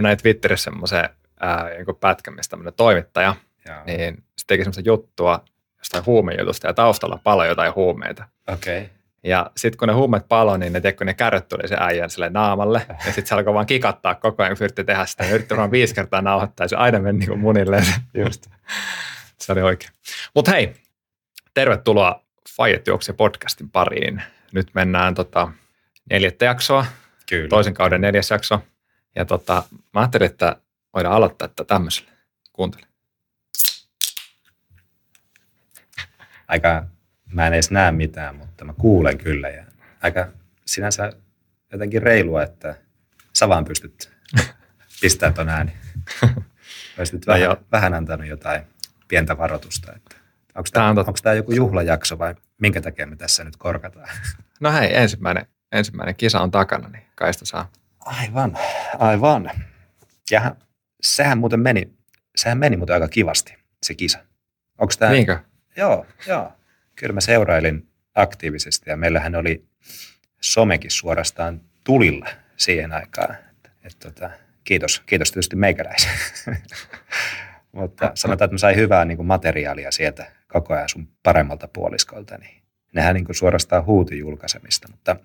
Mä näin Twitterissä semmoisen jonkun pätkän, mistä tämmöinen toimittaja, Jaa. niin se teki semmoista juttua jostain huumejutusta ja taustalla paljon jotain huumeita. Okei. Okay. Ja sitten kun ne huumeet palo, niin ne, tiedätkö, ne kärryt tuli se äijän sille naamalle. Ja sitten se alkoi vaan kikattaa koko ajan, kun yritti tehdä sitä. Ja yritti vaan viisi kertaa nauhoittaa ja se aina meni niin munilleen. Just. se oli oikein. Mutta hei, tervetuloa Fajet podcastin pariin. Nyt mennään tota, neljättä jaksoa. Kyllä. Toisen kauden neljäs jakso. Ja tota, mä ajattelin, että voidaan aloittaa tätä tämmöisellä. Kuuntele. Aika, mä en edes näe mitään, mutta mä kuulen kyllä. Ja aika sinänsä jotenkin reilua, että sä vaan pystyt pistämään ton ääni. Olisit no vähän, vähän antanut jotain pientä varoitusta. Että onko tämä, onko tämä joku juhlajakso vai minkä takia me tässä nyt korkataan? No hei, ensimmäinen, ensimmäinen kisa on takana, niin kai sitä saa. Aivan, aivan. Ja sehän muuten meni, sehän meni muuten aika kivasti, se kisa. Onko tämä? Niinkö? Joo, joo. Kyllä mä seurailin aktiivisesti ja meillähän oli somekin suorastaan tulilla siihen aikaan. Et, et, tota, kiitos, kiitos tietysti meikäläisen. Mutta sanotaan, että mä sain hyvää niin kuin materiaalia sieltä koko ajan sun paremmalta puoliskolta. Niin nehän niin kuin suorastaan huuti julkaisemista. Mutta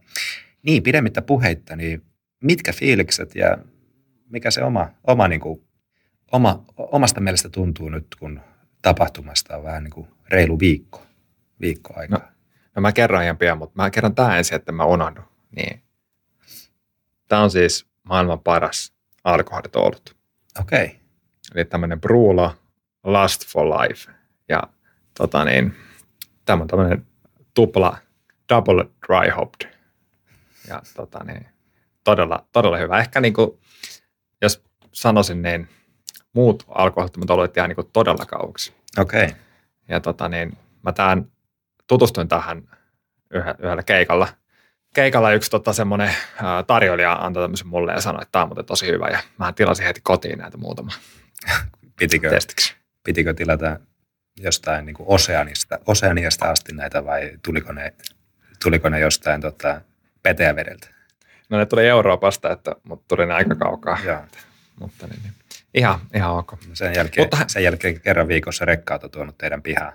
niin, pidemmittä puheitta, niin mitkä fiilikset ja mikä se oma, oma, niin kuin, oma, omasta mielestä tuntuu nyt, kun tapahtumasta on vähän niin kuin reilu viikko, viikko aikaa? No, no mä kerron ihan pian, mutta mä kerron tämä ensin, että mä unohdu. Niin. Tämä on siis maailman paras alkoholitolut. Okei. Okay. Eli tämmöinen Brula Last for Life. Ja tota niin, tämä on tämmöinen tupla, double dry hopped. Ja tota niin, todella, todella hyvä. Ehkä niin kuin, jos sanoisin, niin muut alkoholittomat oluet jää niin kuin todella kauaksi. Okei. Okay. Ja tota niin, mä tämän, tutustuin tähän yhdellä keikalla. Keikalla yksi tota, semmoinen tarjoilija antoi tämmöisen mulle ja sanoi, että tämä on muuten tosi hyvä. Ja mä tilasin heti kotiin näitä muutama pitikö, testiksi. Pitikö tilata jostain niin kuin Oseanista, Oseaniasta asti näitä vai tuliko ne, tuliko ne jostain tota, peteävedeltä? No ne tuli Euroopasta, että, mutta tuli ne aika kaukaa. Joo. Mutta niin, niin. Ihan, ihan ok. Sen, jälkeen, mutta, sen jälkeen kerran viikossa rekkaat on tuonut teidän pihaan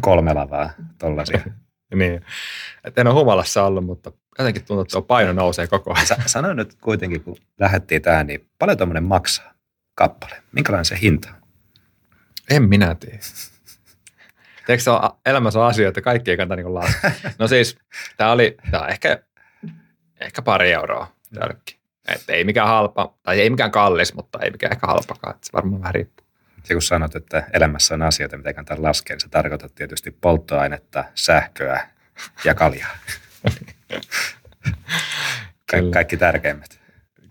kolme lavaa tollaisia. niin, että en ole humalassa ollut, mutta jotenkin tuntuu, että tuo paino nousee koko ajan. Sa- sano nyt kuitenkin, kun lähdettiin tähän, niin paljon tuommoinen maksaa kappale? Minkälainen se hinta on? En minä tiedä. Tiedätkö, on, elämässä on asioita, kaikki ei kannata niin laskea. No siis, tämä oli tämä ehkä ehkä pari euroa tölkki. Että ei mikään halpa, tai ei mikään kallis, mutta ei mikään ehkä halpakaan. Että se varmaan vähän riippuu. Ja kun sanot, että elämässä on asioita, mitä kannattaa laskea, niin se tarkoittaa tietysti polttoainetta, sähköä ja kaljaa. Ka- kaikki tärkeimmät.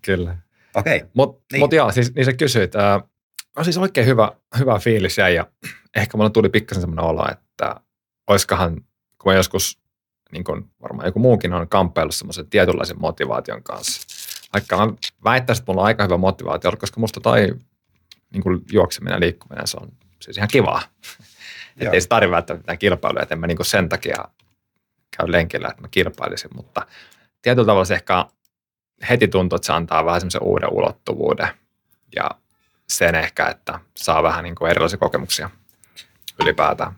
Kyllä. Okei. Okay. Mutta niin. mut joo, siis, niin sä kysyit. Äh, no siis oikein hyvä, hyvä fiilis jäi ja ehkä mulla tuli pikkasen semmoinen olo, että oiskahan, kun mä joskus niin kuin varmaan joku muukin on kamppaillut semmoisen tietynlaisen motivaation kanssa. Vaikka mä väittäisin, että mulla on aika hyvä motivaatio, koska musta toi niin kuin juokseminen ja liikkuminen, se on siis ihan kivaa. että ei se tarvitse välttämättä mitään kilpailuja, että en mä niin kuin sen takia käy lenkillä, että mä kilpailisin, mutta tietyllä tavalla se ehkä heti tuntuu, että se antaa vähän semmoisen uuden ulottuvuuden ja sen ehkä, että saa vähän niin kuin erilaisia kokemuksia ylipäätään.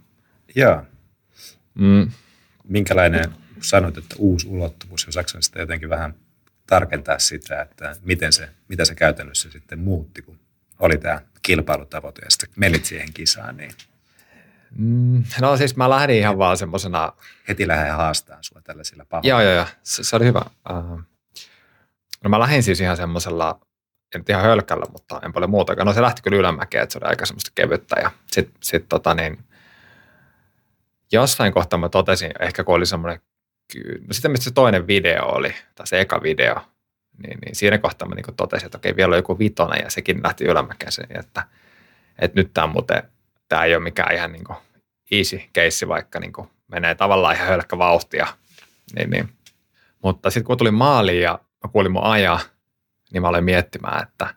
Joo. Mm minkälainen, sanoit, että uusi ulottuvuus, jos sitä jotenkin vähän tarkentaa sitä, että miten se, mitä se käytännössä sitten muutti, kun oli tämä kilpailutavoite ja sitten menit siihen kisaan, niin mm, No siis mä lähdin ihan vaan semmoisena... Heti lähden haastaa sua tällaisilla pahoilla. Joo, joo, joo. Se, se oli hyvä. Uh, no mä lähdin siis ihan semmoisella, en nyt ihan hölkällä, mutta en paljon muutakaan. No se lähti kyllä ylämäkeen, että se oli aika semmoista kevyttä ja sitten sit, tota niin, jossain kohtaa mä totesin, ehkä kun oli semmoinen, no sitten mistä se toinen video oli, tai se eka video, niin, niin siinä kohtaa mä niin totesin, että okei, vielä on joku vitonen ja sekin lähti ylämäkeen, että, että nyt tämä muuten, tämä ei ole mikään ihan niin kuin easy case, vaikka niin kuin menee tavallaan ihan hölkkä vauhtia. Niin, niin. Mutta sitten kun tuli maaliin ja mä kuulin mun ajaa, niin mä aloin miettimään, että,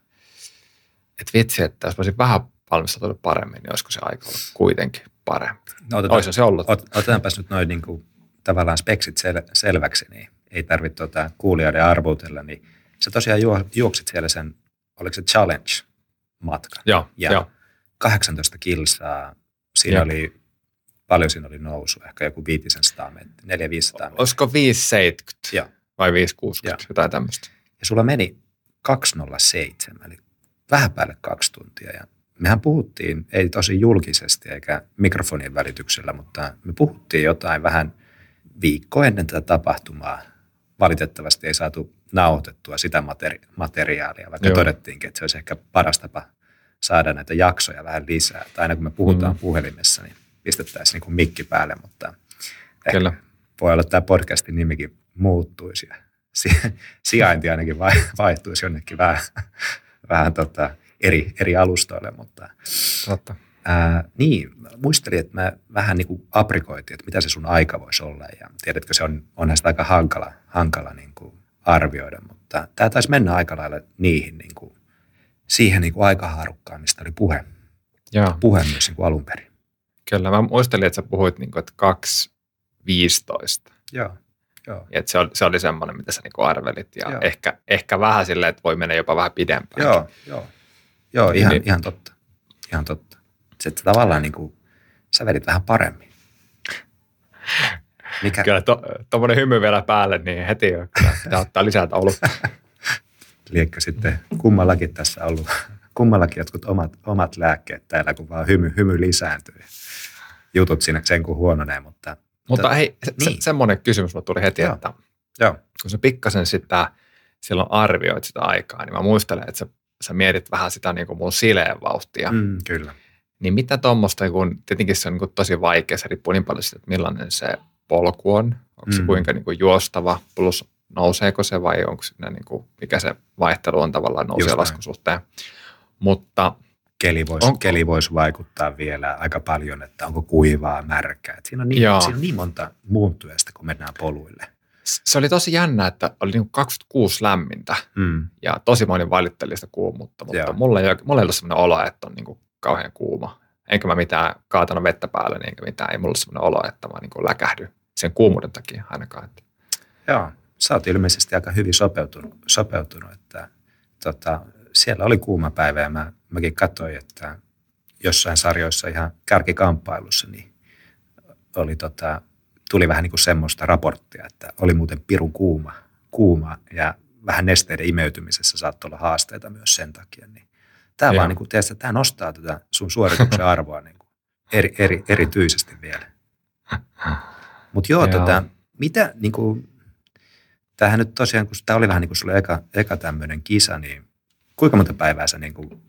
että vitsi, että jos mä olisin vähän valmistautunut paremmin, niin olisiko se aika ollut kuitenkin parempi. No, otetaan, se ollut. Ot, otetaanpas nyt noin niin kuin, tavallaan speksit sel, selväksi, niin ei tarvitse tuota, kuulijoiden arvuutella, niin sä tosiaan juoksit siellä sen, oliko se challenge-matka? Joo, ja joo. 18 kilsaa, siinä oli, paljon siinä oli nousu, ehkä joku 500 metriä, 400 metriä. Olisiko 570 Joo. vai 560, jotain tämmöistä. Ja sulla meni 207, eli vähän päälle kaksi tuntia. Ja mehän puhuttiin, ei tosi julkisesti eikä mikrofonin välityksellä, mutta me puhuttiin jotain vähän viikko ennen tätä tapahtumaa. Valitettavasti ei saatu nauhoitettua sitä materi- materiaalia, vaikka Joo. todettiinkin, että se olisi ehkä paras tapa saada näitä jaksoja vähän lisää. Tai aina kun me puhutaan mm. puhelimessa, niin pistettäisiin niin kuin mikki päälle, mutta Kyllä. voi olla, että tämä podcastin nimikin muuttuisi ja sijainti ainakin vaihtuisi jonnekin vähän, vähän tota eri, eri alustoille. Mutta, Totta. Ää, niin, muistelin, että mä vähän niin kuin aprikoitin, että mitä se sun aika voisi olla. Ja tiedätkö, se on, on näistä aika hankala, hankala niin kuin arvioida, mutta tämä taisi mennä aika lailla niihin, niin kuin, siihen niin kuin aikahaarukkaan, mistä oli puhe. Joo. Puhe myös niin kuin alun perin. Kyllä, mä muistelin, että sä puhuit, niin kuin, että 2.15. Joo. Joo. Et se, oli, se oli semmoinen, mitä sä niinku arvelit. Ja ehkä, ehkä vähän silleen, että voi mennä jopa vähän pidempään. Joo, joo. joo ihan, niin. ihan totta. Ihan totta. Että tavallaan niin kuin, sä vedit vähän paremmin. Mikä? Kyllä tuommoinen to, hymy vielä päälle, niin heti jo pitää ottaa lisää taulua. Liekkö sitten kummallakin tässä ollut, kummallakin jotkut omat, omat lääkkeet täällä, kun vaan hymy, hymy lisääntyy. Jutut siinä sen kuin huononee, mutta – mutta hei, niin. se, semmoinen kysymys mulle tuli heti, Joo. että Joo. kun sä pikkasen sitä silloin arvioit sitä aikaa, niin mä muistelen, että sä, sä mietit vähän sitä niin kuin mun sileen vauhtia. Mm, kyllä. Niin mitä tuommoista, kun tietenkin se on niin kuin tosi vaikea, se riippuu niin paljon siitä, että millainen se polku on, onko se mm. kuinka niin kuin juostava, plus nouseeko se vai onko siinä niin kuin, mikä se vaihtelu on tavallaan nousee laskun suhteen. Mutta – keli voisi, onko? keli voisi vaikuttaa vielä aika paljon, että onko kuivaa, märkää. Et siinä, on niin, siinä on niin monta muuntuesta, kun mennään poluille. Se oli tosi jännä, että oli niin 26 lämmintä mm. ja tosi moni valitteli sitä kuumuutta, mutta Joo. mulla ei, mulla ei ollut sellainen olo, että on niin kuin kauhean kuuma. Enkä mä mitään kaatanut vettä päälle, niin enkä mitään. Ei mulla ollut sellainen olo, että mä niin kuin läkähdyn sen kuumuuden takia ainakaan. Joo, sä oot ilmeisesti aika hyvin sopeutunut, sopeutunut että tota, siellä oli kuuma päivä ja mä, mäkin katsoin, että jossain sarjoissa ihan kärkikamppailussa niin oli tota, tuli vähän niin kuin semmoista raporttia, että oli muuten pirun kuuma, kuuma ja vähän nesteiden imeytymisessä saattoi olla haasteita myös sen takia. Niin tämä vaan niin kuin, tiedätkö, tämä nostaa tätä sun suorituksen arvoa niin kuin eri, eri, erityisesti vielä. Mutta joo, joo. Tota, mitä niin kuin, tämähän nyt tosiaan, kun tämä oli vähän niin kuin sulle eka, eka tämmöinen kisa, niin kuinka monta päivää sä niin kuin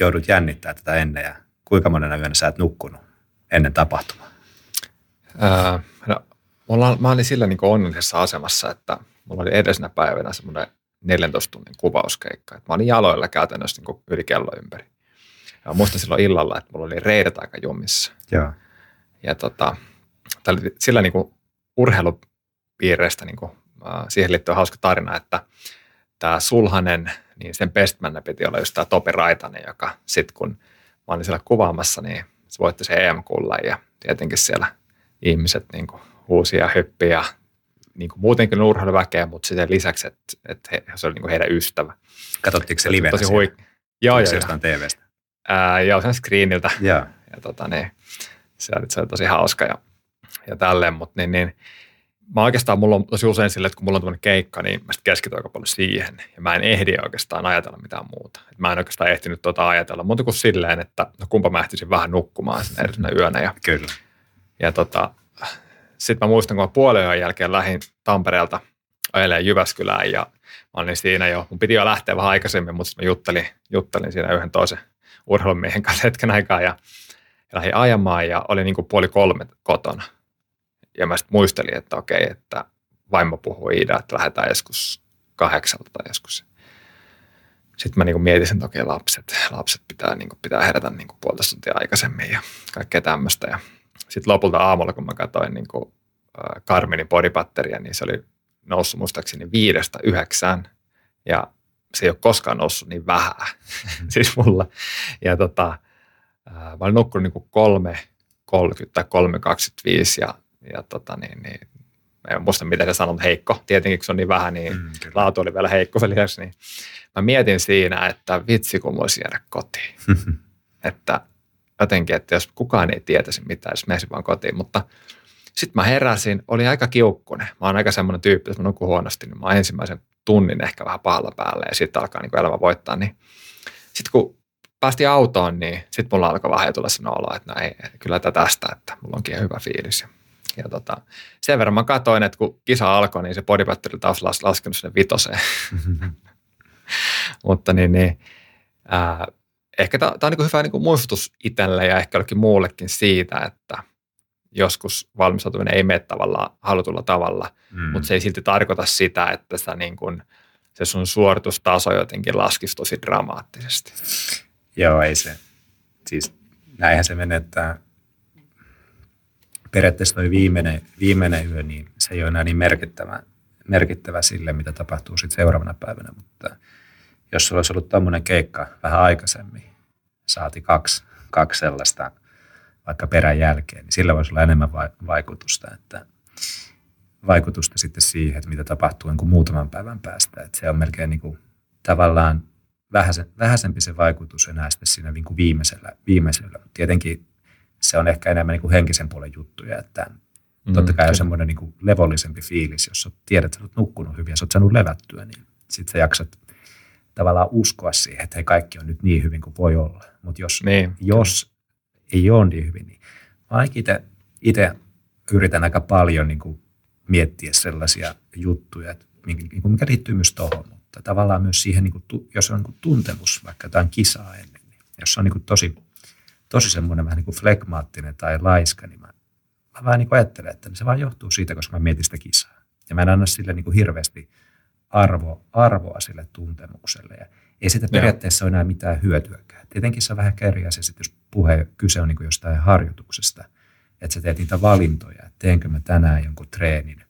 joudut jännittää tätä ennen ja kuinka monena yönä sä et nukkunut ennen tapahtumaa? Öö, no, mulla, mä olin sillä niin onnellisessa asemassa, että mulla oli edellisenä päivänä semmoinen 14 tunnin kuvauskeikka. Että mä olin jaloilla käytännössä niin yli kello ympäri. Ja muista silloin illalla, että mulla oli reidet aika jumissa. Joo. Ja tota, oli sillä niin kuin urheilupiireistä niin kuin, äh, siihen liittyy hauska tarina, että tämä Sulhanen, niin sen bestmanna piti olla just tämä Topi Raitanen, joka sitten kun mä olin siellä kuvaamassa, niin se voitti se EM-kullan ja tietenkin siellä ihmiset niin kuin huusi ja hyppi ja niin kuin muutenkin urheiluväkeä, mutta sitten lisäksi, että, että he, se oli niin kuin heidän ystävä. Katsottiinko se livenä tosi hui... Joo, joo. Jostain TVstä? Ää, joo, sen screeniltä. Joo. Ja tota, niin, se, oli, se oli tosi hauska ja, ja tälleen, mutta niin, niin, mä oikeastaan, mulla on tosi usein sille, että kun mulla on tämmöinen keikka, niin mä sitten keskityn aika paljon siihen. Ja mä en ehdi oikeastaan ajatella mitään muuta. Et mä en oikeastaan ehtinyt tuota ajatella muuta kuin silleen, että no kumpa mä ehtisin vähän nukkumaan sen edellisenä yönä. Ja, Kyllä. Ja tota, sitten mä muistan, kun mä puolen yön jälkeen lähdin Tampereelta ajelemaan Jyväskylään ja mä olin siinä jo, mun piti jo lähteä vähän aikaisemmin, mutta mä juttelin, juttelin siinä yhden toisen urheilumiehen kanssa hetken aikaa ja, ja lähdin ajamaan ja oli niin kuin puoli kolme kotona – ja mä sitten muistelin, että okei, että vaimo puhui Iida, että lähdetään joskus kahdeksalta tai joskus. Sitten mä niin mietin että okei, lapset, lapset pitää, niin kuin, pitää herätä niin kuin puolitoista tuntia aikaisemmin ja kaikkea tämmöistä. Ja sitten lopulta aamulla, kun mä katsoin niin kuin, äh, Carmenin bodybatteria, niin se oli noussut muistaakseni viidestä yhdeksään. Ja se ei ole koskaan noussut niin vähän, siis mulla. Ja tota, äh, mä olin nukkunut niin kuin kolme 30 tai 3,25 ja, ja tota niin, niin en muista miten se sanoo, heikko. Tietenkin kun se on niin vähän, niin mm, laatu oli vielä heikko sen lisäksi. Niin mä mietin siinä, että vitsi kun voisi jäädä kotiin. että jotenkin, että jos kukaan ei tietäisi mitään, jos menisin vaan kotiin. Mutta sitten mä heräsin, oli aika kiukkunen. Mä oon aika semmoinen tyyppi, jos mä nukun huonosti, niin mä oon ensimmäisen tunnin ehkä vähän pahalla päälle ja sitten alkaa niin elämä voittaa. Niin sitten kun päästiin autoon, niin sitten mulla alkoi vähän tulla sen olo, että no ei, kyllä tätä tästä, että mulla onkin hyvä fiilis. Ja tota, sen verran mä katsoin, että kun kisa alkoi, niin se bodybatteri taas las, laskenut sinne vitoseen. Mutta niin, niin ää, ehkä tämä on niin hyvä niin muistutus itselle ja ehkä jollekin muullekin siitä, että joskus valmistautuminen ei mene tavallaan halutulla tavalla, mm. mutta se ei silti tarkoita sitä, että sitä niin kuin, se sun suoritustaso jotenkin laskisi tosi dramaattisesti. Joo, ei se. Siis näinhän se menee, että periaatteessa toi viimeinen, viimeinen yö, niin se ei ole enää niin merkittävä, merkittävä sille, mitä tapahtuu sitten seuraavana päivänä, mutta jos sulla olisi ollut tämmöinen keikka vähän aikaisemmin, saati kaksi, kaksi sellaista vaikka perän jälkeen, niin sillä voisi olla enemmän vaikutusta, että vaikutusta sitten siihen, että mitä tapahtuu niin kuin muutaman päivän päästä. Että se on melkein niin kuin, tavallaan vähäisempi se vaikutus enää sitten siinä niin kuin viimeisellä, viimeisellä. Tietenkin se on ehkä enemmän niin kuin henkisen puolen juttuja, että mm, totta kai on semmoinen niin kuin levollisempi fiilis, jos tiedät, että olet nukkunut hyvin ja sä oot saanut levättyä, niin sitten sä jaksat tavallaan uskoa siihen, että hei, kaikki on nyt niin hyvin kuin voi olla. Mutta jos, niin. jos ei ole niin hyvin, niin mä itse yritän aika paljon niin kuin miettiä sellaisia juttuja, että niin kuin mikä liittyy myös tuohon, mutta tavallaan myös siihen, niin kuin, jos on niin kuin tuntemus vaikka jotain kisaa ennen, niin jos on niin kuin tosi, tosi semmoinen vähän niin kuin flegmaattinen tai laiska, niin mä, mä vähän niin kuin ajattelen, että se vaan johtuu siitä, koska mä mietin sitä kisaa. Ja mä en anna sille niin kuin hirveästi arvo, arvoa sille tuntemukselle. Ja ei sitä periaatteessa ole enää mitään hyötyäkään. Tietenkin se on vähän eri asia, jos puhe, kyse on niin jostain harjoituksesta, että sä teet niitä valintoja, että teenkö mä tänään jonkun treenin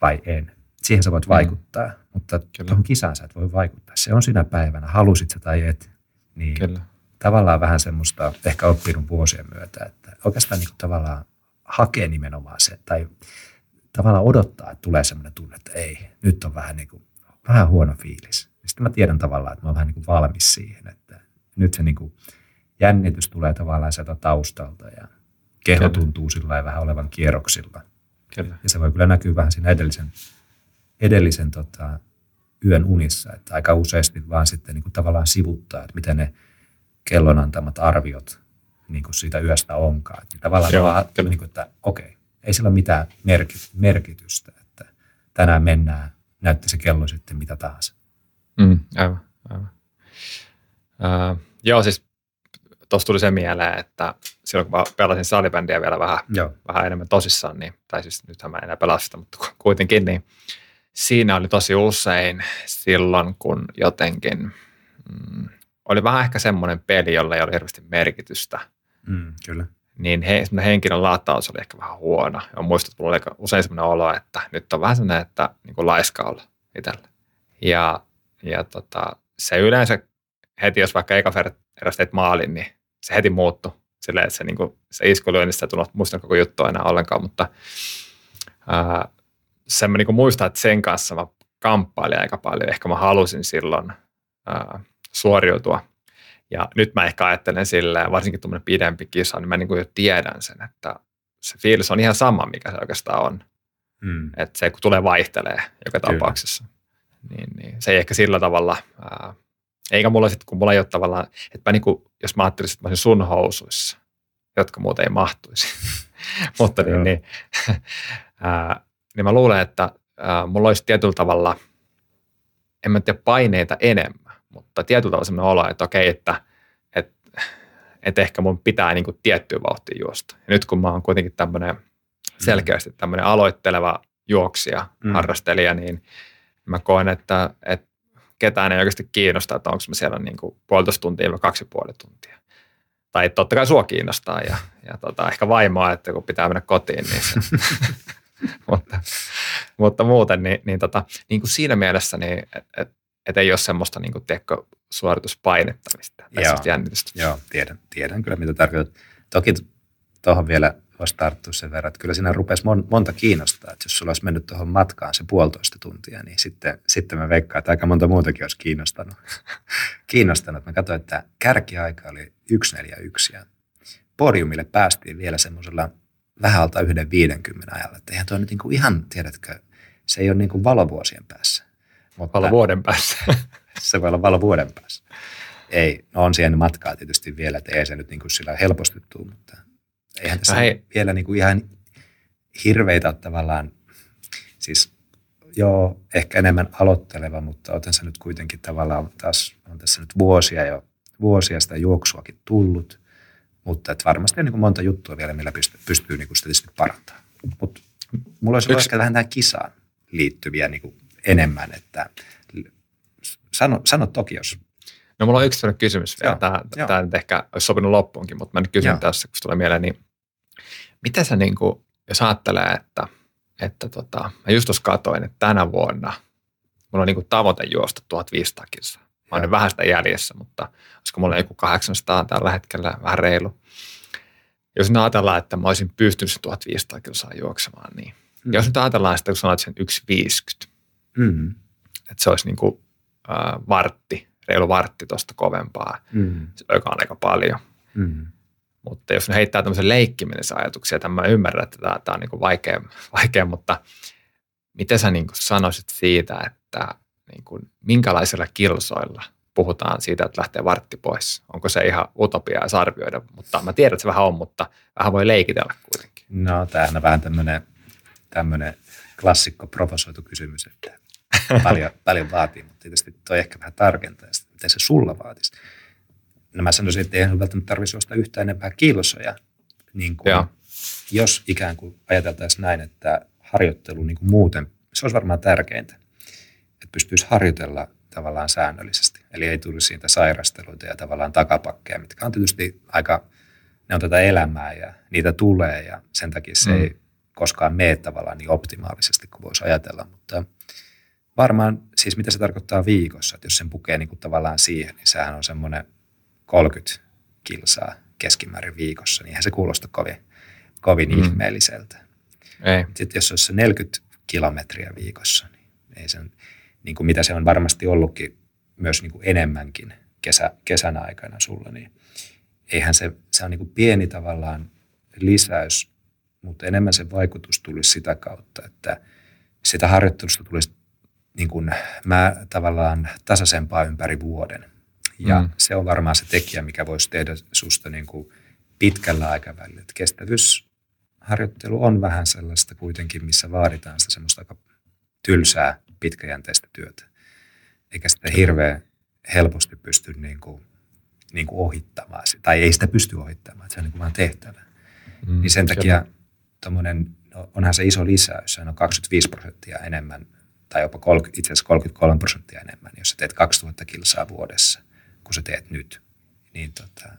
vai en. Siihen sä voit mm. vaikuttaa, mm. mutta Kyllä. tuohon kisaan sä et voi vaikuttaa. Se on sinä päivänä, halusit sä tai et. Niin Kyllä. Tavallaan vähän semmoista ehkä oppinut vuosien myötä, että oikeastaan niin tavallaan hakee nimenomaan se, tai tavallaan odottaa, että tulee semmoinen tunne, että ei, nyt on vähän, niin kuin, vähän huono fiilis. Sitten mä tiedän tavallaan, että mä oon vähän niin kuin valmis siihen, että nyt se niin kuin jännitys tulee tavallaan sieltä taustalta ja keho kyllä. tuntuu sillä vähän olevan kierroksilla. Kyllä. Ja se voi kyllä näkyä vähän siinä edellisen, edellisen tota, yön unissa, että aika useasti vaan sitten niin kuin tavallaan sivuttaa, että miten ne kellon antamat arviot niin kuin siitä yöstä onkaan. Että tavallaan Joo, vaan, niin kuin, että okei, ei sillä ole mitään merkitystä, että tänään mennään, näytti se kello sitten mitä tahansa. Mm, aivan, aivan. Uh, joo, siis tuossa tuli se mieleen, että silloin kun mä pelasin salibändiä vielä vähän, joo. vähän enemmän tosissaan, niin, tai siis nythän mä en enää pelaa sitä, mutta kuitenkin, niin siinä oli tosi usein silloin, kun jotenkin mm, oli vähän ehkä semmoinen peli, jolla ei ole hirveästi merkitystä. Mm, kyllä niin he, henkilön lataus oli ehkä vähän huono. Ja muistan, että mulla oli usein sellainen olo, että nyt on vähän sellainen, että niin kuin laiska olla itsellä. Ja, ja tota, se yleensä heti, jos vaikka eka eräs teit maalin, niin se heti muuttui. Silleen, että se, niin kuin, se iskulyönnistä ei tullut muistan koko juttu enää ollenkaan, mutta ää, sen mä niin muistan, että sen kanssa mä kamppailin aika paljon. Ehkä mä halusin silloin ää, suoriutua ja nyt mä ehkä ajattelen silleen, varsinkin tuommoinen pidempi kisa, niin mä niin kuin jo tiedän sen, että se fiilis on ihan sama, mikä se oikeastaan on. Mm. Että se kun tulee vaihtelee joka Kyllä. tapauksessa. Niin, niin, se ei ehkä sillä tavalla, ää, eikä mulla sitten, kun mulla ei ole tavallaan, että mä niin kuin, jos mä ajattelisin, että mä olisin sun housuissa, jotka muuten ei mahtuisi. Mutta niin, niin, ää, niin mä luulen, että ää, mulla olisi tietyllä tavalla, en mä tiedä, paineita enemmän mutta tietyllä tavalla sellainen olo, että okei, että, että, että ehkä mun pitää niin kuin tiettyä vauhtia juosta. Ja nyt kun mä oon kuitenkin tämmöinen selkeästi tämmöinen aloitteleva juoksija, mm. harrastelija, niin mä koen, että, että ketään ei oikeasti kiinnosta, että onko mä siellä niin kuin puolitoista tuntia vai kaksi puoli tuntia. Tai totta kai sua kiinnostaa ja, ja tota, ehkä vaimoa, että kun pitää mennä kotiin, niin se, mutta, mutta muuten, niin, niin, tota, niin kuin siinä mielessä, niin, että et, että ei ole semmoista niin kuin, tiedätkö, suorituspainetta mistä, tai joo, jännitystä. Joo, tiedän, tiedän kyllä mitä tarkoitat. Toki tuohon vielä voisi tarttua sen verran, että kyllä siinä rupesi mon, monta kiinnostaa. Että jos sulla olisi mennyt tuohon matkaan se puolitoista tuntia, niin sitten, sitten mä veikkaan, että aika monta muutakin olisi kiinnostanut. kiinnostanut. Mä katsoin, että kärkiaika oli 141 ja podiumille päästiin vielä semmoisella vähän alta yhden 50 ajalla. Että eihän tuo nyt niinku ihan, tiedätkö, se ei ole niinku valovuosien päässä. Mutta valovuoden päässä. se voi olla valovuoden päässä. Ei, no on siihen matkaa tietysti vielä, että ei se nyt niinku sillä helposti tule, mutta eihän tässä no hei. vielä niinku ihan hirveitä tavallaan, siis joo, ehkä enemmän aloitteleva, mutta otan se nyt kuitenkin tavallaan taas, on tässä nyt vuosia jo, vuosia sitä juoksuakin tullut, mutta että varmasti on niin kuin monta juttua vielä, millä pystyy, pystyy niin kuin sitä tietysti parantamaan. Mutta mulla olisi Yksi... ehkä vähän tähän kisaan liittyviä niin kuin enemmän, että sano, sano toki, jos... No mulla on yksi kysymys vielä. Tämä, tämä nyt ehkä olisi sopinut loppuunkin, mutta mä nyt kysyn Joo. tässä, kun tulee mieleen, niin mitä sä niin kuin, jos ajattelee, että, että tota, mä just tuossa katoin, että tänä vuonna mulla on niin kuin tavoite juosta 1500 kilsaa. Mä olen vähän sitä jäljessä, mutta olisiko mulla joku 800 tällä hetkellä, vähän reilu. Jos nyt ajatellaan, että mä olisin pystynyt 1500 kilsaa juoksemaan, niin mm. jos nyt ajatellaan sitä, kun sanoit sen 1,50, mm. että se olisi niin kuin, äh, vartti, reilu vartti tuosta kovempaa, mm. joka on aika paljon. Mm. Mutta jos ne heittää tämmöisen leikkimisen ajatuksia, että mä ymmärrän, että tämä, tämä on niin vaikea, vaikea, mutta miten sä niin sanoisit siitä, että niin kuin, minkälaisilla kilsoilla puhutaan siitä, että lähtee vartti pois? Onko se ihan utopia ja arvioida? Mutta mä tiedän, että se vähän on, mutta vähän voi leikitellä kuitenkin. No, tämähän on vähän tämmöinen, tämmöinen klassikko provosoitu kysymys, että paljon, paljon vaatii, mutta tietysti toi ehkä vähän tarkentaa, että miten se sulla vaatisi. No mä sanoisin, että eihän välttämättä tarvitsisi ostaa yhtään enempää kilsoja, niin kuin, jos ikään kuin ajateltaisiin näin, että harjoittelu niin kuin muuten, se olisi varmaan tärkeintä että pystyisi harjoitella tavallaan säännöllisesti. Eli ei tulisi siitä sairasteluita ja tavallaan takapakkeja, mitkä on tietysti aika, ne on tätä elämää ja niitä tulee ja sen takia se mm. ei koskaan mene tavallaan niin optimaalisesti kuin voisi ajatella. Mutta varmaan siis mitä se tarkoittaa viikossa, että jos sen pukee niin kuin tavallaan siihen, niin sehän on semmoinen 30 kilsaa keskimäärin viikossa, niin eihän se kuulosta kovin, kovin mm. ihmeelliseltä. Ei. Sitten jos se olisi 40 kilometriä viikossa, niin ei sen, niin kuin mitä se on varmasti ollutkin myös niin kuin enemmänkin kesä, kesän aikana sulla, niin eihän se, se on niin kuin pieni tavallaan lisäys, mutta enemmän se vaikutus tulisi sitä kautta, että sitä harjoittelusta tulisi niin kuin mä tavallaan tasaisempaa ympäri vuoden. Ja mm. se on varmaan se tekijä, mikä voisi tehdä susta niin kuin pitkällä aikavälillä. Että kestävyysharjoittelu on vähän sellaista kuitenkin, missä vaaditaan sitä semmoista aika tylsää pitkäjänteistä työtä. Eikä sitä hirveän helposti pysty niin kuin, niin kuin ohittamaan. Tai ei sitä pysty ohittamaan, että se on niin kuin vaan tehtävä. Mm, niin sen takia tommonen, no onhan se iso lisäys, se on 25 prosenttia enemmän, tai jopa 30, itse asiassa 33 prosenttia enemmän, jos sä teet 2000 kilsaa vuodessa, kun sä teet nyt. Niin tota,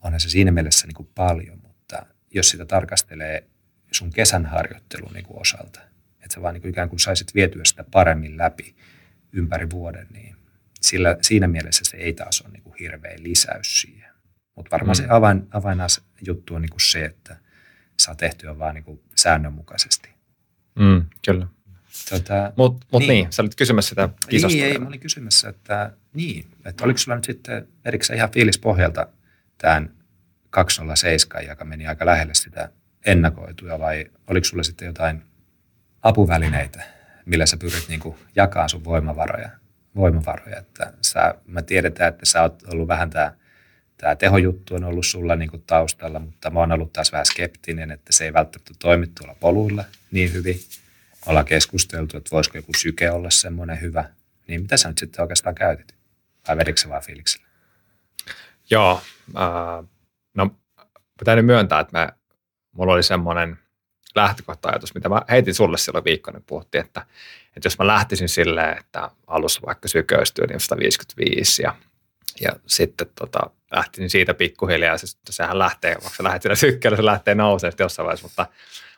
onhan se siinä mielessä niin kuin paljon, mutta jos sitä tarkastelee sun kesän harjoittelun niin kuin osalta, että sä vaan niin kuin ikään kuin saisit vietyä sitä paremmin läpi ympäri vuoden, niin sillä, siinä mielessä se ei taas ole niin kuin hirveä lisäys siihen. Mutta varmaan mm. se avain, avainas juttu on niin kuin se, että saa tehtyä vaan niin kuin säännönmukaisesti. Mm, kyllä. Tota, Mutta mut niin. niin, sä olit kysymässä sitä kisasta. Niin, ei, mä olin kysymässä, että niin, että oliko sulla nyt sitten erikseen ihan fiilis pohjalta tämän 207, joka meni aika lähelle sitä ennakoituja vai oliko sulla sitten jotain apuvälineitä, millä sä pyrit niin kuin jakaa sun voimavaroja. voimavaroja. Että sä, mä tiedetään, että sä oot ollut vähän tämä tämä tehojuttu on ollut sulla niin kuin taustalla, mutta mä oon ollut taas vähän skeptinen, että se ei välttämättä toimi tuolla poluilla niin hyvin. Ollaan keskusteltu, että voisiko joku syke olla semmoinen hyvä. Niin mitä sä nyt sitten oikeastaan käytit? Vai vedikö vaan fiiliksellä? Joo, äh, no pitää nyt myöntää, että mä, mulla oli semmoinen – lähtökohta-ajatus, mitä mä heitin sulle silloin viikkona, niin puhuttiin, että, että jos mä lähtisin silleen, että alussa vaikka syköistyy niin 155 ja, ja sitten tota, lähtisin siitä pikkuhiljaa, se, sehän lähtee, vaikka sä lähdet sillä sykkeellä, se lähtee nousemaan jossain vaiheessa, mutta,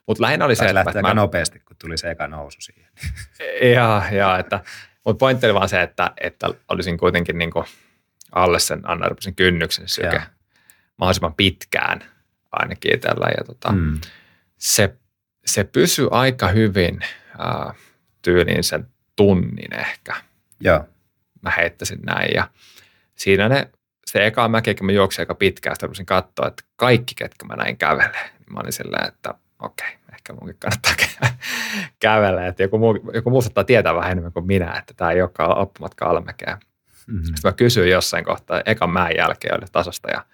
mutta lähinnä oli se, että... aika mä, nopeasti, kun tuli se eka nousu siihen. ja, ja että, mutta pointti oli vaan se, että, että olisin kuitenkin niin kuin alle sen anaerobisen kynnyksen syke ja. mahdollisimman pitkään ainakin itsellä. Ja tota, mm. se, se pysyy aika hyvin äh, tyyliin sen tunnin ehkä. Joo. Mä heittäisin näin. Ja siinä ne, se eka mäki, kun mä juoksin aika pitkään, sitä rupesin katsoa, että kaikki, ketkä mä näin kävelee, niin mä olin silleen, että okei, okay, ehkä munkin kannattaa kävellä. Että joku muu, joku muu saattaa tietää vähän enemmän kuin minä, että tämä ei olekaan oppimatka alamäkeä. Mm-hmm. Sitten mä kysyin jossain kohtaa, ekan mäen jälkeen oli tasasta ja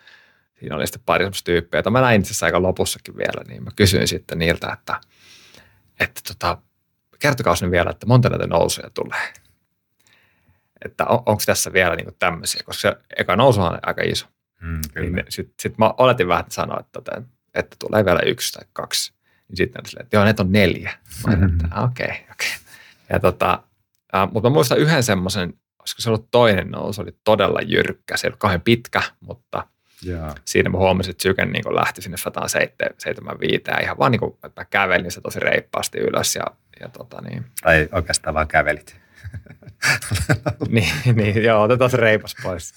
siinä oli sitten pari semmoista tyyppiä, jota mä näin itse asiassa aika lopussakin vielä, niin mä kysyin sitten niiltä, että, että tota, kertokaa nyt vielä, että monta näitä nousuja tulee. Että on, onko tässä vielä niin tämmöisiä, koska se eka nousu on aika iso. Mm, Niin sitten sit mä oletin vähän, että sanoa, että, että tulee vielä yksi tai kaksi. Niin sitten silleen, että joo, ne on neljä. Mm-hmm. Okei, okei. Okay, okay. Ja tota, äh, mutta mä muistan yhden semmoisen, olisiko se ollut toinen nousu, oli todella jyrkkä. Se ei ollut kauhean pitkä, mutta – Yeah. Siinä mä huomasin, että syke niin lähti sinne 175 ja ihan vaan niin kuin, että mä kävelin se tosi reippaasti ylös ja, ja tota niin. Tai oikeastaan vaan kävelit. niin, niin, joo, otetaan se reipas pois.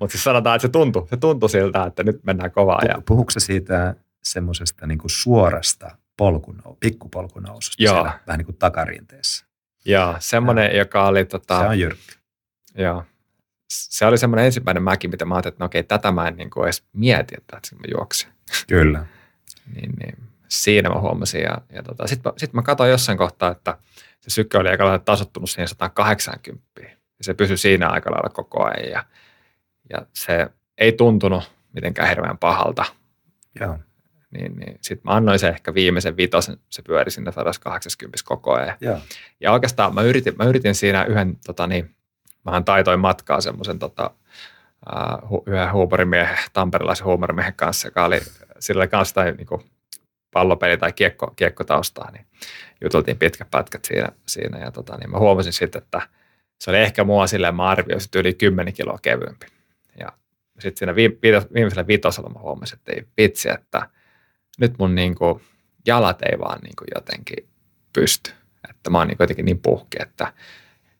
Mutta siis sanotaan, että se tuntui, se tuntui siltä, että nyt mennään kovaa. Ja... Puhuuko se siitä semmoisesta niin suorasta polkunoususta, pikkupolkunoususta joo. siellä vähän niin kuin takarinteessä? Joo, semmoinen, ja. joka oli... Tota, se on jyrkkä. Joo, se oli semmoinen ensimmäinen mäki, mitä mä ajattelin, että no okei, tätä mä en niin kuin edes mieti, että mä juoksin. Kyllä. niin, niin, siinä mä huomasin. Ja, ja tota, sitten mä, sit mä katsoin jossain kohtaa, että se sykke oli aika lailla tasottunut siihen 180. Ja se pysyi siinä aika lailla koko ajan. Ja, ja se ei tuntunut mitenkään hirveän pahalta. Joo. Niin, niin sitten mä annoin se ehkä viimeisen vitosen, se pyöri sinne 180 koko ajan. Joo. Ja oikeastaan mä yritin, mä yritin siinä yhden tota niin, vähän taitoin matkaa semmoisen tota, uh, yhden huumorimiehen, tamperilaisen huumorimiehen kanssa, joka oli, sillä kanssa tai niin kuin, pallopeli tai kiekko, kiekkotaustaa, niin jutultiin pitkät pätkät siinä, siinä ja tota, niin mä huomasin sitten, että se oli ehkä mua silleen, mä arvioisin, että yli 10 kiloa kevyempi. Ja sitten siinä viimeisellä vitosella mä huomasin, että ei vitsi, että nyt mun niin kuin, jalat ei vaan niin kuin, jotenkin pysty. Että mä oon niin jotenkin niin puhki, että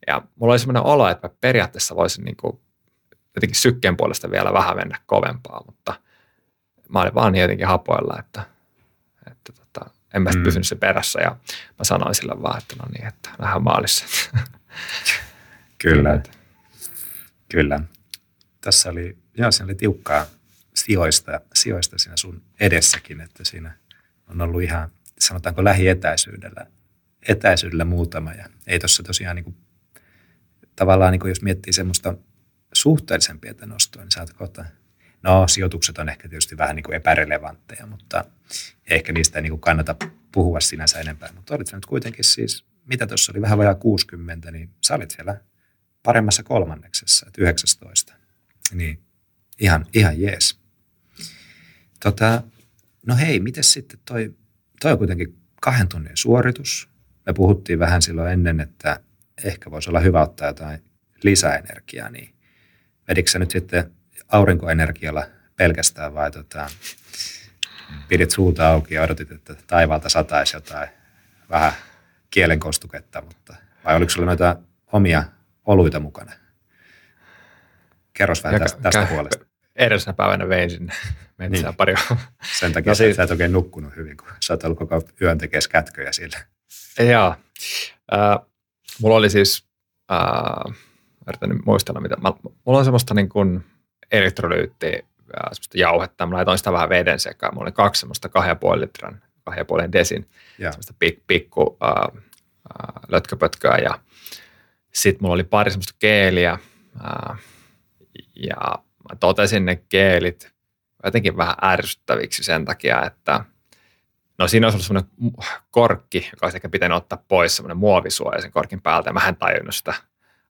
ja mulla oli semmoinen olo, että mä periaatteessa voisin niin kuin jotenkin sykkeen puolesta vielä vähän mennä kovempaa, mutta mä olin vaan niin jotenkin hapoilla, että, että tota, en mä mm. pysynyt se perässä ja mä sanoin sille vaan, että no niin, että vähän maalissa. Kyllä. Kyllä. Tässä oli, joo, siinä oli tiukkaa sijoista, sijoista siinä sun edessäkin, että siinä on ollut ihan, sanotaanko lähietäisyydellä etäisyydellä muutama ja ei tuossa tosiaan niin kuin tavallaan niin kuin jos miettii semmoista suhteellisen pientä nostoa, niin saat kohta, no sijoitukset on ehkä tietysti vähän niin kuin epärelevantteja, mutta ehkä niistä ei niin kuin kannata puhua sinänsä enempää. Mutta olit nyt kuitenkin siis, mitä tuossa oli vähän vajaa 60, niin sä olit siellä paremmassa kolmanneksessa, että 19. Niin ihan, ihan jees. Tota, no hei, miten sitten toi, toi on kuitenkin kahden tunnin suoritus. Me puhuttiin vähän silloin ennen, että ehkä voisi olla hyvä ottaa jotain lisäenergiaa, niin vedikö sä nyt sitten aurinkoenergialla pelkästään vai tota, pidit suuta auki ja odotit, että taivaalta sataisi jotain vähän kielenkostuketta, mutta vai oliko sulla noita omia oluita mukana? Kerros vähän tästä, tästä puolesta. Edellisenä päivänä vein sinne metsään niin. pari Sen takia no, siis... sä et oikein nukkunut hyvin, kun sä oot ollut koko yön tekemään kätköjä sillä. Joo. Äh, Mulla oli siis, ää, yritän muistella mitä, mä, mulla on semmoista niin kuin elektrolyyttiä, semmoista jauhetta, mä laitoin sitä vähän veden sekaan. Mulla oli kaksi semmoista 2,5 litran, 2,5 desin, yeah. semmoista pik, pikku ää, ää, lötköpötköä ja sitten mulla oli pari semmoista keeliä ää, ja mä totesin ne keelit jotenkin vähän ärsyttäviksi sen takia, että – No siinä olisi ollut semmoinen korkki, joka olisi ehkä pitänyt ottaa pois, semmoinen muovisuoja sen korkin päältä. Ja mä en tajunnut sitä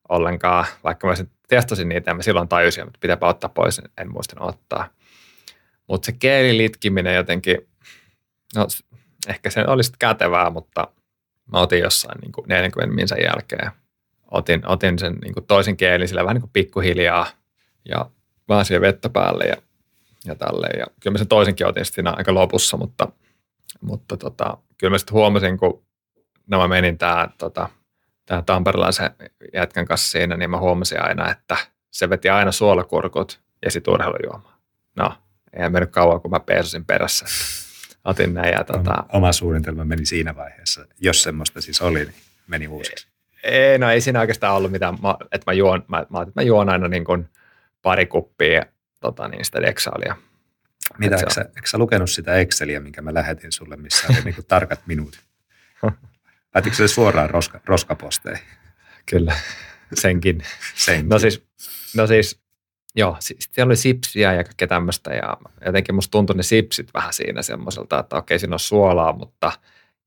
ollenkaan, vaikka mä testasin niitä ja mä silloin tajusin, mutta pitääpä ottaa pois, en muistanut ottaa. Mutta se keelilitkiminen jotenkin, no ehkä se olisi kätevää, mutta mä otin jossain niin kuin 40 minsan jälkeen. Otin, otin sen niin toisen keelin sillä vähän niin kuin pikkuhiljaa ja vaan siihen vettä päälle ja, ja tälleen. Ja kyllä mä sen toisenkin otin sitten aika lopussa, mutta – mutta tota, kyllä mä sitten huomasin, kun nämä menin tämä tota, tämän tamperilaisen jätkän kanssa siinä, niin mä huomasin aina, että se veti aina suolakurkut ja sitten urheilujuomaa. No, ei mennyt kauan, kun mä peesasin perässä. Otin näin ja tota... Oma suunnitelma meni siinä vaiheessa, jos semmoista siis oli, niin meni uusiksi. Ei, no ei siinä oikeastaan ollut mitään, mä, että mä juon, mä, mä, että mä juon aina niin kuin pari kuppia tota, niin sitä deksaalia. Mitä, eikö sä, eikö sä lukenut sitä Exceliä, minkä mä lähetin sulle, missä oli niin kuin tarkat minuutit? Laitatko se suoraan roska, roskaposteihin? Kyllä, senkin. senkin. No siis, no siis joo, siellä oli sipsiä ja kaikkea tämmöistä ja jotenkin musta tuntui ne sipsit vähän siinä semmoiselta, että okei siinä on suolaa, mutta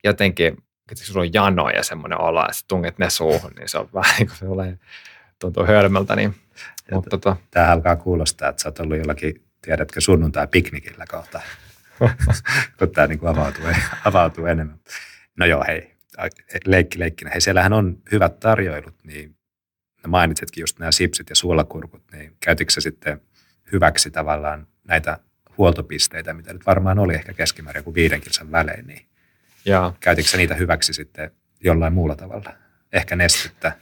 jotenkin, että sulla on jano ja semmoinen olo, että tunget ne suuhun, niin se on vähän niin kuin se tuntuu hölmöltä. Niin, mutta tota... Tämä alkaa kuulostaa, että sä oot ollut jollakin, tiedätkö, sunnuntai-piknikillä kohta, kun tämä niin avautuu, avautuu enemmän. No joo, hei, leikki leikkinä. Hei, siellähän on hyvät tarjoilut, niin mainitsitkin just nämä sipsit ja suolakurkut, niin käytitkö se sitten hyväksi tavallaan näitä huoltopisteitä, mitä nyt varmaan oli ehkä keskimäärin kuin viiden kilsan välein, niin ja. käytitkö niitä hyväksi sitten jollain muulla tavalla? Ehkä nestettä?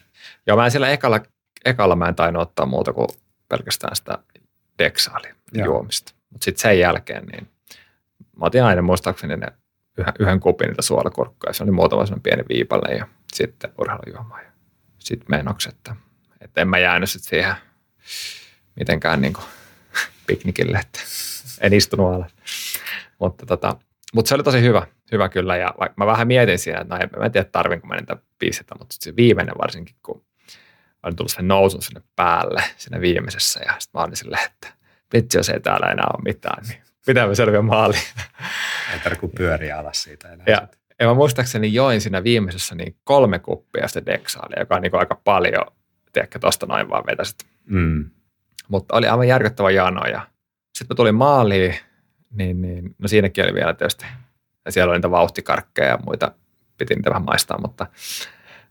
Joo, mä en siellä ekalla, ekalla mä en tainnut ottaa muuta kuin pelkästään sitä deksaalia juomista. Mutta sitten sen jälkeen, niin mä otin aina muistaakseni ne yhden, yhden kupin niitä suolakurkkuja. Se oli muutama sellainen pieni viipalle ja sitten urheilujuoma ja sitten menoksi, että että en mä jäänyt sit siihen mitenkään niin kuin piknikille, että en istunut alas. Mutta tota, mutta se oli tosi hyvä, hyvä kyllä. Ja mä vähän mietin siinä, että no en, mä en tiedä tarvinko mä niitä pistetä, mutta se viimeinen varsinkin, kun olin tullut sen nousun sinne päälle siinä viimeisessä. Ja sitten mä olin silleen, että vitsi, jos ei täällä enää ole mitään, niin pitää me selviä maaliin. Ei tarvitse pyöriä alas siitä enää. Ja, ja mä muistaakseni join siinä viimeisessä niin kolme kuppia sitä deksaalia, joka on niin aika paljon tiedätkö, tuosta noin vaan vetäsit. Mm. Mutta oli aivan järkyttävä jano ja sitten mä tulin maaliin, niin, niin no siinäkin oli vielä tietysti, ja siellä oli niitä vauhtikarkkeja ja muita, piti niitä vähän maistaa, mutta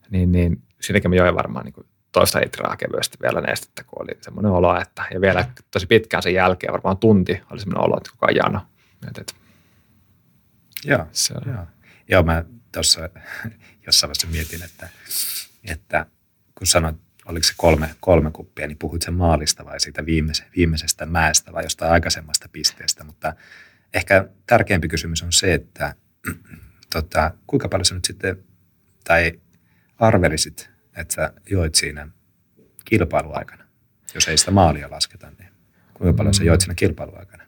niin, niin siinäkin mä join varmaan niin kuin toista litraa kevyesti vielä nestettä, kun oli semmoinen olo, että ja vielä tosi pitkään sen jälkeen, varmaan tunti oli semmoinen olo, että kukaan jano. Mietin, että joo, se on. joo. joo, mä tuossa jossain vaiheessa mietin, että, että kun sanoit oliko se kolme, kolme kuppia, niin puhuit sen maalista vai siitä viimeise, viimeisestä mäestä vai jostain aikaisemmasta pisteestä. Mutta ehkä tärkeämpi kysymys on se, että tota, kuinka paljon sä nyt sitten, tai arvelisit, että sä joit siinä kilpailuaikana, jos ei sitä maalia lasketa, niin kuinka paljon sä joit siinä kilpailuaikana?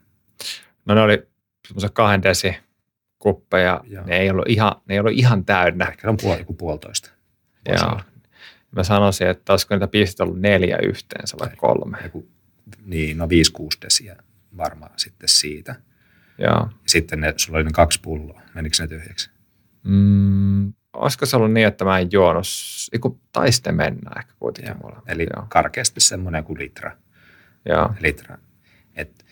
No ne oli semmoisia kahden desi kuppeja, ne ei ollut ihan, ne ei ollut ihan täynnä. Ehkä on puoli, joku puolitoista. Joo, Mä sanoisin, että olisiko niitä pisteitä ollut neljä yhteensä vai kolme. Joku, niin, no viisi, kuusi desiä varmaan sitten siitä. Joo. Sitten ne, sulla oli ne kaksi pulloa. Menikö ne tyhjäksi? Mm, olisiko se ollut niin, että mä en juonut, kun taiste mennä ehkä kuitenkin Joo. mulla. Eli Joo. karkeasti semmoinen kuin litra. Joo. litra. Et,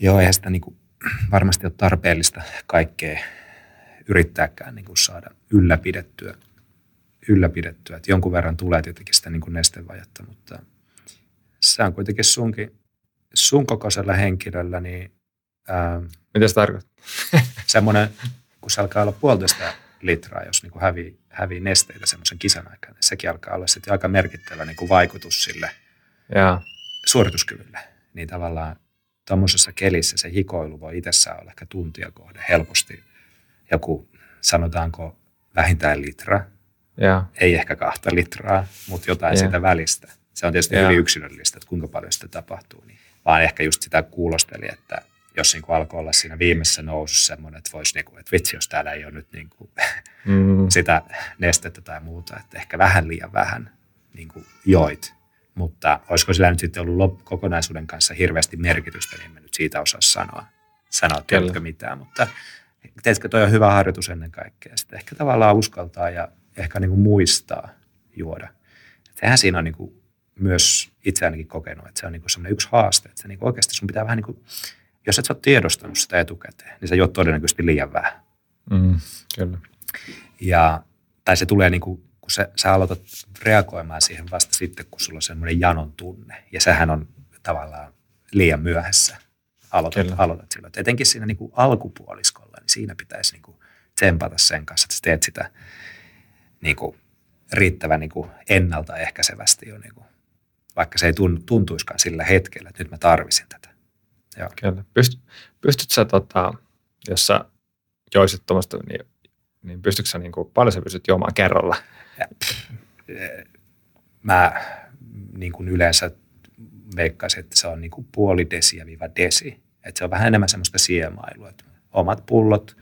joo, eihän sitä niinku, varmasti ole tarpeellista kaikkea yrittääkään niinku saada ylläpidettyä ylläpidettyä. Että jonkun verran tulee tietenkin sitä niin kuin nestevajetta, mutta se on kuitenkin sunkin, sun kokoisella henkilöllä, niin... Ää, Mitä se tarkoittaa? semmoinen, kun se alkaa olla puolitoista litraa, jos niin kuin hävii, hävii nesteitä semmoisen kisan aikana, niin sekin alkaa olla sitten aika merkittävä niin kuin vaikutus sille ja. suorituskyvylle. Niin tavallaan tuommoisessa kelissä se hikoilu voi itsessään olla ehkä tuntia kohde helposti joku, sanotaanko vähintään litra, ja. Ei ehkä kahta litraa, mutta jotain ja. sitä välistä. Se on tietysti ja. hyvin yksilöllistä, että kuinka paljon sitä tapahtuu. Niin. Vaan ehkä just sitä kuulosteli, että jos niin kuin alkoi olla siinä viimeisessä nousussa semmoinen, että voisi, niin kuin, että vitsi, jos täällä ei ole nyt niin kuin mm. sitä nestettä tai muuta, että ehkä vähän liian vähän niin kuin joit. Mutta olisiko sillä nyt sitten ollut kokonaisuuden kanssa hirveästi merkitystä, niin en nyt siitä osaa sanoa, sanoa tiedätkö mitään. Mutta teetkö toi on hyvä harjoitus ennen kaikkea. Sitten ehkä tavallaan uskaltaa ja ehkä niin kuin muistaa juoda. Sehän siinä on niin kuin myös itse ainakin kokenut, että se on niin kuin yksi haaste, että se niin kuin oikeasti sun pitää vähän niin kuin, jos et sä ole tiedostanut sitä etukäteen, niin sä juot todennäköisesti liian vähän. Mm, kyllä. Ja, tai se tulee niin kuin, kun sä, sä aloitat reagoimaan siihen vasta sitten, kun sulla on semmoinen janon tunne. Ja sehän on tavallaan liian myöhässä. Aloitat, aloitat silloin. Et etenkin siinä niin kuin alkupuoliskolla, niin siinä pitäisi niin kuin tsempata sen kanssa, että sä teet sitä niin kuin riittävän niin kuin ennaltaehkäisevästi jo, niin kuin, vaikka se ei tuntuiskaan sillä hetkellä, että nyt mä tarvisin tätä. Joo. Kyllä. Pyst, pystyt sä, tota, jos sä joisit tuommoista, niin, niin pystytkö sä, niin kuin, paljon sä pystyt juomaan kerralla? Mä niin kuin yleensä veikkaisin, että se on niin kuin puoli desiä viiva desi. Että se on vähän enemmän semmoista siemailua. Että omat pullot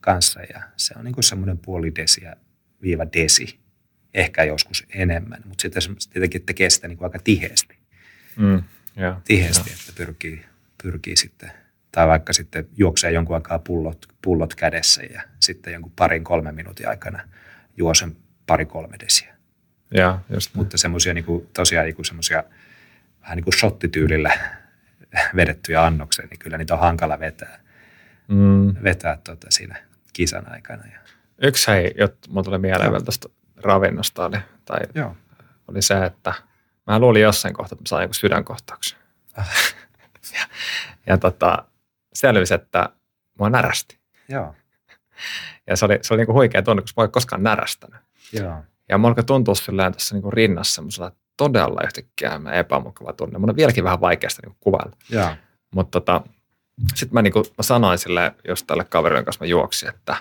kanssa ja se on niin kuin semmoinen puoli desiä viiva desi. Ehkä joskus enemmän, mutta sitten tietenkin tekee sitä niin kuin aika tiheästi. Mm, yeah, tiheästi, että pyrkii, pyrkii sitten, tai vaikka sitten juoksee jonkun aikaa pullot, pullot kädessä ja sitten jonkun parin kolmen minuutin aikana juo sen pari kolme desiä. Ja, just Mutta semmoisia niin kuin, tosiaan niin semmoisia vähän niin kuin shottityylillä vedettyjä annoksia, niin kyllä niitä on hankala vetää, mm. vetää tuota siinä kisan aikana. Ja, Yksi hei, jotta mulla tuli mieleen vielä tästä ravinnosta, oli, tai joo. oli se, että mä luulin jossain kohtaa, että mä saan sydänkohtauksen. Tota, selvisi, että mua närästi. Joo. Ja se oli, se oli niinku huikea tunne, koska mä en koskaan närästänyt. Joo. Ja mulla alkoi tuntua silleen tässä niinku rinnassa semmoisella todella yhtäkkiä epämukava tunne. Mun on vieläkin vähän vaikeasta niinku kuvailla. Joo. Mutta tota, sitten mä, niinku, mä sanoin sille just tälle kaverille, kanssa mä juoksin, että,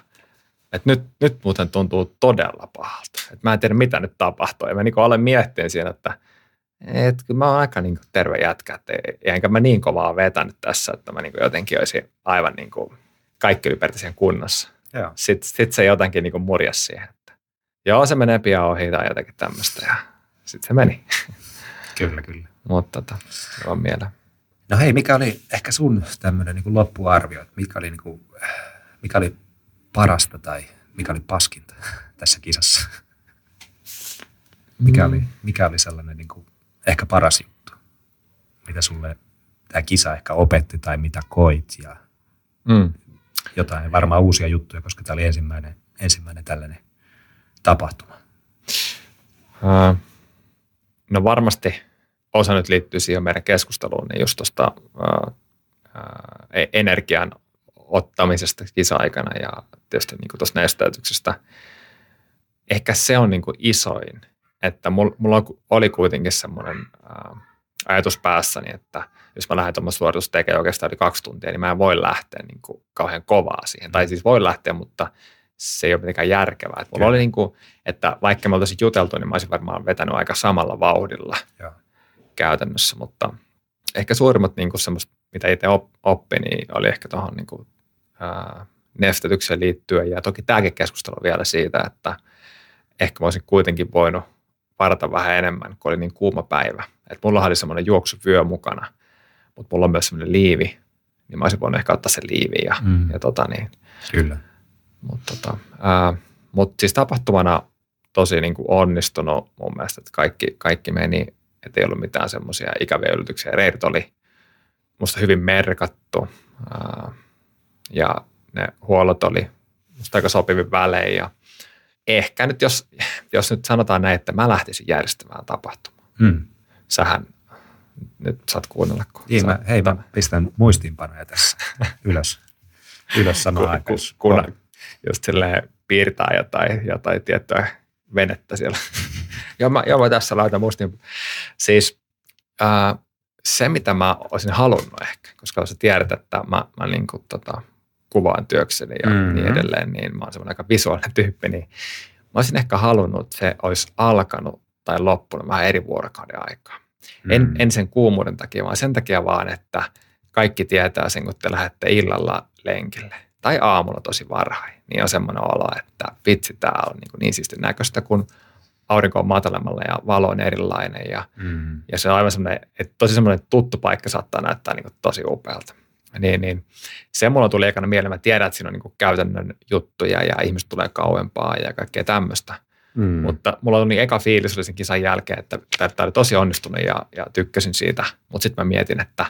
että nyt, nyt muuten tuntuu todella pahalta. Että mä en tiedä, mitä nyt tapahtuu. Ja mä niinku aloin miettiä siinä, että et, kyllä mä oon aika niinku terve jätkä, että enkä mä niin kovaa vetänyt tässä, että mä niinku jotenkin olisin aivan niinku kaikki ylipäätään kunnossa. Joo. Sitten sit se jotenkin niinku murjas siihen, että joo, se menee pian ohi tai jotenkin tämmöistä. Ja sitten se meni. Kyllä, kyllä. Mutta tota, on mieleen. No hei, mikä oli ehkä sun tämmöinen niin loppuarvio, että mikä oli, niin kuin, mikä oli parasta tai mikä oli paskinta tässä kisassa? Mikä, Mm. oli, mikä oli sellainen niin kuin, ehkä paras juttu, mitä sulle tämä kisa ehkä opetti tai mitä koit ja Mm. jotain varmaan uusia juttuja, koska tämä oli ensimmäinen, ensimmäinen tällainen tapahtuma. Ää, No varmasti osa nyt liittyy siihen meidän keskusteluun, niin just tuosta ää, ää, e- energian ottamisesta kisa-aikana ja tietysti niin tuosta nesteytyksestä. Ehkä se on niin isoin, että mulla, oli kuitenkin semmoinen ajatus päässäni, että jos mä lähden tuommoista suoritus tekemään oikeastaan yli kaksi tuntia, niin mä en voi lähteä niin kuin kauhean kovaa siihen. Tai siis voi lähteä, mutta se ei ole mitenkään järkevää. Et mulla Kyllä. oli niin kuin, että vaikka me oltaisiin juteltu, niin mä olisin varmaan vetänyt aika samalla vauhdilla Joo. käytännössä, mutta ehkä suurimmat niin kuin semmoista, mitä itse op- oppi, niin oli ehkä tuohon niin kuin, ää, nestetykseen liittyen. Ja toki tämäkin keskustelu vielä siitä, että ehkä mä olisin kuitenkin voinut varata vähän enemmän, kun oli niin kuuma päivä. Et mulla oli semmoinen juoksuvyö mukana, mutta mulla on myös semmoinen liivi, niin mä olisin voinut ehkä ottaa sen liiviin. Ja, Mm. ja tota niin, Kyllä. mutta tota, ää, mut siis tapahtumana tosi niin kuin onnistunut mun mielestä, että kaikki, kaikki meni, että ei ollut mitään semmoisia ikäviä yllätyksiä. Reirit oli musta hyvin merkattu ää, ja ne huollot oli musta aika sopivin välein ja ehkä nyt jos, jos nyt sanotaan näin, että mä lähtisin järjestämään tapahtumaa. Mm. Sähän nyt saat kuunnella. Kun Niin, mä, hei, mä pistän muistiinpanoja tässä ylös, ylös samaan kun, aikaan. kun, kun just silleen piirtää jotain, jotain tiettyä venettä siellä. joo, mä, joo, mä tässä laitan mustin. Siis ää, se, mitä mä olisin halunnut ehkä, koska sä tiedät, että mä, mä niin kuin, tota, kuvaan työkseni ja Mhm. mm-hmm. niin edelleen, niin mä oon semmoinen aika visuaalinen tyyppi, niin mä olisin ehkä halunnut, että se olisi alkanut tai loppunut vähän eri vuorokauden aikaa. En, Mm. en sen kuumuuden takia, vaan sen takia vaan, että kaikki tietää sen, kun te lähdette illalla lenkille tai aamulla tosi varhain, niin on semmoinen olo, että vitsi, tämä on niin, niin siistin näköistä, kun aurinko on matalemmalla ja valo on erilainen ja, Mm. ja se on aivan semmoinen, että tosi semmoinen tuttu paikka saattaa näyttää niin tosi upealta. Niin, niin se mulla tuli ekana mieleen, mä tiedän, että siinä on niin käytännön juttuja ja ihmiset tulee kauempaa ja kaikkea tämmöistä. Mm. Mutta mulla niin eka fiilis oli sen kisan jälkeen, että tämä oli tosi onnistunut ja, ja tykkäsin siitä. Mutta sitten mä mietin, että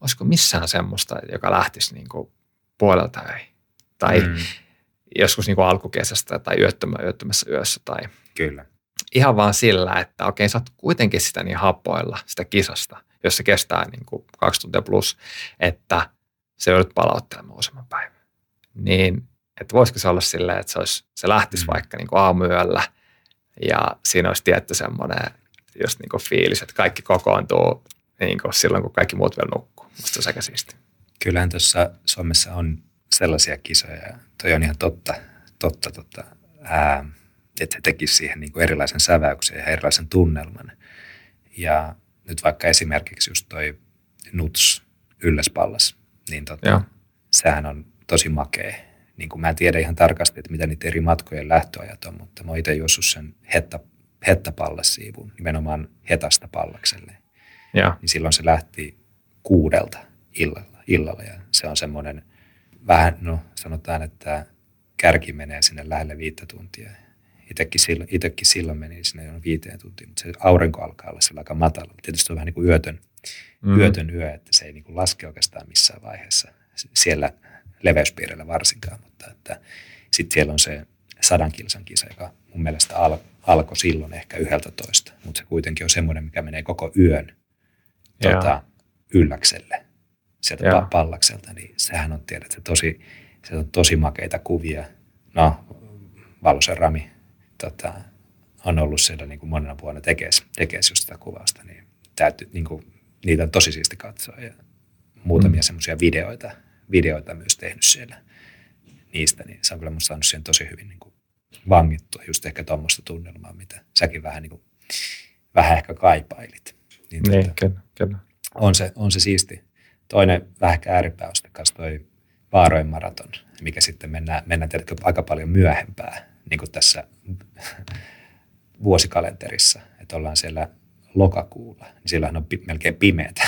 olisiko missään semmoista, joka lähtisi niin kuin puolelta ei. Tai mm. Joskus niin kuin alkukesästä tai yöttömä, yöttömässä yössä. Tai Kyllä. ihan vaan sillä, että okei, sä oot kuitenkin sitä niin happoilla, sitä kisasta, jos se kestää niin kuin kaksi tuntia plus, että se joudut palauttelemaan useamman päivän. Niin, että voisiko se olla silleen, että se, olisi, se lähtisi Mm. vaikka niin kuin aamuyöllä ja siinä olisi tietty semmoinen just niin kuin fiilis, että kaikki kokoontuu niin kuin silloin, kun kaikki muut vielä nukkuu. Musta se on aika siisti. Kyllähän tuossa Suomessa on sellaisia kisoja, ja toi on ihan totta, totta, totta ää, että he tekisivät siihen niin kuin erilaisen säväyksen ja erilaisen tunnelman. Ja nyt vaikka esimerkiksi just toi Nuts Ylläspallas, niin tota, sehän on tosi makea. Niin kuin mä en tiedä ihan tarkasti, että mitä niitä eri matkojen lähtöajat on, mutta mä oon itse juossut sen hetta, hettapallasiivun, nimenomaan hetasta pallakselle. Ja. Niin silloin se lähti kuudelta illalla, illalla ja se on semmoinen vähän, no sanotaan, että kärki menee sinne lähelle viittä tuntia. Itekin silloin, itekin silloin meni sinne viiteen tuntiin, mutta se aurinko alkaa olla sillä aika matala. Tietysti on vähän niin kuin yötön, mm. yötön yö, että se ei niin kuin laske oikeastaan missään vaiheessa siellä leveyspiirillä varsinkaan, mutta että sitten siellä on se sadan kilsan kisa, joka mun mielestä al, alkoi silloin ehkä yhdeltä toista, mutta se kuitenkin on semmoinen, mikä menee koko yön tota, ylläkselle sieltä Joo. pallakselta, niin sehän on, tiedät, tosi, se on tosi makeita kuvia. No, Valosen Rami tota, on ollut siellä niin kuin monena vuonna tekeessä, tekeessä just sitä kuvausta, niin, täytyy, niin kuin, niitä on tosi siisti katsoa ja muutamia mm. semmoisia videoita, videoita myös tehnyt siellä niistä, niin se on kyllä musta saanut siihen tosi hyvin niin kuin vangittua, just ehkä tuommoista tunnelmaa, mitä säkin vähän, niin kuin, vähän ehkä kaipailit. Niin, niin tota, kyllä, kyllä. On, se, on se siisti. Toinen vähän ääripää on sitten toi Vaarojen maraton, mikä sitten mennään, mennään tiedätkö, aika paljon myöhempää, niin kuin tässä vuosikalenterissa, että ollaan siellä lokakuulla, niin silloin on melkein pimeätä.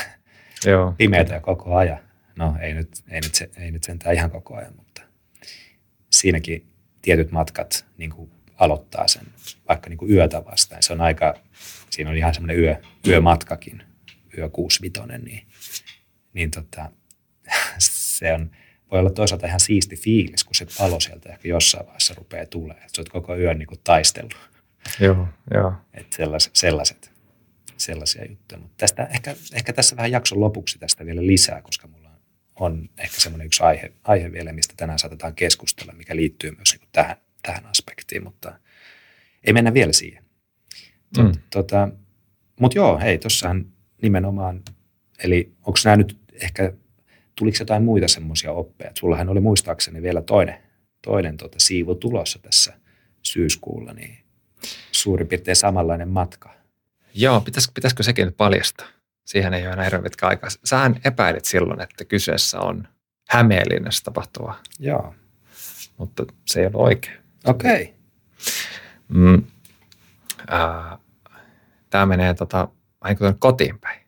Joo. Pimeätä koko ajan. No ei nyt, ei nyt, se, ei nyt sentään ihan koko ajan, mutta siinäkin tietyt matkat niin kuin aloittaa sen vaikka niin kuin yötä vastaan. Se on aika, siinä on ihan semmoinen yö, yömatkakin, yö kuusivitonen, niin, niin tota, se on, voi olla toisaalta ihan siisti fiilis, kun se palo sieltä ehkä jossain vaiheessa rupeaa tulee. Että sä oot koko yön niin kuin taistellut. Joo, joo. Että sellaiset, sellaiset, sellaisia juttuja. Mutta tästä, ehkä, ehkä tässä vähän jakson lopuksi tästä vielä lisää, koska mulla on ehkä semmoinen yksi aihe, aihe vielä, mistä tänään saatetaan keskustella, mikä liittyy myös niin tähän, tähän aspektiin, mutta ei mennä vielä siihen. Tot, mm. tota, mutta joo, hei, tuossahan nimenomaan, eli onko nämä nyt ehkä, tuliko jotain muita semmoisia oppeja? Sullahan oli muistaakseni vielä toinen, toinen tota, siivu tulossa tässä syyskuulla, niin suurin piirtein samanlainen matka. Joo, pitäis, pitäisikö sekin nyt paljastaa? Siihen ei ole enää hirveän pitkä aikaa. Sähän epäilit silloin, että kyseessä on Hämeenlinnassa tapahtuva. Joo. Mutta se ei ole oikein. Okei. Okay. Mm, Tämä menee tota, vähän kuin kotiin päin,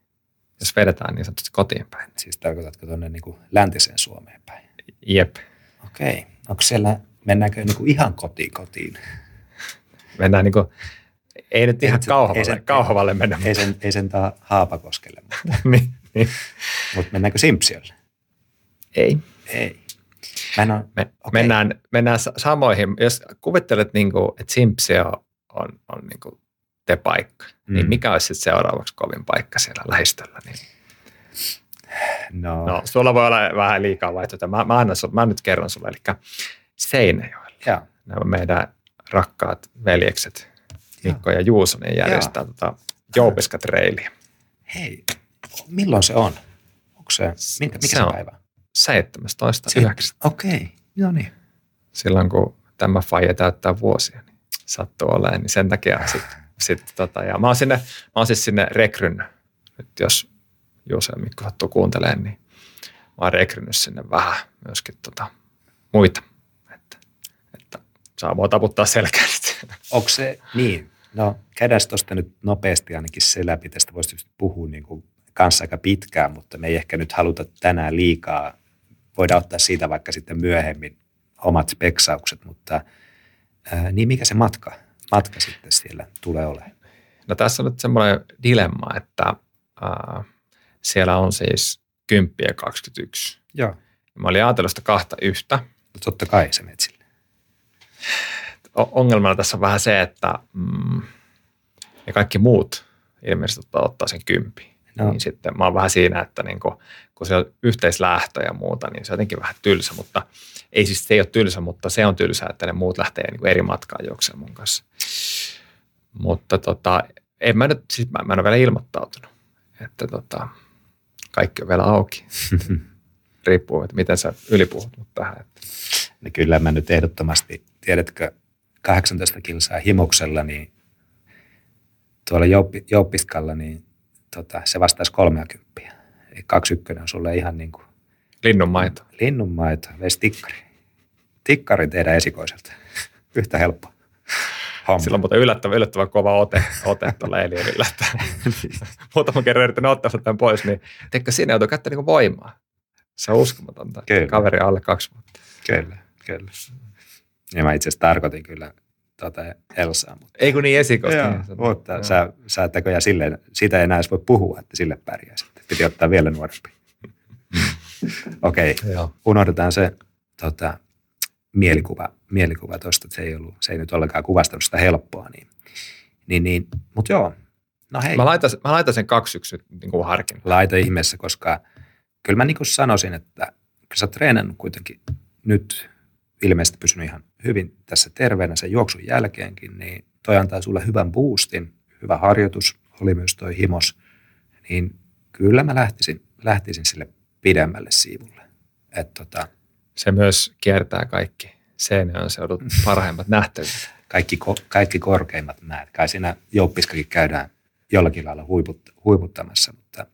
jos vedetään niin sanotusti kotiin päin. Siis tarkoitatko tuonne niin läntiseen Suomeen päin? Jep. Okei. Okay. Onko siellä, mennäänkö niin kuin ihan kotiin kotiin? Mennään niin kuin ei nyt ihan kauhavalle, sen, kauhavalle mennä. Ei sen, ei sen taa Haapakoskelle, mutta, niin, niin. mutta mennäänkö Simpsiolle? Ei. Ei. Mä en ole, Me, okay. mennään, mennään samoihin. Jos kuvittelet, niin kuin, että Simpsio on, on niin kuin te paikka, niin mm. niin mikä olisi sitten seuraavaksi kovin paikka siellä lähistöllä? Niin... No. no. sulla voi olla vähän liikaa vaihtoehtoja. Mä, mä, annan, mä nyt kerron sulle, eli Seinäjoella. Ja. Nämä meidän rakkaat veljekset Mikko ja Juuso, niin järjestää tota Joupeskat-reiliä. Hei, milloin se on? Onko se, minkä, mikä se, se päivä? 17.9. Okei, okay. no niin. Silloin kun tämä faija täyttää vuosia, niin sattuu olemaan, niin sen takia sitten sit, tota, ja mä oon, sinne, mä oon siis sinne rekryn, nyt jos Juuso ja Mikko sattuu kuuntelemaan, niin mä oon rekrynyt sinne vähän myöskin tota, muita, että, että saa mua taputtaa selkään Onko se niin? No käydään tuosta nyt nopeasti ainakin se läpi. Tästä voisi puhua niin kuin kanssa aika pitkään, mutta me ei ehkä nyt haluta tänään liikaa. Voidaan ottaa siitä vaikka sitten myöhemmin omat speksaukset, mutta ää, niin mikä se matka, matka sitten siellä tulee olemaan? No tässä on nyt semmoinen dilemma, että ää, siellä on siis 10 ja 21. Joo. Mä olin ajatellut sitä kahta yhtä. No totta kai se metsille ongelmana tässä on vähän se, että mm, ja kaikki muut ilmeisesti ottaa, ottaa sen kympi. No. Niin sitten mä oon vähän siinä, että niin kun, kun se on yhteislähtö ja muuta, niin se on jotenkin vähän tylsä, mutta ei siis se ei ole tylsä, mutta se on tylsä, että ne muut lähtee niin eri matkaan juoksemaan mun kanssa. Mutta tota, en mä nyt, siis mä, mä en ole vielä ilmoittautunut, että tota, kaikki on vielä auki. riippuu, että miten sä ylipuhut mut tähän. Että. Niin kyllä mä nyt ehdottomasti, tiedätkö, 18 kilsaa himoksella, niin tuolla Jouppi, Jouppiskalla, niin tota, se vastaisi 30. Eli 21 on sulle ihan niin kuin Linnunmaito. linnunmaito, vesi tikkari. Tikkari tehdään esikoiselta. Yhtä helppoa. Homma. Sillä on muuten yllättävän, yllättävän kova ote, ote tuolla. Että muutaman kerran yrittänyt ottaa tämän pois, niin teikö siinä joutuu käyttää niin voimaa. Se on uskomatonta. Kyllä. Kaveri alle kaksi vuotta. Kyllä, kyllä. Ja mä itse asiassa tarkoitin kyllä tuota Elsaa, mutta, Ei kun niin. Joo, niin, se- mutta joo. sä, sä et näköjään silleen, siitä ei enää edes voi puhua, että sille pärjäisi. Piti ottaa vielä nuorempi. Okei, okay. Joo. unohdetaan se tota, mielikuva, mielikuva tuosta, että se ei, ollut, se ei nyt ollenkaan kuvastanut sitä helppoa. Niin, niin, niin. mutta joo, no hei. Mä laitan, mä laitan sen kaksi yksi nyt niin kuin harkin. laita ihmeessä, koska kyllä mä niin kuin sanoisin, että kyllä sä oot treenannut kuitenkin nyt ilmeisesti pysynyt ihan hyvin tässä terveenä sen juoksun jälkeenkin, niin toi antaa sulle hyvän boostin, hyvä harjoitus, oli myös toi himos, niin kyllä mä lähtisin, lähtisin sille pidemmälle siivulle. Et tota, Se myös kiertää kaikki Seinäjoen seudut parhaimmat nähtävyydet. kaikki, ko- kaikki korkeimmat näet. Kai siinä jouppiskakin käydään jollakin lailla huiput, huiputtamassa, mutta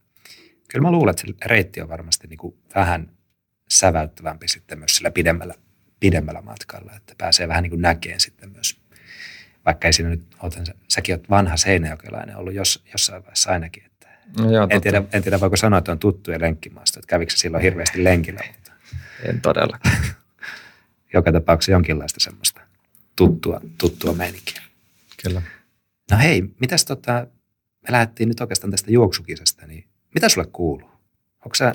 kyllä mä luulen, että se reitti on varmasti niin kuin vähän säväyttävämpi sitten myös sillä pidemmällä, pidemmällä matkalla, että pääsee vähän niin kuin näkeen sitten myös. Vaikka ei siinä nyt, ootan, säkin oot vanha seinäjokelainen ollut jos, jossain vaiheessa ainakin. Että No joo, en, totta. tiedä, en tiedä, voiko sanoa, että on tuttuja lenkkimaasta, että kävikö silloin hirveästi lenkillä, mutta En todella. joka tapauksessa jonkinlaista semmoista tuttua, tuttua meininkiä. Kyllä. No hei, mitäs tota, me lähdettiin nyt oikeastaan tästä juoksukisasta, niin mitä sulle kuuluu? Onko, sä,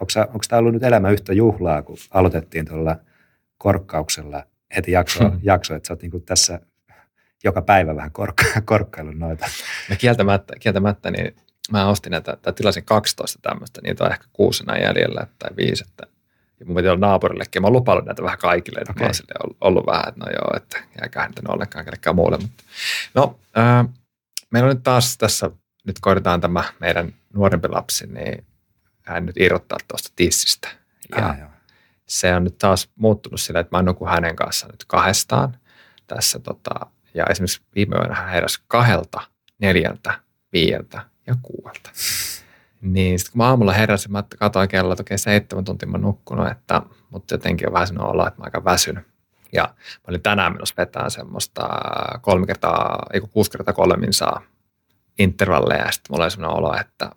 onko, sä, onko tämä ollut nyt elämä yhtä juhlaa, kun aloitettiin tuolla korkkauksella heti jakso, Hmm. jakso että sä oot niin tässä joka päivä vähän korkka, korkkailun noita. Ja kieltämättä, kieltämättä niin mä ostin näitä, tai tilasin 12 tämmöistä, niitä on ehkä kuusi enää jäljellä tai viisi, että ja mun piti olla naapurillekin. Mä oon lupaillut näitä vähän kaikille, että okay. mä oon ollut, ollut vähän, että no joo, että jääkää nyt ollenkaan kellekään muulle. Mutta. No, ää, meillä on nyt taas tässä, nyt koitetaan tämä meidän nuorempi lapsi, niin hän nyt irrottaa tuosta tissistä. Ja Ah, joo. Se on nyt taas muuttunut sillä, että mä nukun hänen kanssaan nyt kahdestaan tässä. Tota, ja esimerkiksi viime yönä hän heräsi kahdelta, neljältä, viieltä ja kuuelta. Niin sitten kun mä aamulla heräsin, mä katsoin kello, että okei seitsemän tuntia mä oon nukkunut, että, mutta jotenkin on vähän sellainen olo, että mä oon aika väsynyt. Ja mä olin tänään menossa vetää semmoista kolme kertaa, ei kun kuusi kertaa kolmin saa intervalleja, ja sitten mulla oli sellainen olo, että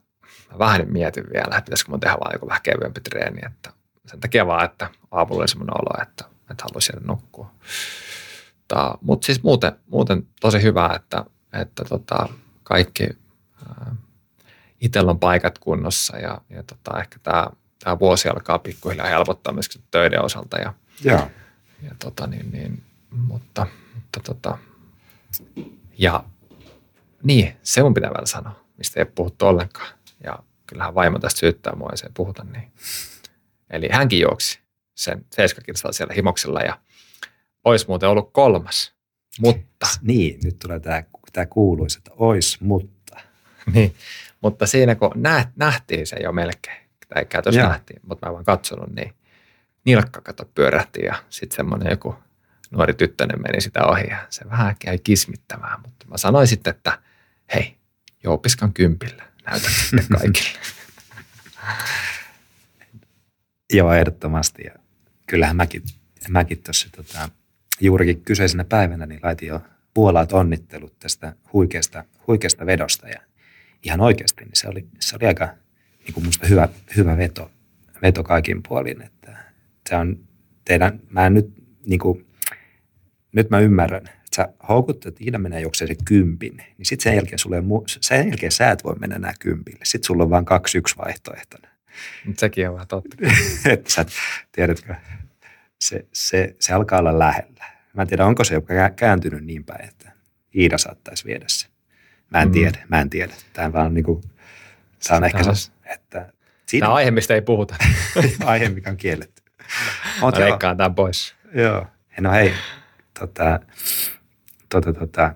mä vähän mietin vielä, että pitäisikö mun tehdä vaan joku vähän kevyempi treeni, että sen takia vaan, että aamulla oli semmoinen olo, että, että haluaisin jäädä nukkua. Mutta siis muuten, muuten tosi hyvä, että, että tota, kaikki ää, itsellä on paikat kunnossa ja, ja tota, ehkä tämä tää vuosi alkaa pikkuhiljaa helpottaa myös töiden osalta. Ja, Joo. ja tota, niin, niin, mutta, mutta tota, ja niin, se mun pitää vielä sanoa, mistä ei puhuttu ollenkaan. Ja kyllähän vaimo tästä syyttää mua, jos ei puhuta niin. Eli hänkin juoksi sen seiskakilsalla siellä himoksella ja olisi muuten ollut kolmas. Mutta, Niin, nyt tulee tämä, tämä kuuluisa, että ois, mutta. niin, mutta siinä kun nä, nähtiin se jo melkein, tai käytössä Joo. nähtiin, mutta mä en vaan katsonut, niin nilkka kato pyörähti ja sitten semmoinen joku nuori tyttönen meni sitä ohi ja se vähän käy kismittämään, mutta mä sanoin sitten, että hei, Joupiskan kympillä, näytä sitten kaikille. Joo, ehdottomasti. Ja kyllähän mäkin, mäkin tuossa tota, juurikin kyseisenä päivänä niin laitin jo puolaat onnittelut tästä huikeasta, huikeasta vedosta. Ja ihan oikeasti niin se, oli, se oli aika niin kuin musta hyvä, hyvä veto, veto kaikin puolin. Että se on teidän, mä en nyt niin kuin, nyt mä ymmärrän, että sä Iida menee juoksee se kympin, niin sitten sen jälkeen, sulle, sen jälkeen sä et voi mennä enää kympille. Sitten sulla on vain kaksi yksi vaihtoehtona. Mutta sekin on vähän totta. että sä, tiedätkö, se, se, se alkaa olla lähellä. Mä en tiedä, onko se jopa kä- kääntynyt niin päin, että Iida saattaisi viedä sen. Mä en Mm. tiedä, mä en tiedä. Tämä vaan niinku, tämä on ehkä se, että siinä Tämä on aihe, mistä ei puhuta. aihe, mikä on kielletty. Mä Mut joo, leikkaan tämän pois. joo. No hei, tota, tota, tota.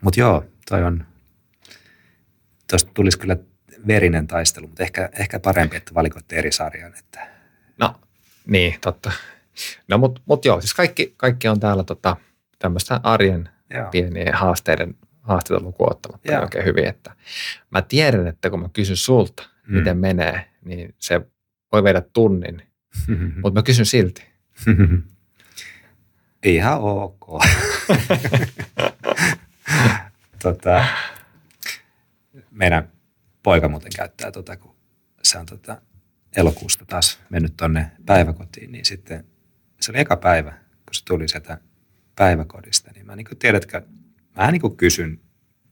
mutta joo, toi on, tuosta tulisi kyllä verinen taistelu, mutta ehkä, ehkä parempi, että valikoitte eri sarjan, että No, niin, totta. No, mutta mut joo, siis kaikki, kaikki on täällä tota, tämmöistä arjen Joo. pienien haasteiden, haasteita lukuun ottamatta Joo. oikein hyvin. Että mä tiedän, että kun mä kysyn sulta, Mm. miten menee, niin se voi viedä tunnin, mutta mä kysyn silti. Ihan ok. tota, meidän poika muuten käyttää tota, kun se on tota, elokuusta taas mennyt tonne päiväkotiin, niin sitten se oli eka päivä, kun se tuli sieltä päiväkodista, niin mä niin kuin, tiedätkö, mä niin kuin kysyn,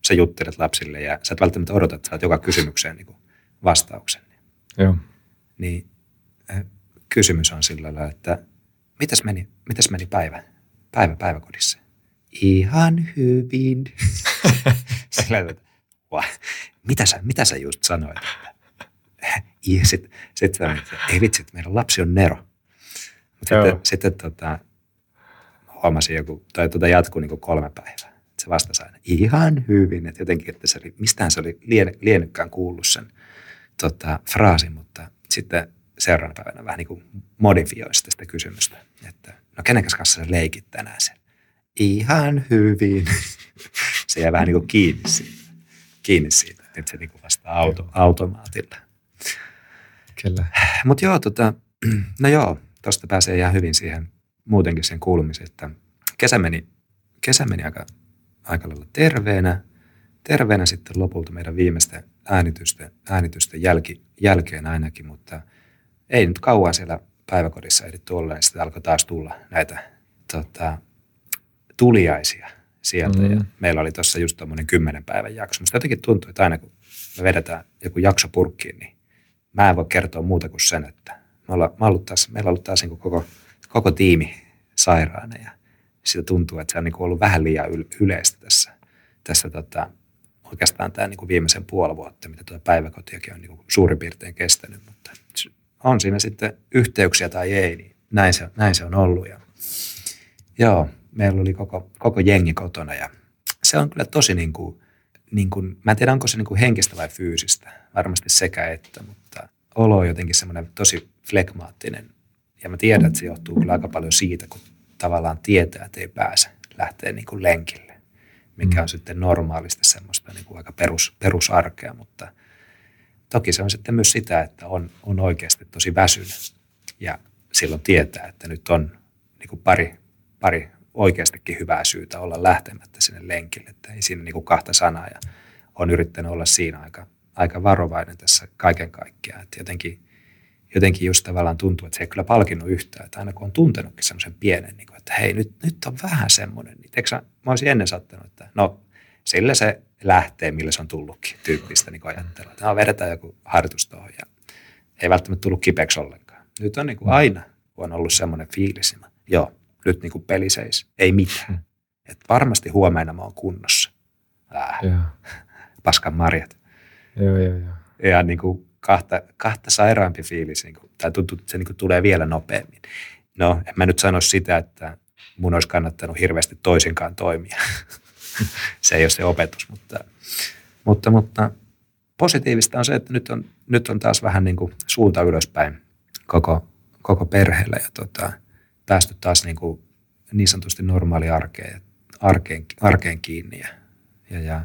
sä juttelet lapsille ja sä et välttämättä odota, että saat joka kysymykseen niin kuin vastauksen. Joo. Niin äh, kysymys on sillä lailla, että mitäs meni, mitäs meni päivä, päivä päiväkodissa? Ihan hyvin. sillä lailla, että "Wah, mitä sä, mitä sä just sanoit? Ja sitten sit että ei vitsi, että meidän lapsi on Nero. Mutta sitten, sitten tota, huomasin joku, tai tuota jatkuu niin kolme päivää. Se vastasi aina ihan hyvin, että jotenkin, että se oli, mistään se oli lien, liennykkään kuullut sen tota, fraasin, mutta sitten seuraavana päivänä vähän niin kuin modifioi sitä, sitä kysymystä, että no kenenkäs kanssa sä leikit tänään sen? Ihan hyvin. se jää vähän niin kuin kiinni siitä. Kiinni siitä, että se niin kuin vastaa auto, automaatilla. Kyllä. Mutta joo, tota, no joo, tuosta pääsee ihan hyvin siihen muutenkin sen kuulumiseen, että kesä meni, kesä meni aika, aika lailla terveenä. Terveenä sitten lopulta meidän viimeisten äänitysten, äänitysten jälki, jälkeen ainakin, mutta ei nyt kauan siellä päiväkodissa ehditty olla, ja sitten alkoi taas tulla näitä tota, tuliaisia sieltä. Mm. Ja meillä oli tuossa just tuommoinen kymmenen päivän jakso. Musta jotenkin tuntuu, että aina kun me vedetään joku jakso purkkiin, niin mä en voi kertoa muuta kuin sen, että me olla, mä ollut taas, meillä on ollut taas niin kuin koko, koko tiimi sairaana ja sitä tuntuu, että se on niin kuin ollut vähän liian yl- yleistä tässä, tässä tota, oikeastaan tämä niin kuin viimeisen puoli vuotta, mitä tuota päiväkotiakin on niin kuin suurin piirtein kestänyt, mutta on siinä sitten yhteyksiä tai ei, niin näin se, näin se on ollut. Ja, joo, meillä oli koko, koko jengi kotona ja se on kyllä tosi niin kuin, niin kuin, mä en tiedä onko se niin kuin henkistä vai fyysistä, varmasti sekä että, mutta olo on jotenkin semmoinen tosi flegmaattinen. Ja mä tiedän, että se johtuu kyllä aika paljon siitä, kun tavallaan tietää, että ei pääse lähteä niin kuin lenkille, mikä on sitten normaalisti semmoista niin kuin aika perus, perusarkea, mutta toki se on sitten myös sitä, että on, on oikeasti tosi väsynyt ja silloin tietää, että nyt on niin kuin pari, pari oikeastikin hyvää syytä olla lähtemättä sinne lenkille, että ei siinä niin kuin kahta sanaa ja on yrittänyt olla siinä aika, aika varovainen tässä kaiken kaikkiaan, että jotenkin, jotenkin just tavallaan tuntuu, että se ei kyllä palkinnut yhtään, että aina kun on tuntenutkin semmoisen pienen, niin kuin, että hei nyt, nyt on vähän semmoinen, niin teikö, sä- mä olisin ennen sattanut, että no sillä se lähtee, millä se on tullutkin tyyppistä niin ajattelua. Että no, vedetään joku harjoitus tuohon ja ei välttämättä tullut kipeäksi ollenkaan. Nyt on niin kuin aina, kun on ollut semmoinen fiilis, niin joo, nyt niin kuin peli seis, ei mitään. Et varmasti huomenna mä oon kunnossa. Äh, Joo. paskan marjat. Joo, joo, joo. Ja niin kuin kahta, kahta sairaampi fiilis, niin kuin, tai tuntuu, että se niin kuin tulee vielä nopeammin. No, en mä nyt sano sitä, että mun olisi kannattanut hirveästi toisinkaan toimia. se ei ole se opetus, mutta, mutta, mutta positiivista on se, että nyt on, nyt on taas vähän niin kuin suunta ylöspäin koko, koko perheellä ja tota, päästy taas niin, kuin niin sanotusti normaali arkeen, arkeen, arkeen kiinni. Ja, ja, ja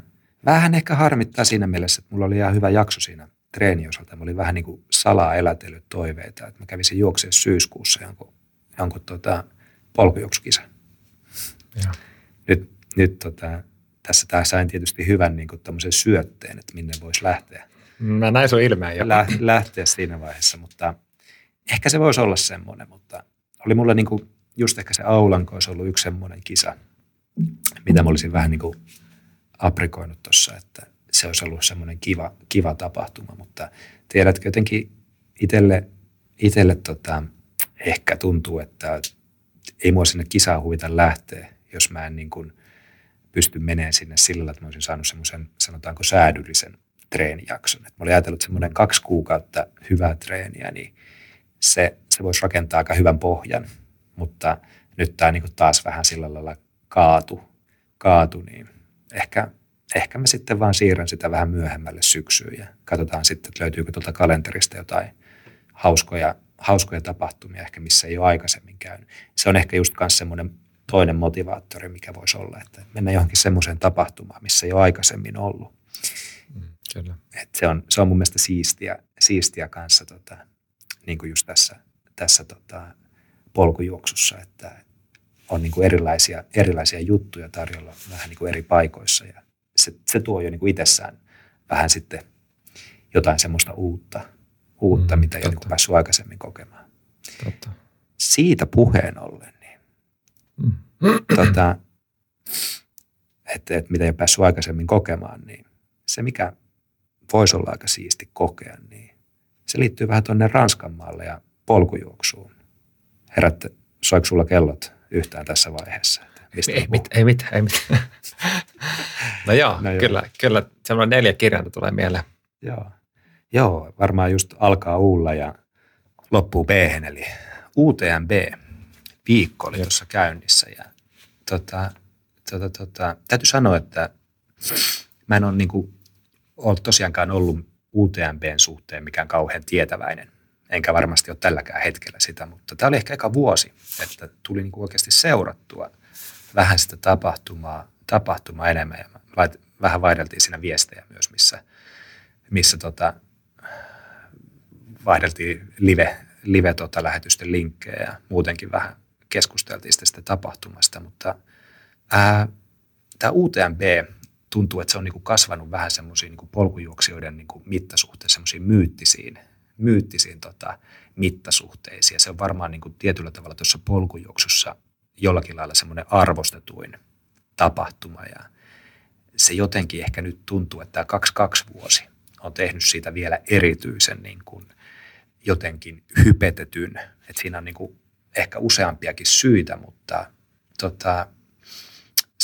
vähän ehkä harmittaa siinä mielessä, että mulla oli ihan hyvä jakso siinä treenin osalta. Mä olin vähän niin kuin salaa elätellyt toiveita, että mä kävisin juoksemaan syyskuussa jonkun, jonkun tota, polkujuoksukisa. Joo. Nyt, nyt tota, tässä taas sain tietysti hyvän niin kuin syötteen, että minne voisi lähteä Mä näin sun ilmeen jo. lä- lähteä siinä vaiheessa, mutta ehkä se voisi olla semmoinen, mutta oli mulla niin kuin just ehkä se Aulanko olisi ollut yksi semmoinen kisa, mitä mä olisin vähän niin kuin aprikoinut tuossa, että se olisi ollut semmoinen kiva, kiva tapahtuma, mutta tiedätkö jotenkin itselle, itselle tota, ehkä tuntuu, että ei mua sinne kisaan huvita lähteä, jos mä en niin kuin pysty menemään sinne sillä että mä olisin saanut semmoisen, sanotaanko säädyllisen treenijakson. Et mä olin ajatellut, semmoinen kaksi kuukautta hyvää treeniä, niin se, se voisi rakentaa aika hyvän pohjan, mutta nyt tämä niin taas vähän sillä lailla kaatu, kaatu niin ehkä, ehkä mä sitten vaan siirrän sitä vähän myöhemmälle syksyyn ja katsotaan sitten, että löytyykö tuolta kalenterista jotain hauskoja, hauskoja tapahtumia ehkä, missä ei ole aikaisemmin käynyt. Se on ehkä just myös semmoinen toinen motivaattori, mikä voisi olla, että mennä johonkin semmoiseen tapahtumaan, missä ei ole aikaisemmin ollut. Mm, kyllä. Et se, on, se on mun mielestä siistiä, siistiä kanssa tota, niin kuin just tässä, tässä tota, polkujuoksussa, että on niin kuin erilaisia, erilaisia juttuja tarjolla vähän niin kuin eri paikoissa ja se, se tuo jo niin kuin itsessään vähän sitten jotain semmoista uutta, uutta mm, mitä ei ole niin päässyt aikaisemmin kokemaan. Totta. Siitä puheen ollen, niin, mm. tota, että, että mitä ei ole päässyt aikaisemmin kokemaan, niin se mikä voisi olla aika siisti kokea, niin se liittyy vähän tuonne Ranskan maalle ja polkujuoksuun. Herätte, soiko sulla kellot yhtään tässä vaiheessa? Mistä ei, mit, ei mitään, ei mitään. no joo, no kyllä, joo. kyllä semmoinen neljä kirjainta tulee mieleen. Joo. joo, varmaan just alkaa uulla ja loppuu b eli UTMB viikko oli tuossa käynnissä ja tota, tota, tota, täytyy sanoa, että mä en ole, niin kuin, ole tosiaankaan ollut UTMBn suhteen mikään kauhean tietäväinen. Enkä varmasti ole tälläkään hetkellä sitä, mutta tämä oli ehkä eka vuosi, että tuli niin kuin oikeasti seurattua vähän sitä tapahtumaa, tapahtumaa enemmän. Ja vähän vaihdeltiin siinä viestejä myös, missä, missä tota, vaihdeltiin live, live tota, lähetysten linkkejä ja muutenkin vähän keskusteltiin sitä, sitä tapahtumasta, mutta tämä UTMB tuntuu, että se on niin kuin kasvanut vähän semmoisiin niin polkujuoksijoiden niin kuin mittasuhteisiin, semmoisiin myyttisiin, myyttisiin tota, mittasuhteisiin. Ja se on varmaan niin kuin tietyllä tavalla tuossa polkujuoksussa jollakin lailla semmoinen arvostetuin tapahtuma. Ja se jotenkin ehkä nyt tuntuu, että tämä 22 vuosi on tehnyt siitä vielä erityisen niin kuin jotenkin hypetetyn. Että siinä on niin kuin ehkä useampiakin syitä, mutta tota,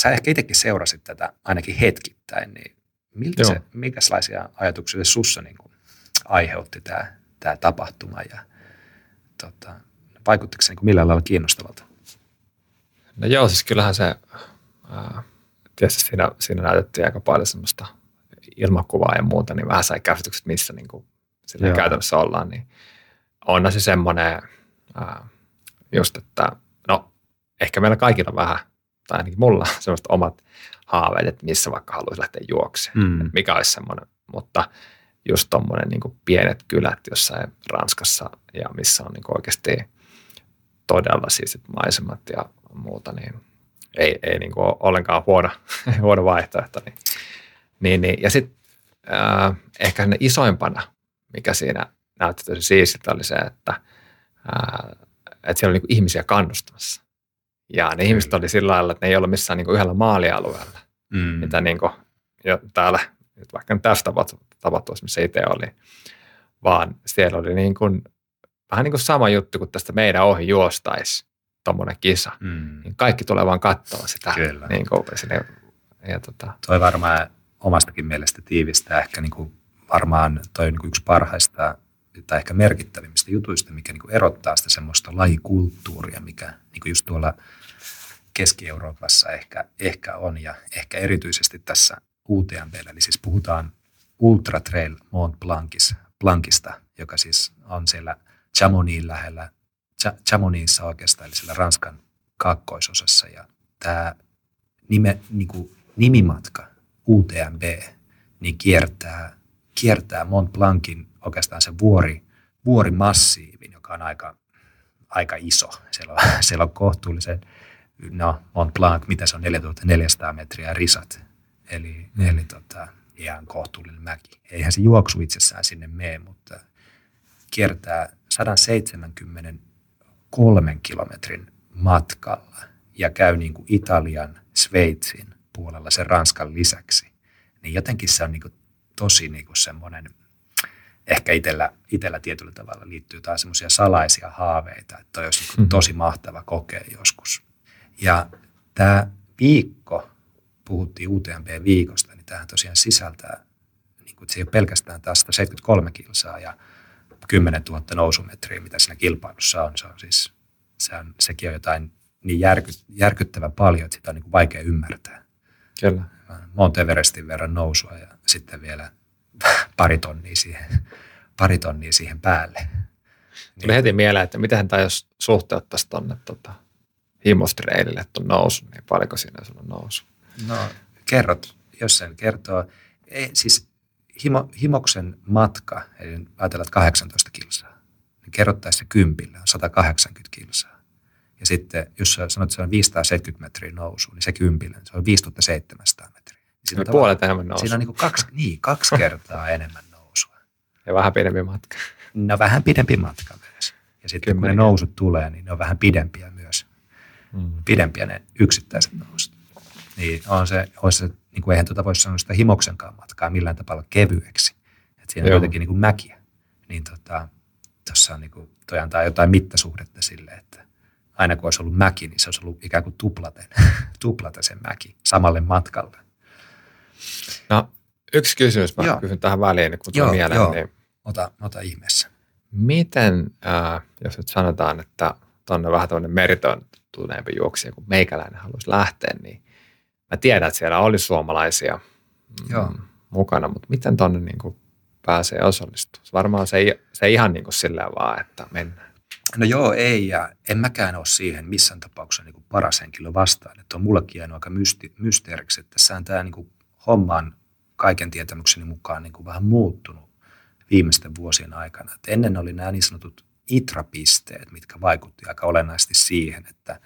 sä ehkä itsekin seurasit tätä ainakin hetkittäin, niin miltä se, minkälaisia ajatuksia se sussa niin kuin aiheutti tämä, tämä tapahtuma ja tota, vaikuttiko se niin millään lailla kiinnostavalta? No joo, siis kyllähän se, ää, tietysti siinä, siinä näytettiin aika paljon semmoista ilmakuvaa ja muuta, niin vähän sai käsitykset, missä niin kuin käytännössä ollaan, niin on se semmoinen ää, just, että no ehkä meillä kaikilla vähän tai ainakin mulla on semmoiset omat haaveet, että missä vaikka haluaisi lähteä juoksemaan, mm. mikä olisi semmoinen, mutta just tuommoinen niin pienet kylät jossain Ranskassa ja missä on niin oikeasti todella siisit maisemat ja muuta, niin ei, ei niin kuin ole ollenkaan huono, huono vaihtoehto. Niin, niin, niin. Ja sitten äh, ehkä ne isoimpana, mikä siinä näytti tosi siistiltä, oli se, että, äh, että siellä oli niin ihmisiä kannustamassa. Ja ne Kyllä. ihmiset oli sillä lailla, että ne ei ollut missään niin yhdellä maalialueella, mm. mitä niin kuin, jo täällä, vaikka tästä tapahtumassa, missä itse oli, vaan siellä oli niin kuin, vähän niin kuin sama juttu kuin tästä meidän ohi juostaisi tuommoinen kisa. Mm. Niin kaikki tulee vaan katsoa sitä. Kyllä. Niin kuin, sinne, ja tota. Toi varmaan omastakin mielestä tiivistää ehkä niin kuin varmaan toi niin kuin yksi parhaista tai ehkä merkittävimmistä jutuista, mikä niin kuin erottaa sitä semmoista lajikulttuuria, mikä niin kuin just tuolla – Keski-Euroopassa ehkä, ehkä on ja ehkä erityisesti tässä UTMBllä. Eli siis puhutaan Ultra Trail Mont Blancis, Blancista, joka siis on siellä Chamonixin lähellä, Chamonixissa oikeastaan, eli siellä Ranskan kaakkoisosassa. Ja tämä nime, niin kuin nimimatka UTMB niin kiertää, kiertää Mont Blancin oikeastaan se vuori, vuorimassiivin, joka on aika, aika iso. Siellä on, siellä on kohtuullisen no Mont Blanc, mitä se on, 4400 metriä risat. Eli, mm. eli tota, ihan kohtuullinen mäki. Eihän se juoksu itsessään sinne mene, mutta kiertää 173 kilometrin matkalla ja käy niin kuin Italian, Sveitsin puolella sen Ranskan lisäksi. Niin jotenkin se on niin kuin tosi niin kuin semmoinen, ehkä itsellä, itsellä tietyllä tavalla liittyy taas semmoisia salaisia haaveita, että toi olisi niin tosi mahtava kokea joskus ja tämä viikko, puhuttiin UTMB-viikosta, niin tämähän tosiaan sisältää, niin kuin, että se ei ole pelkästään taas 73 kilsaa ja 10 000 nousumetriä, mitä siinä kilpailussa on. Se on siis, se on, sekin on jotain niin järky, järkyttävän paljon, että sitä on niin kuin vaikea ymmärtää. Kyllä. Monteverestin verran nousua ja sitten vielä pari tonnia siihen, pari tonnia siihen päälle. Tuli niin. heti mieleen, että miten tämä jos suhteuttaisi tuonne tota, himostreilille tuon nousun, niin paljonko siinä on nousu? No kerrot, jos sen kertoo. Ei, siis himo, himoksen matka, eli ajatellaan, että 18 kilsaa, niin kerrottaisiin se kympillä on 180 kilsaa. Ja sitten, jos sä sanot, että se on 570 metriä nousu, niin se kympillä, se on 5700 metriä. Niin siinä on puolet enemmän nousu. Siinä on niin kaksi, niin, kaksi kertaa enemmän nousua. Ja vähän pidempi matka. No vähän pidempi matka myös. Ja sitten kun ne nousut tulee, niin ne on vähän pidempiä myös. Mm. Pidempiä ne yksittäiset nousut. Niin on se, on se niin kuin eihän tuota voisi sanoa sitä himoksenkaan matkaa millään tapaa kevyeksi. Et siinä Joo. on jotenkin niin kuin mäkiä. Niin tota, tuossa on niin kuin, toi antaa jotain mittasuhdetta sille, että aina kun olisi ollut mäki, niin se olisi ollut ikään kuin tuplaten, tuplaten sen mäki samalle matkalle. No, yksi kysymys mä joo. kysyn tähän väliin, kun tulee mieleen. Joo. Niin ota, ota ihmeessä. Miten, äh, jos nyt sanotaan, että tuonne vähän tuonne meritontuneempi juoksija, kun meikäläinen haluaisi lähteä, niin mä tiedän, että siellä oli suomalaisia mm, Joo. mukana, mutta miten tuonne niin pääsee osallistumaan? Varmaan se ei, se ei ihan niin kuin silleen vaan, että mennään. No joo, ei, ja en mäkään ole siihen missään tapauksessa niin paras henkilö vastaan. Että on mullekin jäänyt aika mysti, mysteeriksi, että tässä on tämä niin homma on kaiken tietämykseni mukaan niin kuin vähän muuttunut viimeisten vuosien aikana. Et ennen oli nämä niin sanotut itrapisteet, mitkä vaikutti aika olennaisesti siihen, että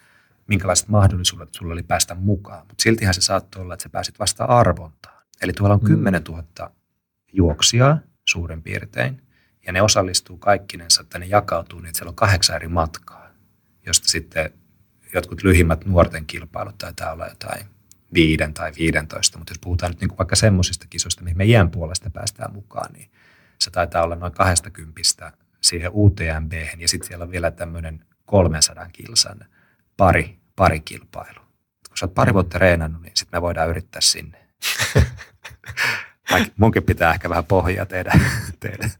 minkälaiset mahdollisuudet sulla oli päästä mukaan. Mutta siltihän se saattoi olla, että sä pääsit vasta arvontaan. Eli tuolla on mm. 10 000 juoksijaa suurin piirtein, ja ne osallistuu kaikkinensa, että ne jakautuu niin, että siellä on kahdeksan eri matkaa, josta sitten jotkut lyhimmät nuorten kilpailut taitaa olla jotain viiden tai viidentoista, mutta jos puhutaan nyt niin kuin vaikka semmoisista kisoista, mihin me iän puolesta päästään mukaan, niin se taitaa olla noin 20 siihen UTMB, ja sitten siellä on vielä tämmöinen 300 kilsan pari, pari kilpailu. Kun sä oot pari vuotta reenannut, niin sitten me voidaan yrittää sinne. Munkin pitää ehkä vähän pohjaa tehdä, tehdä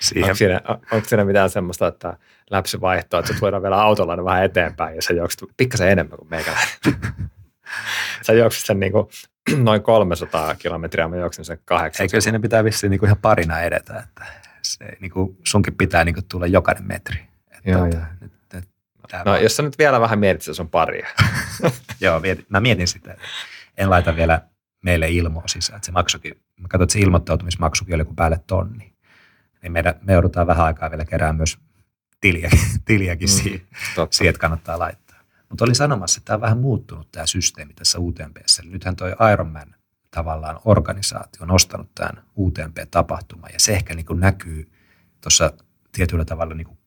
siihen. Onko siinä, onko siinä mitään semmoista, että läpsyvaihtoa, että sä voidaan vielä autolla vähän eteenpäin ja sä juokset pikkasen enemmän kuin meikäläinen. sä juoksit sen niin kuin noin 300 kilometriä, mä juoksin sen kahdeksan. Eikö siinä pitää vissiin niin kuin ihan parina edetä, että se, niin kuin sunkin pitää niin kuin tulla jokainen metri. Että joo, joo. Nyt, nyt, no, vaan. jos sä nyt vielä vähän mietit, se on paria. joo, mietin, mä mietin sitä. En laita vielä meille ilmoa sisään. Että se maksukin, mä katsoin, että se ilmoittautumismaksukin oli kuin päälle tonni. Niin meidän, me joudutaan vähän aikaa vielä kerään myös tiliä, tiliäkin mm, siihen, siihen, että kannattaa laittaa. Mutta oli sanomassa, että tämä on vähän muuttunut tämä systeemi tässä UTMPssä. Nythän tuo Ironman tavallaan organisaatio on ostanut tämän UTMP-tapahtuman ja se ehkä niin kuin näkyy tuossa tietyllä tavalla niin kuin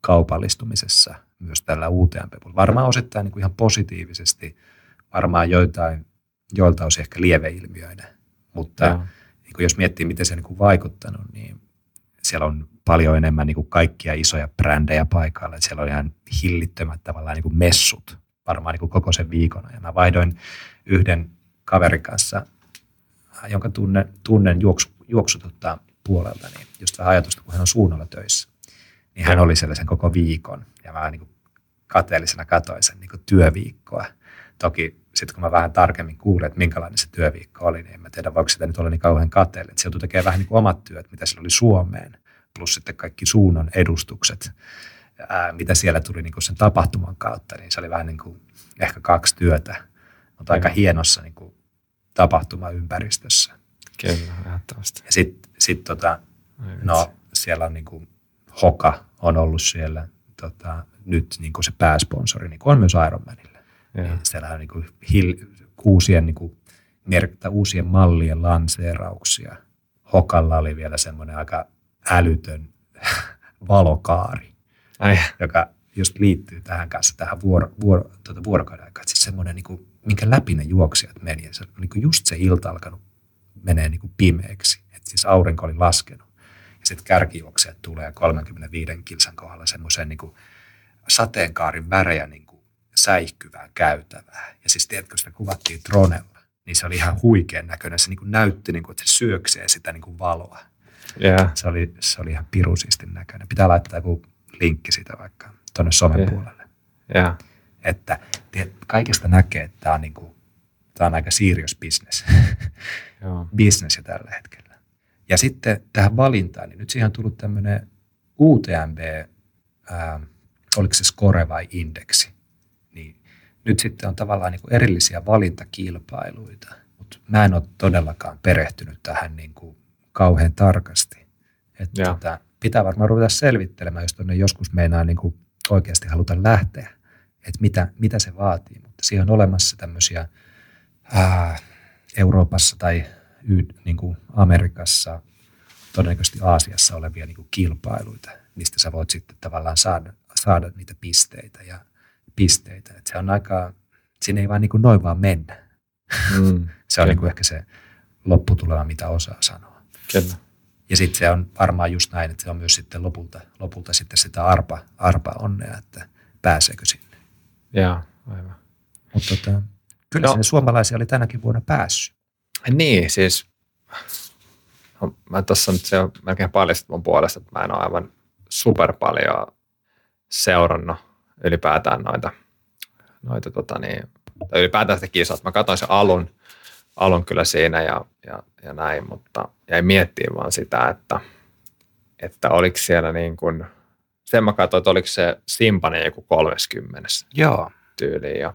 kaupallistumisessa myös tällä UTMP. Varmaan osittain niin kuin ihan positiivisesti, varmaan joitain, joilta osin ehkä lieveilmiöinä, mutta niin kuin jos miettii, miten se on niin kuin vaikuttanut, niin siellä on paljon enemmän niin kuin kaikkia isoja brändejä paikalla. Siellä on ihan hillittömät tavallaan niin kuin messut varmaan niin kuin koko sen viikon. Ja mä vaihdoin yhden kaverin kanssa, jonka tunnen, tunnen juoksu, juoksututta puolelta, niin just vähän ajatusta, kun hän on suunnalla töissä. Niin hän oli sellaisen koko viikon ja mä niin kuin kateellisena katoin sen niin kuin työviikkoa. Toki sitten kun mä vähän tarkemmin kuulin, että minkälainen se työviikko oli, niin en mä tiedä, voiko sitä nyt olla niin kauhean kateellinen. Että se joutui tekemään vähän niin kuin omat työt, mitä sillä oli Suomeen, plus sitten kaikki suunnan edustukset, ää, mitä siellä tuli niin kuin sen tapahtuman kautta, niin se oli vähän niin kuin ehkä kaksi työtä, mutta aika hienossa niin kuin tapahtumaympäristössä. Kyllä, ehdottomasti. Ja sitten sit tota, no, siellä on niin kuin Hoka on ollut siellä tota, nyt niin kuin se pääsponsori, niin kuin on myös Ironmanilla. Niin siellä on niin kuin hil, uusien, niin kuin, merkitä, uusien mallien lanseerauksia. Hokalla oli vielä semmoinen aika älytön valokaari, Ai. joka just liittyy tähän kanssa, tähän vuoro, vuoro, tuota vuorokauden aikaan. Siis semmoinen, niin kuin, minkä läpi ne juoksijat meni. Ja se niin kuin just se ilta alkanut menee niin kuin pimeäksi. että siis aurinko oli laskenut. Sitten kärkijuoksijat tulee 35 kilsan kohdalla semmoisen niin sateenkaarin värejä niin säihkyvää käytävää. Ja siis tiedätkö, sitä kuvattiin dronella, niin se oli ihan huikean näköinen. Se niin kuin näytti, niin kuin, että se syöksee sitä niin kuin valoa. Yeah. Se, oli, se oli ihan pirusistin näköinen. Pitää laittaa joku linkki siitä vaikka tuonne somen yeah. puolelle. Yeah. Että tiedät, kaikesta näkee, että tämä on, niin kuin, tämä on aika serious business. business jo tällä hetkellä. Ja sitten tähän valintaan, niin nyt siihen on tullut tämmöinen UTMB ää, oliko se score vai indeksi, niin nyt sitten on tavallaan niin kuin erillisiä valintakilpailuita, mutta mä en ole todellakaan perehtynyt tähän niin kuin kauhean tarkasti. Että tota, pitää varmaan ruveta selvittelemään, jos tuonne joskus meinaa niin kuin oikeasti haluta lähteä, että mitä, mitä se vaatii. Mutta siihen on olemassa tämmöisiä ää, Euroopassa tai niin kuin Amerikassa, todennäköisesti Aasiassa olevia niin kuin kilpailuita, mistä sä voit sitten tavallaan saada, saada niitä pisteitä ja pisteitä. Et se on aika, siinä ei vaan niin kuin noin vaan mennä. Mm. se on niin kuin ehkä se lopputulema, mitä osaa sanoa. Kyllä. Ja sitten se on varmaan just näin, että se on myös sitten lopulta, lopulta sitten sitä arpa, arpa onnea, että pääseekö sinne. Joo, aivan. Mutta tota, kyllä no. sinne suomalaisia oli tänäkin vuonna päässyt. Niin, siis no, mä tuossa nyt se on melkein paljastunut mun puolesta, että mä en ole aivan super paljon seurannut ylipäätään noita, noita tota niin, tai ylipäätään sitä kisaa. Mä katsoin sen alun, alun kyllä siinä ja, ja, ja näin, mutta jäi miettimään vaan sitä, että, että oliko siellä niin kuin, sen mä katsoin, että oliko se Simpanen joku 30 Joo. tyyliin. Ja,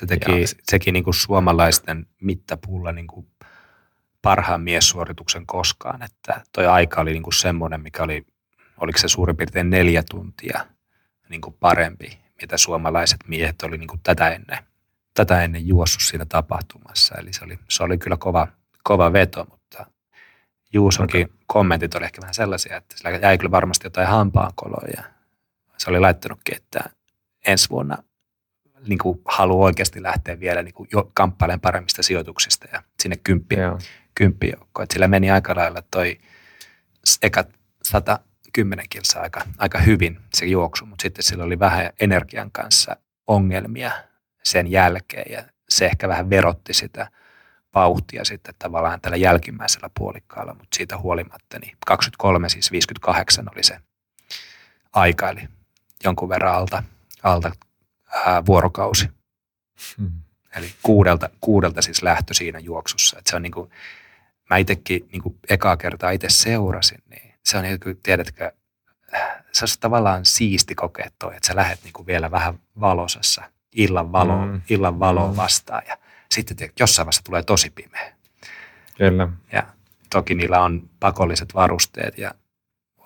se teki, ja, teki niin kuin suomalaisten mittapuulla niin kuin parhaan miessuorituksen koskaan, että toi aika oli niin kuin semmoinen, mikä oli, oliko se suurin piirtein neljä tuntia niin kuin parempi, mitä suomalaiset miehet oli niin kuin tätä ennen tätä ennen juossut siinä tapahtumassa. Eli se oli, se oli kyllä kova, kova veto, mutta Juusonkin okay. kommentit oli ehkä vähän sellaisia, että sillä jäi kyllä varmasti jotain hampaankoloja. Se oli laittanutkin, että ensi vuonna niin kuin haluaa oikeasti lähteä vielä niin kuin jo kamppailemaan paremmista sijoituksista ja sinne kymppi, kymppijoukkoon. Sillä meni aika lailla toi eka 110 kilsaa aika, aika hyvin se juoksu, mutta sitten sillä oli vähän energian kanssa ongelmia sen jälkeen ja se ehkä vähän verotti sitä vauhtia sitten tavallaan tällä jälkimmäisellä puolikkaalla, mutta siitä huolimatta niin 23, siis 58 oli se aika, eli jonkun verran alta, alta ää, vuorokausi. Hmm. Eli kuudelta, kuudelta siis lähtö siinä juoksussa. Et se on niin kuin, mä itsekin niin kuin ekaa kertaa itse seurasin, niin se on niin kuin, tiedätkö, se on tavallaan siisti kokea toi, että sä lähdet niin kuin vielä vähän valosassa illan valoon, mm. illan valoon mm. vastaan ja sitten te, jossain vaiheessa tulee tosi pimeä. Kyllä. Ja toki niillä on pakolliset varusteet ja,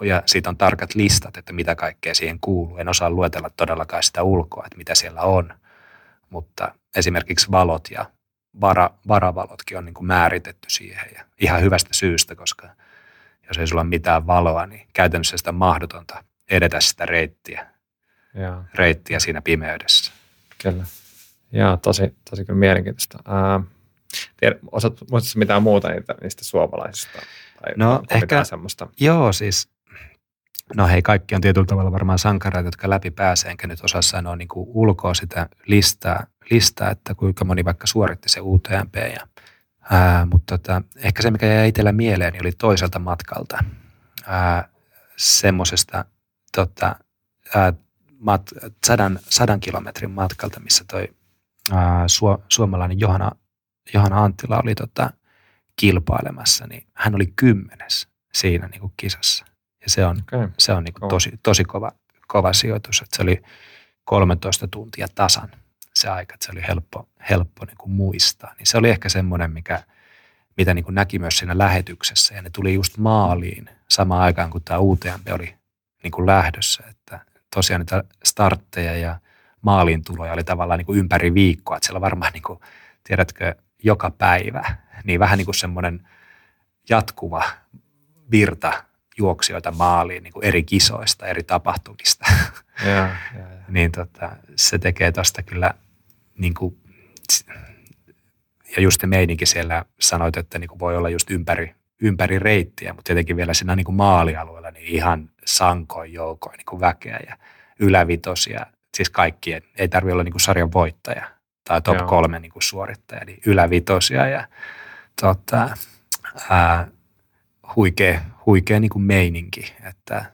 ja siitä on tarkat listat, että mitä kaikkea siihen kuuluu. En osaa luetella todellakaan sitä ulkoa, että mitä siellä on, mutta esimerkiksi valot ja vara, varavalotkin on niin kuin määritetty siihen ja ihan hyvästä syystä, koska jos ei sulla ole mitään valoa, niin käytännössä sitä mahdotonta edetä sitä reittiä, ja. reittiä siinä pimeydessä. Kyllä. Joo, tosi, tosi kyllä mielenkiintoista. Ää, tiedä, osaat muistatko mitään muuta niitä, niistä suomalaisista? Tai no ehkä, semmoista? joo siis, no hei kaikki on tietyllä tavalla varmaan sankareita, jotka läpi pääsee, enkä nyt osaa sanoa niin kuin ulkoa sitä listaa, listaa, että kuinka moni vaikka suoritti se UTMP. Ja, ää, mutta tota, ehkä se, mikä jäi itsellä mieleen, niin oli toiselta matkalta semmoisesta tota, mat, sadan, sadan kilometrin matkalta, missä toi ää, su, suomalainen Johanna, Johanna Anttila oli tota, kilpailemassa, niin hän oli kymmenes siinä niin kuin kisassa. Ja se on, okay. se on niin kuin tosi, tosi kova, kova sijoitus, että se oli 13 tuntia tasan se aika, että se oli helppo, helppo niin kuin muistaa. Niin se oli ehkä semmoinen, mikä, mitä niin kuin näki myös siinä lähetyksessä. Ja ne tuli just maaliin samaan aikaan, kun tämä UTMP oli niin kuin lähdössä. Että tosiaan niitä startteja ja maalintuloja oli tavallaan niin kuin ympäri viikkoa. Että siellä varmaan, niin kuin, tiedätkö, joka päivä, niin vähän niin kuin semmoinen jatkuva virta juoksijoita maaliin niin kuin eri kisoista, eri tapahtumista. Ja, ja, ja. niin tota, se tekee tuosta kyllä, niin kuin, ja just se meininki siellä sanoit, että niin kuin voi olla just ympäri, ympäri reittiä, mutta tietenkin vielä siinä niin kuin maalialueella niin ihan sankoin joukoin niin kuin väkeä ja ylävitosia, siis kaikkien, ei tarvi olla niin kuin sarjan voittaja tai top Joo. kolme niin kuin suorittaja, niin ylävitosia ja tota, ää, huikea, huikea niin kuin meininki, että,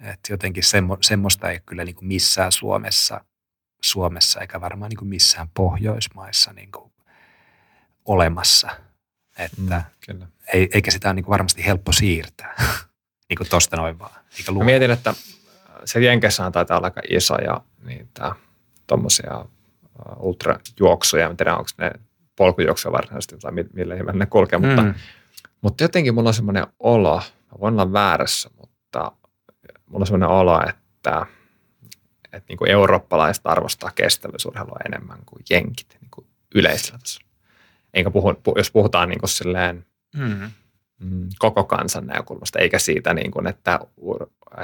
että jotenkin semmo, semmoista ei kyllä niin kuin missään Suomessa, Suomessa eikä varmaan niin kuin missään Pohjoismaissa niin kuin olemassa, että mm, kyllä. Ei, eikä sitä ole niin kuin varmasti helppo siirtää niin kuin tosta noin vaan. Eikä Mä mietin, että se Jenkessähän taitaa olla aika iso ja niitä tuommoisia ultrajuoksuja, en tiedä onko ne polkujuoksuja varsinaisesti tai millä hyvä ne kulkee, mm. mutta, mutta jotenkin mulla on semmoinen olo, voin olla väärässä, mutta mulla on semmoinen olo, että, että niin kuin eurooppalaiset arvostaa kestävyysurheilua enemmän kuin jenkit niin kuin yleisellä tasolla. Enkä puhu, jos puhutaan niin kuin silleen, mm. Mm, koko kansan näkökulmasta, eikä siitä, niin kuin, että,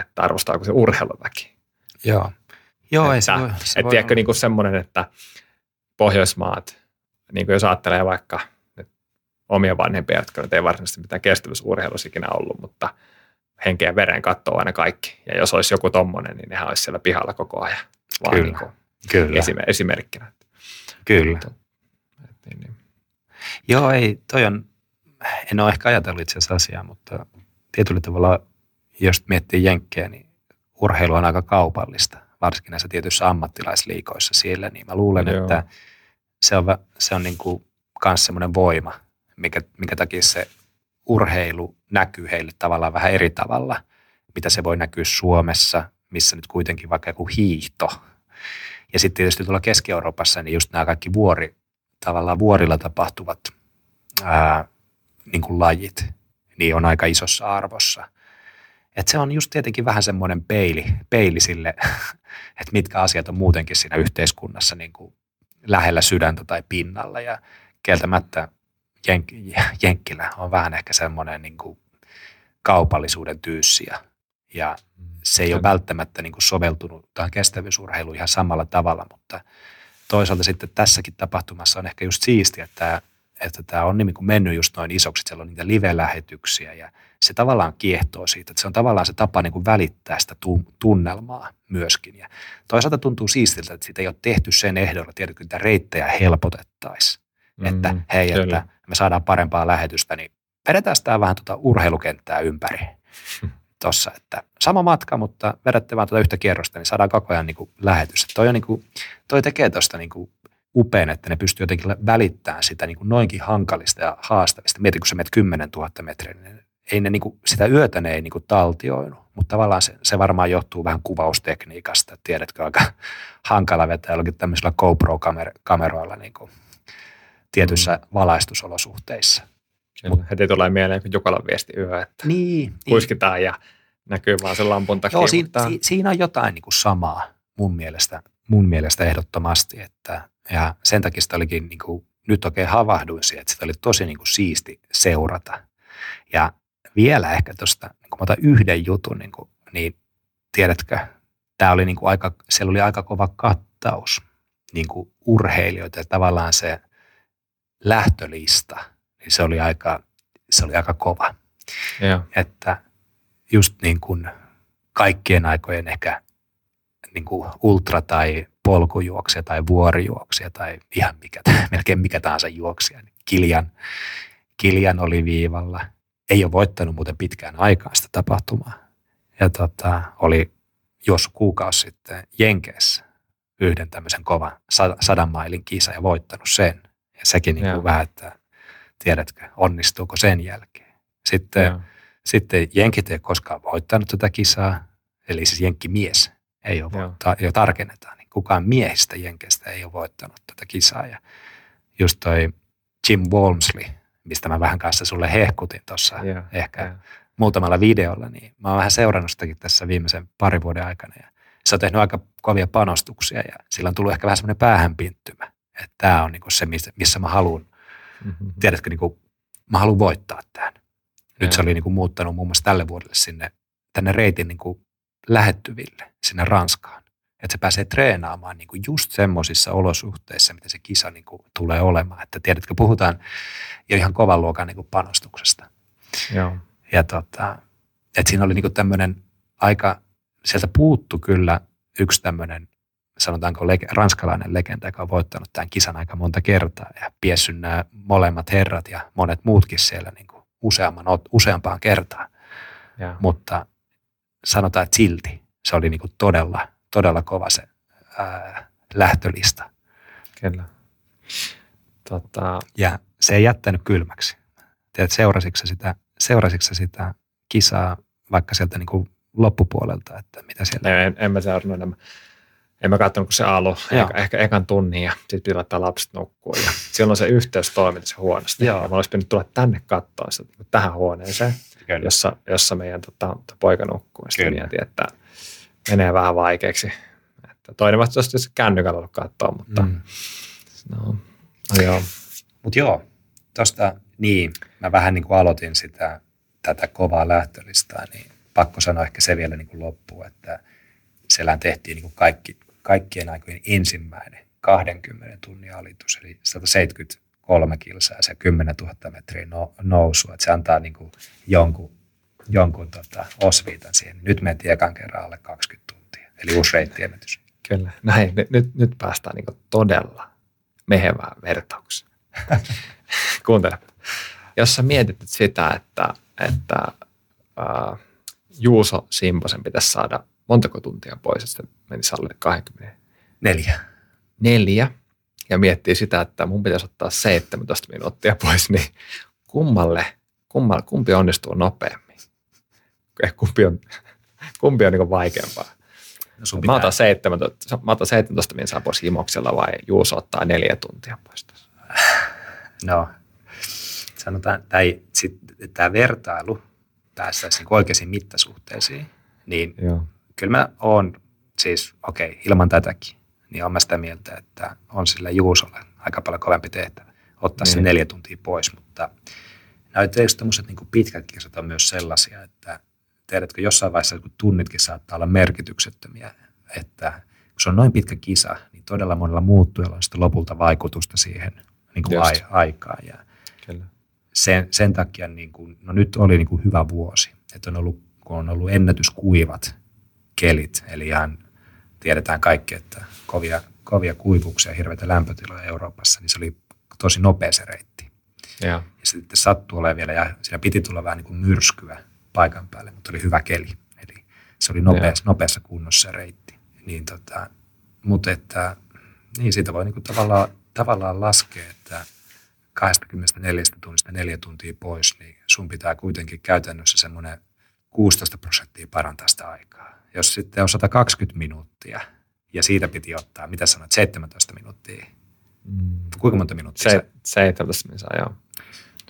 että arvostaako se urheiluväki. Joo. Joo, että, ei se voi, se että voi niin kuin semmoinen, että Pohjoismaat, niin kuin jos ajattelee vaikka omia vanhempia, jotka nyt ei varsinaisesti mitään kestävyysurheilussa ikinä ollut, mutta henkeä veren katsoo aina kaikki. Ja jos olisi joku tommonen, niin nehän olisi siellä pihalla koko ajan. Vaan Kyllä. Niin kuin Kyllä. esimerkkinä. Kyllä. Että, niin, niin. Joo, ei, toi on, en ole ehkä ajatellut itse asiassa asiaa, mutta tietyllä tavalla, jos miettii jenkkejä, niin urheilu on aika kaupallista, varsinkin näissä tietyissä ammattilaisliikoissa siellä, niin mä luulen, Joo. että se on, se on niin kuin myös semmoinen voima, mikä, mikä takia se urheilu näkyy heille tavallaan vähän eri tavalla, mitä se voi näkyä Suomessa, missä nyt kuitenkin vaikka joku hiihto. Ja sitten tietysti tuolla Keski-Euroopassa, niin just nämä kaikki vuori, tavallaan vuorilla tapahtuvat ää, niin kuin lajit, niin on aika isossa arvossa. Et se on just tietenkin vähän semmoinen peili, peili sille, että mitkä asiat on muutenkin siinä yhteiskunnassa niin kuin lähellä sydäntä tai pinnalla. Ja kieltämättä Jenk- Jenkkilä on vähän ehkä semmoinen niin kuin kaupallisuuden tyyssiä. Ja se ei ole välttämättä niin kuin soveltunut tähän kestävyysurheiluun ihan samalla tavalla, mutta toisaalta sitten tässäkin tapahtumassa on ehkä just siistiä, että että tämä on niin kuin mennyt just noin isoksi, että siellä on niitä live-lähetyksiä ja se tavallaan kiehtoo siitä, että se on tavallaan se tapa niin kuin välittää sitä tunnelmaa myöskin. Ja toisaalta tuntuu siistiltä, että siitä ei ole tehty sen ehdolla, että niitä reittejä helpotettaisiin. Mm, että hei, kyllä. että me saadaan parempaa lähetystä, niin vedetään tämä vähän tuota urheilukenttää ympäri. Tossa, että sama matka, mutta vedätte vaan tuota yhtä kierrosta, niin saadaan koko ajan niin kuin lähetys. Toi, on niin kuin, toi tekee tuosta niin kuin upean, että ne pystyy jotenkin välittämään sitä niin kuin noinkin hankalista ja haastavista. Mieti, kun sä menet 10 000 metriä, niin ei ne niin kuin, sitä yötä ne ei niin kuin taltioinut, mutta tavallaan se, se varmaan johtuu vähän kuvaustekniikasta. Tiedätkö, aika hankala vetää jollakin tämmöisillä GoPro-kameroilla niin kuin tietyissä mm. valaistusolosuhteissa. Kyllä, Mut, heti tulee mieleen, kun Jukalan viesti yö, että niin, kuiskitaan niin. ja näkyy vaan sen lampun takia. Joo, siinä, si, siinä on jotain niin kuin samaa mun mielestä, mun mielestä ehdottomasti, että ja sen takia sitä olikin niin kuin, nyt oikein havahduin siihen, että sitä oli tosi niin kuin, siisti seurata. Ja vielä ehkä tuosta, niin kun mä otan yhden jutun, niin, kuin, niin tiedätkö, tämä oli niin kuin aika, siellä oli aika kova kattaus niin kuin urheilijoita ja tavallaan se lähtölista, niin se oli aika, se oli aika kova. Ja. Että just niin kuin kaikkien aikojen ehkä niin kuin ultra- tai polkujuoksija tai vuorijuoksija tai ihan mikä, melkein mikä tahansa juoksija. Niin Kiljan, Kiljan oli viivalla. Ei ole voittanut muuten pitkään aikaa sitä tapahtumaa. Ja tota, oli juossut kuukausi sitten Jenkeissä yhden tämmöisen kovan sadan mailin kisa ja voittanut sen. Ja sekin niin kuin vähän, että tiedätkö, onnistuuko sen jälkeen. Sitten, sitten Jenkit ei koskaan voittanut tätä kisaa, eli siis Jenkki-mies ei ole voittanut, jo tarkennetaan, niin kukaan miehistä Jenkeistä ei ole voittanut tätä kisaa. Ja just toi Jim Walmsley, mistä mä vähän kanssa sulle hehkutin tuossa ehkä yeah. muutamalla videolla, niin mä oon vähän seurannut sitäkin tässä viimeisen parin vuoden aikana. Ja se on tehnyt aika kovia panostuksia ja sillä on tullut ehkä vähän semmoinen päähänpinttymä, että tämä on niinku se, missä, missä mä haluan, mm-hmm. tiedätkö, niinku, mä haluan voittaa tämän. Nyt yeah. se oli niinku muuttanut muun muassa tälle vuodelle sinne, tänne reitin niinku lähettyville sinne Ranskaan. Että se pääsee treenaamaan niin kuin just semmoisissa olosuhteissa, mitä se kisa niin kuin tulee olemaan. Että tiedätkö, puhutaan jo ihan kovan luokan niin kuin panostuksesta. Joo. Ja tota, että siinä oli niin kuin tämmöinen aika, sieltä puuttu kyllä yksi tämmöinen, sanotaanko lege, ranskalainen legenda, joka on voittanut tämän kisan aika monta kertaa ja piessyt nämä molemmat herrat ja monet muutkin siellä niin kuin useamman, useampaan kertaan. Ja. Mutta sanotaan, että silti se oli niin kuin todella, todella kova se ää, lähtölista. Kyllä. Tota... Ja se ei jättänyt kylmäksi. Tiedät, seurasitko sitä, seurasitko sitä kisaa vaikka sieltä niin kuin loppupuolelta, että mitä siellä... En, en mä seurannut enemmän. En mä katsonut kuin se alu, ehkä, ehkä ekan tunnin ja sitten pitää laittaa lapset nukkua. Ja silloin se yhteys toimii se huonosti. Joo. Ja mä olisi pitänyt tulla tänne katsoa sitä, tähän huoneeseen, jossa, jossa meidän tota, poika nukkuu. Ja sitten mietin, että menee vähän vaikeaksi. Että toinen vastaus jos kännykällä ollut katsoa, mutta mm. no, no joo. Mutta joo, tuosta niin, mä vähän niin kuin aloitin sitä, tätä kovaa lähtölistaa, niin pakko sanoa ehkä se vielä niin kuin loppuun, että siellä tehtiin niin kuin kaikki, kaikkien aikojen ensimmäinen 20 tunnin alitus, eli 173 kilsaa ja se 10 000 metriä no, nousu, että se antaa niin kuin jonkun, jonkun tota, osviitan siihen. Nyt mentiin ekan kerran alle 20 tuntia, eli uusi reittiennätys. Kyllä, näin. Nyt, nyt, nyt päästään niin todella mehevään vertaukseen. Kuuntele. Jos sä mietit sitä, että, että ää, Juuso Simposen pitäisi saada montako tuntia pois, että se menisi alle 20? Neljä. Neljä. Ja miettii sitä, että mun pitäisi ottaa 17 minuuttia pois, niin kummalle, kummalle kumpi onnistuu nopeammin? Eh, kumpi on, kumpi on niin vaikeampaa? No mä, otan 17, mä otan 17 minsaa pois himoksella vai Juuso ottaa neljä tuntia pois tässä? No, sanotaan, tai tämä vertailu päästäisiin niin oikeisiin mittasuhteisiin, niin Joo. Kyllä mä oon siis, okei, okay, ilman tätäkin, niin olen sitä mieltä, että on sillä Juusolle aika paljon kovempi tehtävä ottaa niin. se neljä tuntia pois, mutta näyttääkö tämmöiset niin pitkät kisat on myös sellaisia, että tiedätkö, jossain vaiheessa kun tunnitkin saattaa olla merkityksettömiä, että kun se on noin pitkä kisa, niin todella monella muuttujalla on sitten lopulta vaikutusta siihen niin kuin ai, aikaan. Ja Kyllä. Sen, sen takia niin kuin, no nyt oli niin kuin hyvä vuosi, että on ollut, kun on ollut ennätyskuivat kelit, eli ihan tiedetään kaikki, että kovia, kovia kuivuuksia ja hirveitä lämpötiloja Euroopassa, niin se oli tosi nopea se reitti. Ja, ja sitten sattui olemaan vielä, ja siinä piti tulla vähän niin kuin myrskyä paikan päälle, mutta oli hyvä keli. Eli se oli nopeassa, nopeassa kunnossa se reitti. Niin tota, mutta että, niin siitä voi niin kuin tavallaan tavallaan laskee, että 24 tunnista neljä tuntia pois, niin sun pitää kuitenkin käytännössä semmoinen 16 prosenttia parantaa sitä aikaa. Jos sitten on 120 minuuttia ja siitä piti ottaa, mitä sanot, 17 minuuttia. Mm. Kuinka monta minuuttia? Se, 17 minuuttia, joo.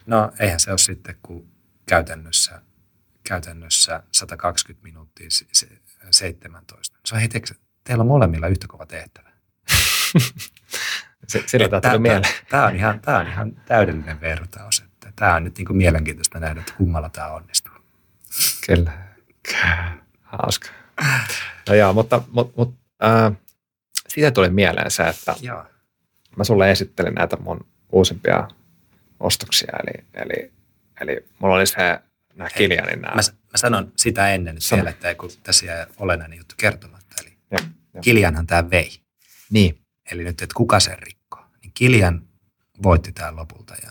No eihän se ole sitten, kun käytännössä, käytännössä 120 minuuttia, 17. Se on hei, teillä on molemmilla yhtä kova tehtävä. sillä tämä mieleen. Tämä on, ihan, tämä on ihan täydellinen vertaus. Että tämä on nyt niin kuin mielenkiintoista nähdä, että kummalla tämä onnistuu. Kyllä. Hauska. No joo, mutta, mutta, mutta äh, siitä tuli mieleen se, että joo. mä sulle esittelin näitä mun uusimpia ostoksia. Eli, eli, eli mulla oli se nämä Kilianin nämä. Mä, mä sanon sitä ennen nyt vielä, että kun tässä jää olennainen juttu kertomatta. Eli ja, ja. Kilianhan tämä vei. Niin. Eli nyt, että kuka sen rikkoo. Niin Kilian voitti tämän lopulta ja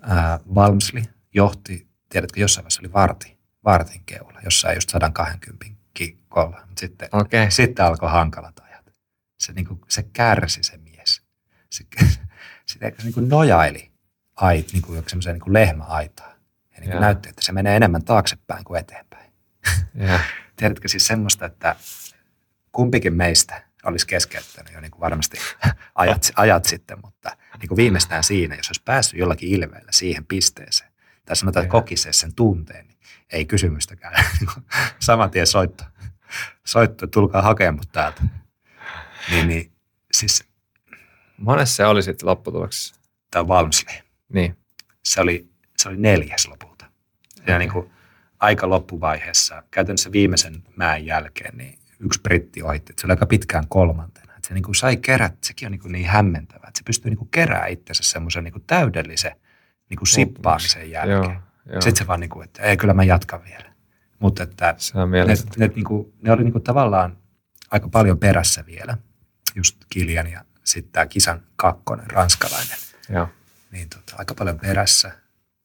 ää, Valmsli johti, tiedätkö, jossain vaiheessa oli varti, vartin keula, jossain just 120 kikolla. Mutta sitten, okay. sitten alkoi hankalat ajat. Se, niin kuin, se kärsi se mies. Se, se niin kuin nojaili ait, niin kuin niin kuin lehmäaitaan. Ja niin kuin näytti, että se menee enemmän taaksepäin kuin eteenpäin. Yeah. Tiedätkö siis semmoista, että kumpikin meistä olisi keskeyttänyt jo niin kuin varmasti ajat, ajat sitten, mutta niin kuin viimeistään siinä, jos olisi päässyt jollakin ilveellä siihen pisteeseen, tai sanotaan, että kokisee sen tunteen, ei kysymystäkään. Saman tien soitto, soitto, tulkaa hakemaan täältä. Niin, niin siis... Monessa se oli sitten lopputuloksessa? Tämä Valmsli. Niin. Se oli, se oli neljäs lopulta. Ja niin kuin aika loppuvaiheessa, käytännössä viimeisen mäen jälkeen, niin yksi britti ohitti, se oli aika pitkään kolmantena. Että se niin kuin sai kerät, sekin on niin, kuin niin hämmentävä, että se pystyy niin kuin kerää itsensä semmoisen niin kuin täydellisen niin kuin sippaamisen jälkeen. Joo. Sitten se vaan niin kuin, että ei, kyllä mä jatkan vielä. Mutta että ne, ne, niin kuin, ne oli niin kuin tavallaan aika paljon perässä vielä, just Kilian ja sitten tämä kisan kakkonen, ranskalainen. Joo. Niin tota, aika paljon perässä.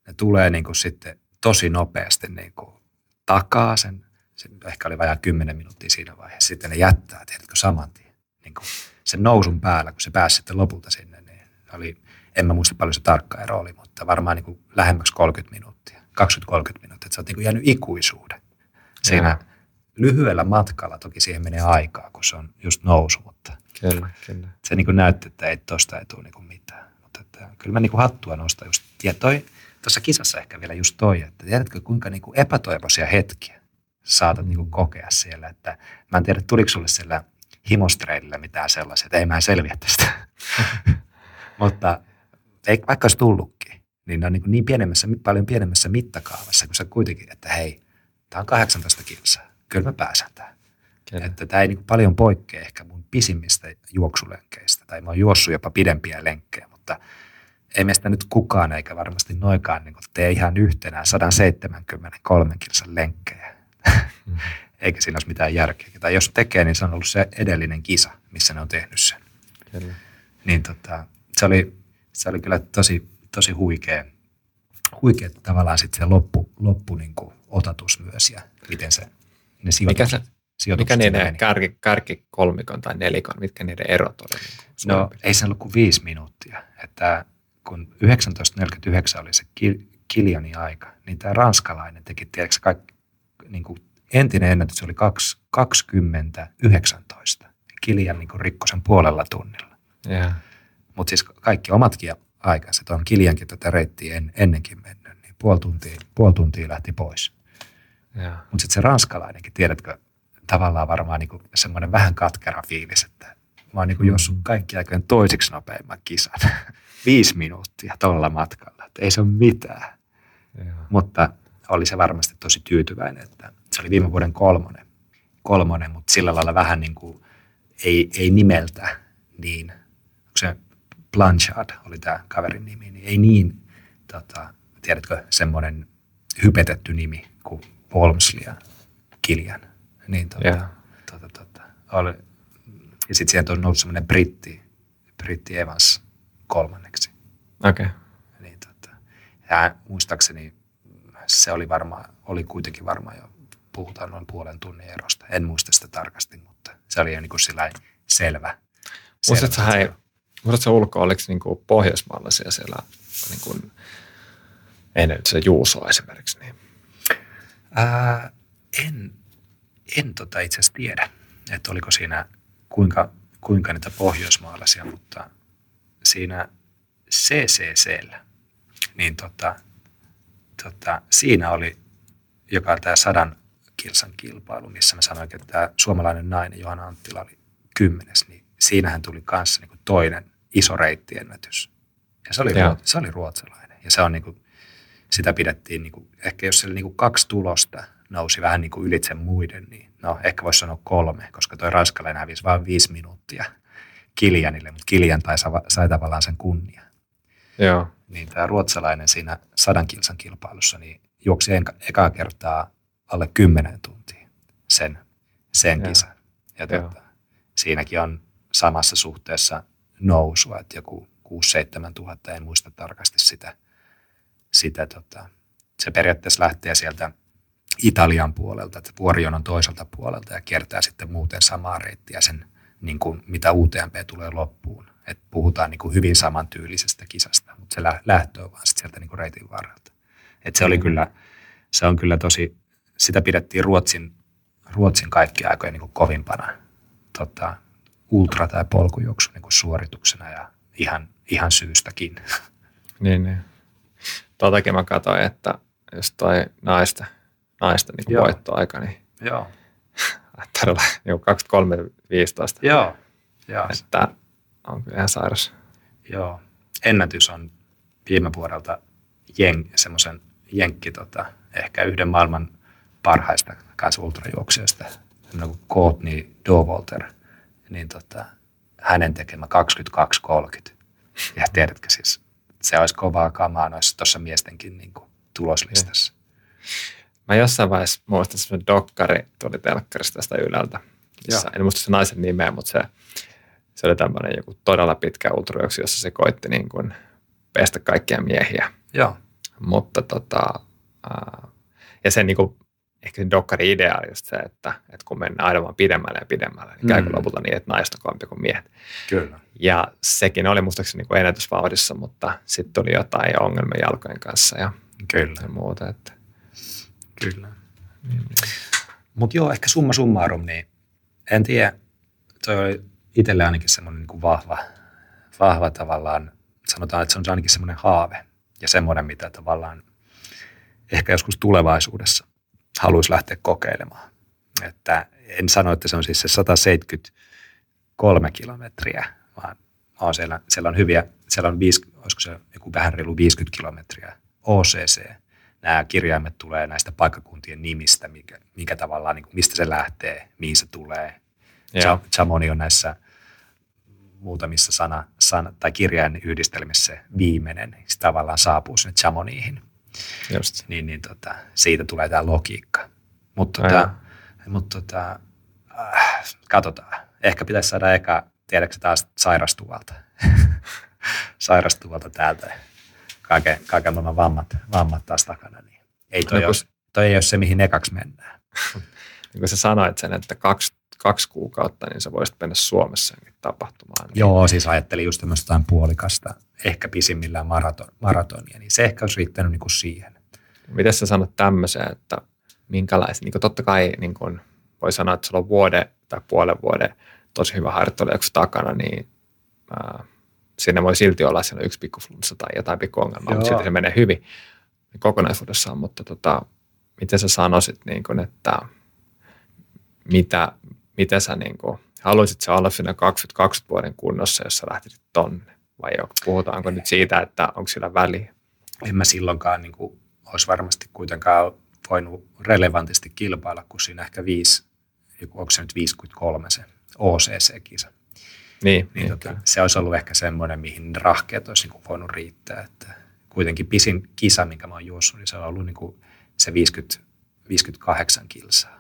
Ne tulee niin kuin sitten tosi nopeasti niin kuin takaa sen se ehkä oli vajaa 10 minuuttia siinä vaiheessa. Sitten ne jättää, tiedätkö, saman tien. Niin kuin sen nousun päällä, kun se pääsi sitten lopulta sinne, niin oli, en mä muista paljon se tarkka ero oli, mutta varmaan niin kuin lähemmäksi 30 minuuttia, 20-30 minuuttia. Että sä oot niin jäänyt ikuisuuden siinä, lyhyellä matkalla toki siihen menee aikaa, kun se on just nousu, mutta Kyllä, kyllä. se niin näytti, että ei tosta ei tule niin mitään. Mutta että, kyllä mä niin hattua nostan just. Ja toi, tuossa kisassa ehkä vielä just toi, että tiedätkö kuinka niin kuin epätoivoisia hetkiä saatat niin kuin kokea siellä. Että mä en tiedä, tuliko sulle siellä himostreidillä mitään sellaisia, että ei mä en selviä tästä. Mutta ei, vaikka olisi tullutkin, niin ne on niin, niin pienemmässä, paljon pienemmässä mittakaavassa, kun se kuitenkin, että hei, tämä on 18 kilsaa, kyllä mä pääsen tähän. kyllä. Että tämä ei niin kuin paljon poikkea ehkä mun pisimmistä juoksulenkkeistä, tai mä oon juossut jopa pidempiä lenkkejä, mutta ei meistä nyt kukaan eikä varmasti noikaan niin tee ihan yhtenään 173 kilsan lenkkejä. Mm. Eikä siinä olisi mitään järkeä. Tai jos tekee, niin se on ollut se edellinen kisa, missä ne on tehnyt sen. kyllä. Niin tota, se, oli, se oli kyllä tosi, tosi huikea, huikea tavallaan sitten se loppu, loppu niin kuin otatus myös ja miten se, ne sijoitukset, Mikä, se, sijoitukset mikä siinä niiden meni. kärki, kärkikolmikon tai nelikon, mitkä niiden erot oli? Niin No ei se ollut kuin viisi minuuttia. Että kun 1949 oli se Kil- Kiljanin aika, niin tämä ranskalainen teki, tiedätkö, kaikki, niin kuin entinen ennätys oli 20-19. Kiljan niin rikkoi sen puolella tunnilla. Jaa. Mutta siis kaikki omatkin aikaiset on Kiljankin tätä reittiä en, ennenkin mennyt, niin puoli tuntia, puoli tuntia lähti pois. Mutta sitten se ranskalainenkin, tiedätkö, tavallaan varmaan niinku semmoinen vähän katkera fiilis, että mä oon niinku juossut kaikki aikojen toisiksi nopeimman kisan. Viisi minuuttia tuolla matkalla, että ei se ole mitään. Jaa. Mutta oli se varmasti tosi tyytyväinen, että se oli viime vuoden kolmonen, kolmonen mutta sillä lailla vähän niin kuin, ei, ei nimeltä niin, onko se Blanchard oli tämä kaverin nimi, niin ei niin, tota, tiedätkö, semmoinen hypetetty nimi kuin Walmsley ja Kiljan. Niin tota, Joo. tota, tota, oli, ja sitten sieltä on noussut semmoinen britti, britti Evans kolmanneksi. Okei. Okay. Niin, tota, ja muistaakseni se oli varmaan, oli kuitenkin varmaan jo, puhutaan noin puolen tunnin erosta. En muista sitä tarkasti, mutta se oli jo niin kuin sillä selvä. Muistatko selvä hei. Muistatko ulkoa, oliko niinku pohjoismaalaisia siellä niin kuin, ennen se Juuso esimerkiksi? Niin. Ää, en, en tota itse asiassa tiedä, että oliko siinä kuinka, kuinka niitä pohjoismaalaisia, mutta siinä CCCllä, niin tota, tota, siinä oli, joka on tämä sadan kilsan kilpailu, missä mä sanoin, että tämä suomalainen nainen Johanna Anttila oli kymmenes, niin siinähän tuli kanssa niin toinen iso reittiennätys. Ja se oli, ruot, se oli ruotsalainen. Ja se on niin kuin, sitä pidettiin, niin kuin, ehkä jos siellä niin kuin kaksi tulosta nousi vähän niin kuin ylitse muiden, niin no ehkä voisi sanoa kolme, koska toi ranskalainen hävisi vain viisi minuuttia Kiljanille, mutta Kiljan tai sai, tavallaan sen kunnia. Joo. Niin tämä ruotsalainen siinä sadan kilsan kilpailussa niin juoksi enka, ekaa kertaa alle kymmenen tuntia sen, sen Joo. kisan. Ja tuota, siinäkin on samassa suhteessa nousua, että joku 6-7 tuhatta, en muista tarkasti sitä. sitä tota, se periaatteessa lähtee sieltä Italian puolelta, että vuorijonon toiselta puolelta ja kiertää sitten muuten samaa reittiä sen, niin kuin mitä UTMP tulee loppuun. Et puhutaan niin kuin hyvin samantyylisestä kisasta, mutta se lä- lähtö on vaan sit sieltä niin kuin reitin varrelta. Et se oli kyllä, se on kyllä tosi, sitä pidettiin Ruotsin, Ruotsin kaikki aikojen niin kuin kovimpana tota, ultra- tai polkujuoksu niin kuin suorituksena ja ihan, ihan syystäkin. Niin, niin. Tuotakin mä katsoin, että jos toi naista, naista niin Joo. voittoaika, niin Joo. todella niin 23.15. Joo. Joo. Että on kyllä ihan sairas. Joo. Ennätys on viime vuodelta jeng, semmoisen jenkki, tota, ehkä yhden maailman parhaista kanssa ultrajuoksijoista, semmoinen kuin Courtney Dowalter, niin tota, hänen tekemä 22.30. Ja tiedätkö siis, se olisi kovaa kamaa noissa tuossa miestenkin niin kuin, tuloslistassa. Mä jossain vaiheessa muistan semmoinen dokkari tuli telkkarista tästä Ylältä. Joo. en muista se naisen nimeä, mutta se, se oli tämmöinen joku todella pitkä ultrajuoksu, jossa se koitti niin kuin pestä kaikkia miehiä. Joo. Mutta tota, ja sen niin kuin, ehkä se dokkari idea on just se, että, että kun mennään aina vaan pidemmälle ja pidemmälle, niin käykö Mm. lopulta niin, että naiset on kovempi kuin miehet. Kyllä. Ja sekin oli muistaakseni niin kuin ennätysvauhdissa, mutta sitten tuli jotain ongelmia jalkojen kanssa ja, Kyllä. ja muuta. Että, Kyllä. niin, niin. Mutta joo, ehkä summa summarum, niin en tiedä, toi oli itselle ainakin semmoinen niin kuin vahva, vahva tavallaan, sanotaan, että se on ainakin semmoinen haave ja semmoinen, mitä tavallaan ehkä joskus tulevaisuudessa haluaisi lähteä kokeilemaan. Että en sano, että se on siis se 173 kilometriä, vaan on siellä, siellä on hyviä, siellä on, viisi, olisiko se joku vähän reilu 50 kilometriä OCC. Nämä kirjaimet tulee näistä paikkakuntien nimistä, mikä, mikä tavallaan, niin kuin, mistä se lähtee, mihin se tulee. Ja. Chamoni on näissä muutamissa sana, sana tai kirjain yhdistelmissä viimeinen, niin se tavallaan saapuu sinne Chamoniihin. Just. Niin, niin tota, siitä tulee tämä logiikka. Mutta tota, mut tota, äh, katsotaan. Ehkä pitäisi saada eka, tiedätkö taas sairastuvalta. sairastuvalta täältä. Kaiken, kaiken maailman vammat, vammat taas takana. Niin ei toi, no, ole, toi ei ole se, mihin ekaksi mennään. niin kuin sä sanoit sen, että kaksi, kaksi kuukautta, niin sä voisit mennä Suomessa tapahtumaan. Niin. Joo, siis ajattelin just tämmöistä puolikasta, ehkä pisimmillään maraton, maratonia, niin se ehkä olisi riittänyt niin kuin siihen. Miten sä sanot tämmöiseen, että minkälaisia, niin totta kai niin kuin voi sanoa, että sulla on vuode tai puolen vuoden tosi hyvä harjoittelujakso takana, niin ää, siinä voi silti olla siellä yksi pikku flunssa tai jotain pikku ongelmaa, mutta silti se menee hyvin kokonaisuudessaan, mutta tota, miten sä sanoisit, niin kuin, että mitä, mitä sä niin kuin, haluaisit sä olla siinä 2020 vuoden kunnossa, jos sä lähtisit tonne? Vai puhutaanko nyt siitä, että onko sillä väliä? En mä silloinkaan niin kuin, olisi varmasti kuitenkaan voinut relevantisti kilpailla, kun siinä ehkä viisi, onko se nyt 53 se OCC-kisa. Niin, niin tota, se olisi ollut ehkä semmoinen, mihin rahkeet olisi niin voinut riittää. Että kuitenkin pisin kisa, minkä mä oon juossut, niin se on ollut niin kuin se 50, 58 kilsaa.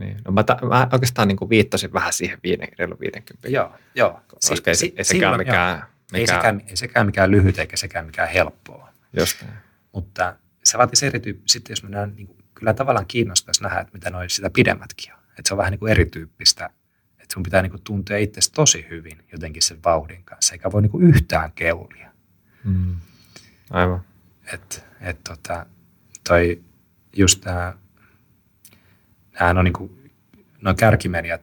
Niin. No mä, ta, mä oikeastaan niin kuin viittasin vähän siihen viiden, reilu 50. Joo, joo. Koska ei, si, ei, sekään mikään, mikään... Ei, sekään, ei sekään mikään lyhyt eikä sekään mikään helppoa. Just Mutta se vaatisi erityyppi, sitten jos mennään, niin kuin, kyllä tavallaan kiinnostaisi nähdä, että mitä noin sitä pidemmätkin on. Että se on vähän niin kuin erityyppistä, että sun pitää niin kuin tuntea itsesi tosi hyvin jotenkin sen vauhdin kanssa, eikä voi niin kuin yhtään keulia. Mm. Aivan. Että et tota, toi just tämä, nämä on niin kuin, noin kärkimediat,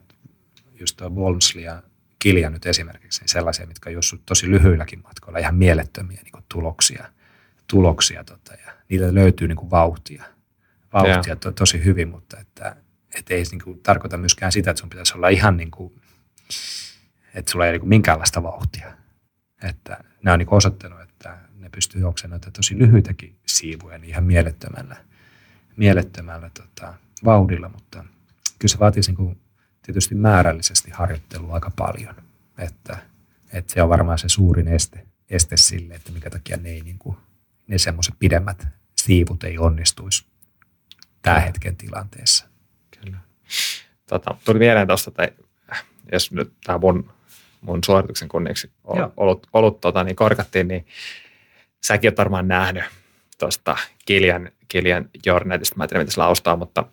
just tuo Walmsley ja Kilja nyt esimerkiksi, niin sellaisia, mitkä on juossut tosi lyhyilläkin matkoilla, ihan mielettömiä niin kuin tuloksia, tuloksia tota, ja niillä löytyy niin kuin vauhtia, vauhtia to, tosi hyvin, mutta että et ei niin kuin, tarkoita myöskään sitä, että sun pitäisi olla ihan niin kuin, että sulla ei niin kuin minkäänlaista vauhtia. Että nämä on niin osoittanut, että ne pystyy juoksemaan noita tosi lyhyitäkin siivuja niin ihan mielettömällä, mielettömällä tota, vauhdilla, mutta kyllä se vaatii niin kuin, tietysti määrällisesti harjoittelua aika paljon, että, että se on varmaan se suurin este, este sille, että mikä takia ne ei niin kuin, ne semmoiset pidemmät siivut ei onnistuisi tämän hetken tilanteessa. Kyllä. Tota, tuli mieleen tuosta, että jos nyt tämä mun, mun suorituksen kunniaksi ollut, ollut tota, niin korkattiin, niin säkin olet varmaan nähnyt tuosta Kilian, Kilian Jornetista, mä en tiedä, mitä se laustaa, mutta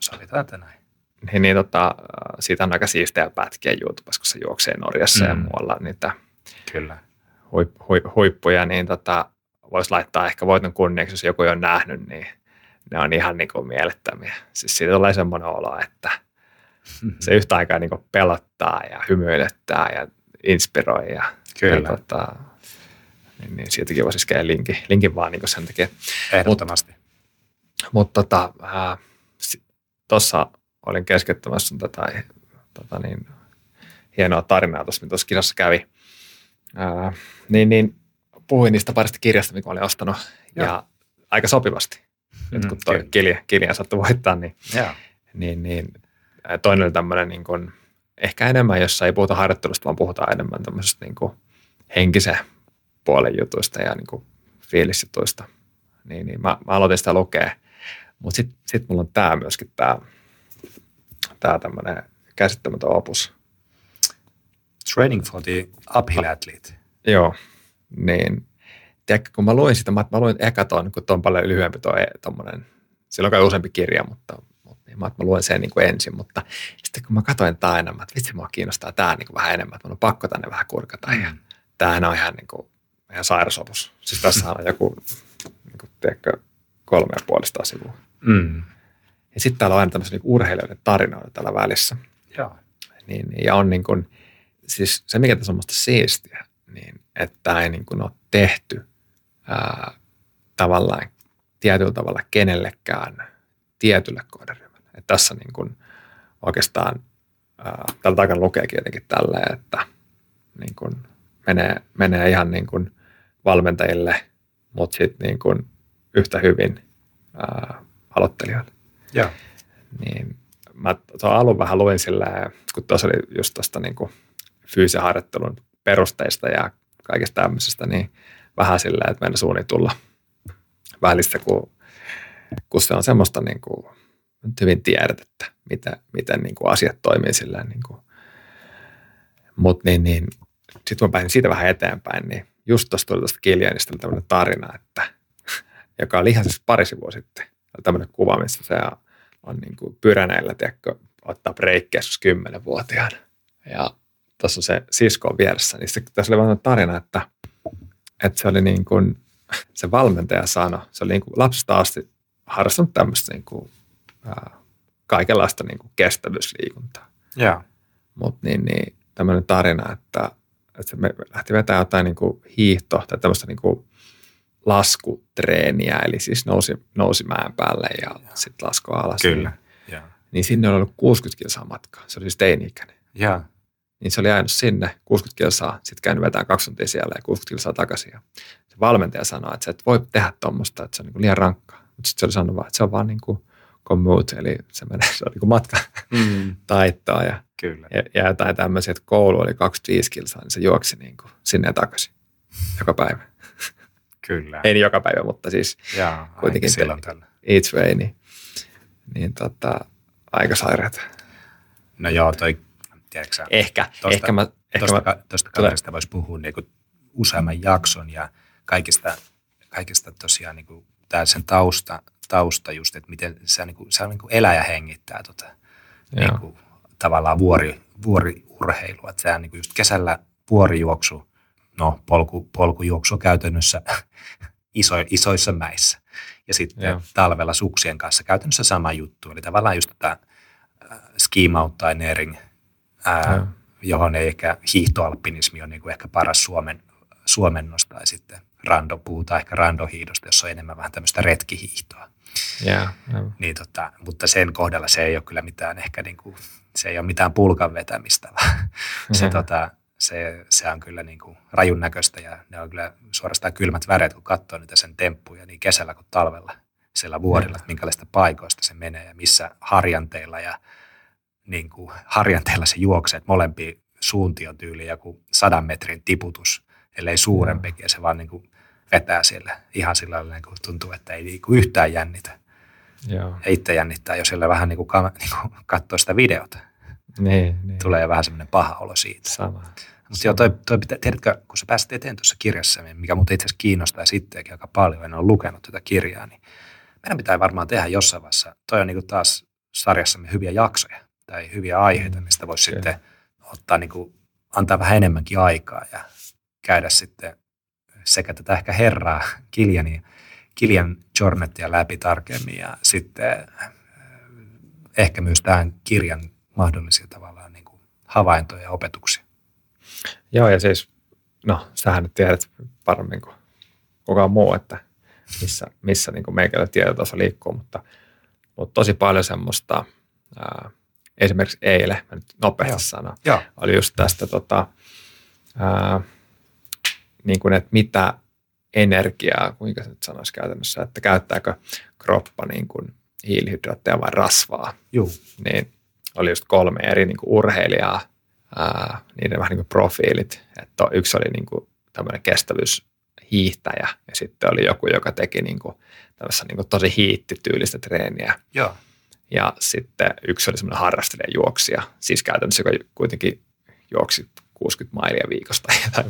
Sovitaan näin. Niin, niin tota, siitä on aika siistejä pätkiä YouTubessa, kun se juoksee Norjassa mm. ja muualla niitä Kyllä. Huip, huip, huippuja, niin tota, voisi laittaa ehkä voiton kunniaksi, jos joku ei ole nähnyt, niin ne on ihan niin kuin mielettömiä. Siis siitä tulee semmoinen olo, että se yhtä aikaa niin kuin pelottaa ja hymyilettää ja inspiroi. Ja, Kyllä. Ja, tota, niin, niin siitäkin voisi iskeä linkin, linkin vaan niin sen takia. Ehdottomasti. Mutta tota, tuossa olin keskeyttämässä sun tätä tota niin, hienoa tarinaa tuossa, mitä tuossa kisassa kävi. Ää, niin, niin puhuin niistä parista kirjasta, mikä olin ostanut, Joo. ja aika sopivasti. Nyt kun mm, toi kilja, kilja sattui voittaa, niin, niin, niin toinen oli tämmöinen niin kuin, ehkä enemmän, jossa ei puhuta harjoittelusta, vaan puhutaan enemmän tämmöisestä niin kuin henkisen puolen jutuista ja niin kuin fiilisjutuista. Niin, niin mä, mä aloitin sitä lukea. Mutta sitten sit mulla on tämä myöskin, tämä tää tämmöinen käsittämätön opus. Training for the uphill athlete. Joo, niin tiedätkö, kun mä luin sitä, mä, mä luin eka ton, kun on paljon lyhyempi tuo tommonen, silloin on useampi kirja, mutta, mutta niin mä, mä luen sen niin kuin ensin, mutta sitten kun mä katsoin tämä enemmän, että vitsi, mua kiinnostaa tämä niin kuin vähän enemmän, että mun on pakko tänne vähän kurkata mm. ja tämähän on ihan, niin kuin, ihan sairasopus. Siis tässä on joku, niin kuin, tiedätkö, kolme ja puolista sivua. Mm. Ja sitten täällä on aina tämmöisiä niin urheilijoiden tarinoita täällä välissä. Joo. Niin, niin, ja on niin kuin, siis se mikä tässä on musta siistiä, niin että tämä ei niin kuin ole tehty ää, tavallaan tietyllä tavalla kenellekään tietylle kohderyhmälle. Että tässä niin kuin oikeastaan ää, tällä takana lukeekin jotenkin tälleen, että niin kuin menee, menee ihan niin kuin valmentajille, mutta sitten niin kuin yhtä hyvin ää, aloittelijoille. Joo. Niin mä tuon alun vähän luin sillä, kun tuossa oli just tuosta niin fyysisen harjoittelun perusteista ja kaikesta tämmöisestä, niin vähän sillä, että meidän suuni tulla välissä, kun, kun se on semmoista niin kuin, hyvin tiedät, että miten, miten niin kuin asiat toimii sillä niin kuin. Mutta niin, niin, sitten kun mä pääsin siitä vähän eteenpäin, niin just tuosta tuli tuosta Kiljanista tämmöinen tarina, että, joka oli ihan siis pari sivua sitten. Tämmöinen kuva, missä se on niin kuin pyräneillä, tiedätkö, ottaa breikkejä kymmenenvuotiaana. Ja tuossa on se sisko on vieressä, niin sitten tässä oli vähän tarina, että, että se oli niin kuin, se valmentaja sanoi, se oli niin kuin lapsesta asti harrastanut tämmöistä niin kuin, ää, kaikenlaista niin kuin kestävyysliikuntaa. Joo. Mutta niin, niin, tämmöinen tarina, että, että me lähti vetämään jotain niin kuin hiihto tai tämmöistä niin kuin laskutreeniä, eli siis nousi, nousi mäen päälle ja sitten laskoi alas. Kyllä. Niin, ja. niin sinne oli ollut 60 kilsaa matkaa. Se oli siis teini-ikäinen. Ja. Niin se oli jäänyt sinne 60 kilsaa, sitten käynyt vetämään kaksi tuntia siellä ja 60 kilsaa takaisin. Ja se valmentaja sanoi, että sä et voi tehdä tuommoista, että se on niin kuin liian rankkaa. Mutta sitten se oli sanonut vaan, että se on vaan niin kuin commute, eli se menee, se on niin kuin matka mm. taittoa. Ja, Kyllä. ja, ja jotain tämmöisiä, että koulu oli 25 kilsaa, niin se juoksi niin kuin sinne ja takaisin joka päivä. Kyllä. Ei niin joka päivä, mutta siis Jaa, kuitenkin silloin tällä. each way, niin, niin tota, aika sairaat. No joo, toi, tiedätkö sä, Ehkä, tosta, ehkä mä, ehkä tosta, mä, tosta kaverista voisi puhua niin kuin useamman jakson ja kaikista, kaikista tosiaan niin kuin tää sen tausta, tausta just, että miten se, niin kuin, on niin kuin elää ja hengittää tota, niin kuin, tavallaan vuori, vuoriurheilua. Että sehän niin kuin just kesällä vuorijuoksu, no polku, polkujuoksu käytännössä iso, isoissa mäissä. Ja sitten Joo. talvella suksien kanssa käytännössä sama juttu. Eli tavallaan just tätä äh, ski mountaineering, ää, Joo. johon ei ehkä hiihtoalpinismi on niin kuin ehkä paras Suomen, suomennos tai sitten rando, puhutaan ehkä randohiihdosta, jossa on enemmän vähän tämmöistä retkihiihtoa. yeah, yeah. Niin tota, mutta sen kohdalla se ei ole kyllä mitään ehkä niin kuin, se ei ole mitään pulkan vetämistä, vaan se, Mhm. tota, se, se on kyllä niin kuin rajun näköistä ja ne on kyllä suorastaan kylmät väreet, kun katsoo niitä sen temppuja niin kesällä kuin talvella siellä vuorilla, että minkälaista paikoista se menee ja missä harjanteilla ja niin kuin harjanteilla se juoksee, että molempiin suuntiin on tyyli joku sadan metrin tiputus, ellei suurempikin ja se vaan niin kuin vetää siellä ihan sillä lailla, niin kuin tuntuu, että ei niin kuin yhtään jännitä. Joo. Ja itse jännittää, jos siellä vähän niin kuin, niin kuin katsoo sitä videota. Niin, niin. Tulee jo vähän semmoinen paha olo siitä. Sama. Mutta joo, toi, toi pitä, tiedätkö, kun sä pääsit eteen tuossa kirjassa, niin mikä muuten itse asiassa kiinnostaa sittenkin aika paljon, en ole lukenut tätä kirjaa, niin meidän pitää varmaan tehdä jossain vaiheessa, toi on niin taas sarjassamme hyviä jaksoja tai hyviä aiheita, mistä voisi Kyllä. sitten ottaa niin kuin, antaa vähän enemmänkin aikaa ja käydä sitten sekä tätä ehkä herraa Kiljani, Kiljan Jornettia läpi tarkemmin ja sitten äh, ehkä myös tämän kirjan mahdollisia tavallaan niin kuin havaintoja ja opetuksia. Joo, ja siis, no, sähän nyt tiedät paremmin kuin kukaan muu, että missä, missä niin meikällä tietotaso liikkuu, mutta, mutta tosi paljon semmoista, ää, esimerkiksi eilen, mä nyt nopeasti Joo. sanon, Joo. oli just tästä, tota, ää, niin kuin, että mitä energiaa, kuinka se nyt sanoisi käytännössä, että käyttääkö kroppa niin kuin hiilihydraatteja vai rasvaa, Juu. niin oli just kolme eri niin kuin urheilijaa, ää, niiden vähän niin kuin profiilit. Että yksi oli niin kuin tämmöinen kestävyyshiihtäjä ja sitten oli joku, joka teki niin kuin tämmöistä niin kuin tosi hiittityylistä treeniä. Joo. Ja sitten yksi oli semmoinen harrastelija juoksija, siis käytännössä, joka kuitenkin juoksi 60 mailia viikosta tai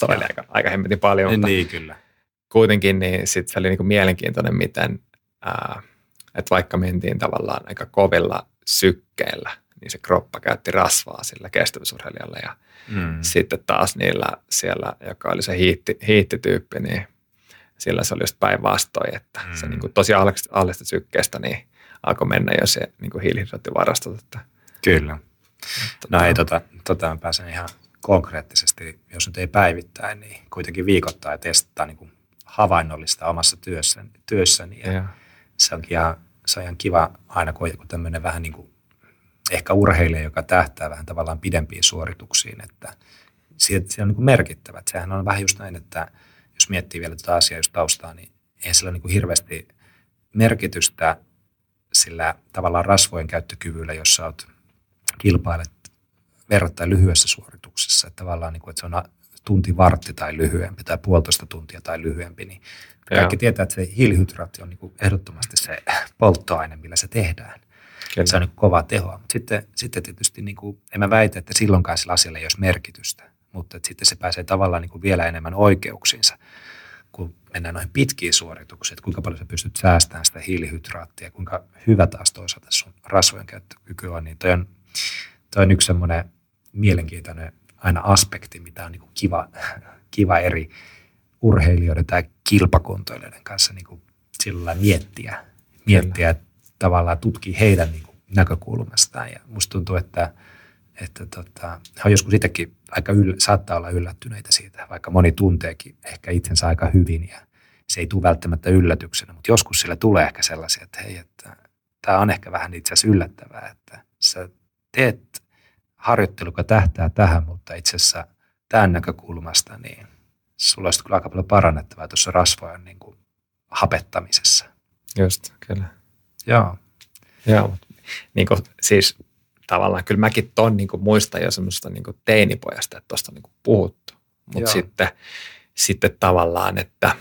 Joo. aika, aika hemmetin paljon, mutta Niin kyllä. kuitenkin niin sit se oli niin kuin mielenkiintoinen, miten, ää, että vaikka mentiin tavallaan aika kovilla sykkeillä, niin se kroppa käytti rasvaa sillä kestävyysurheilijalla ja Mm. sitten taas niillä siellä, joka oli se hiitti, hiittityyppi, niin sillä se oli just päinvastoin, että mm. se niin kuin tosi alhaisesta sykkeestä niin alkoi mennä jo se niin hiilihydraattivarastot. Että, Kyllä. No ei, tota, tota mä pääsen ihan konkreettisesti, jos nyt ei päivittäin, niin kuitenkin viikoittain testata niin kuin havainnollista omassa työssäni. työssäni ja ja, se onkin ihan, se on ihan kiva aina, kun on joku tämmöinen vähän niin kuin ehkä urheilija, joka tähtää vähän tavallaan pidempiin suorituksiin, että se, on niin kuin merkittävä. Että sehän on vähän just näin, että jos miettii vielä tätä asiaa just taustaa, niin ei sillä ole niin kuin hirveästi merkitystä sillä tavallaan rasvojen käyttökyvyllä, jos sä oot, kilpailet verrattain lyhyessä suorituksessa. Että tavallaan, niin kuin, että se on tunti vartti tai lyhyempi tai puolitoista tuntia tai lyhyempi, niin kaikki Joo. tietää, että se hiilihydraatti on niin kuin ehdottomasti se polttoaine, millä se tehdään. kyllä. Se on niin kovaa tehoa. Mutta sitten, sitten tietysti, niin kuin, en mä väitä, että silloinkaan sillä asialla ei olisi merkitystä, mutta että sitten se pääsee tavallaan niin kuin vielä enemmän oikeuksiinsa, kun mennään noihin pitkiin suorituksiin, että kuinka paljon sä pystyt säästämään sitä hiilihydraattia, kuinka hyvä taas toisaalta sun rasvojen käyttökyky on, niin toi on, toi on yksi semmoinen mielenkiintoinen aina aspekti, mitä on niin kuin kiva, kiva eri urheilijoiden tai kilpakuntoilijoiden kanssa niin kuin sillä miettiä, miettiä tavallaan tutkii heidän niin kuin näkökulmastaan. Ja musta tuntuu, että, että tota, he on joskus itsekin aika yllä, saattaa olla yllättyneitä siitä, vaikka moni tunteekin ehkä itsensä aika hyvin ja se ei tule välttämättä yllätyksenä, mutta joskus sillä tulee ehkä sellaisia, että hei, että tämä on ehkä vähän itse asiassa yllättävää, että sä teet harjoittelu, joka tähtää tähän, mutta itse asiassa tämän näkökulmasta, niin sulla olisi kyllä aika paljon parannettavaa tuossa rasvojen niin kuin hapettamisessa. Just, kyllä. Joo. Joo, niin kuin, siis tavallaan kyllä mäkin ton niin kuin muistan jo semmoista niin kuin teinipojasta, että tuosta on niin kuin puhuttu. Mutta sitten, sitten tavallaan, että,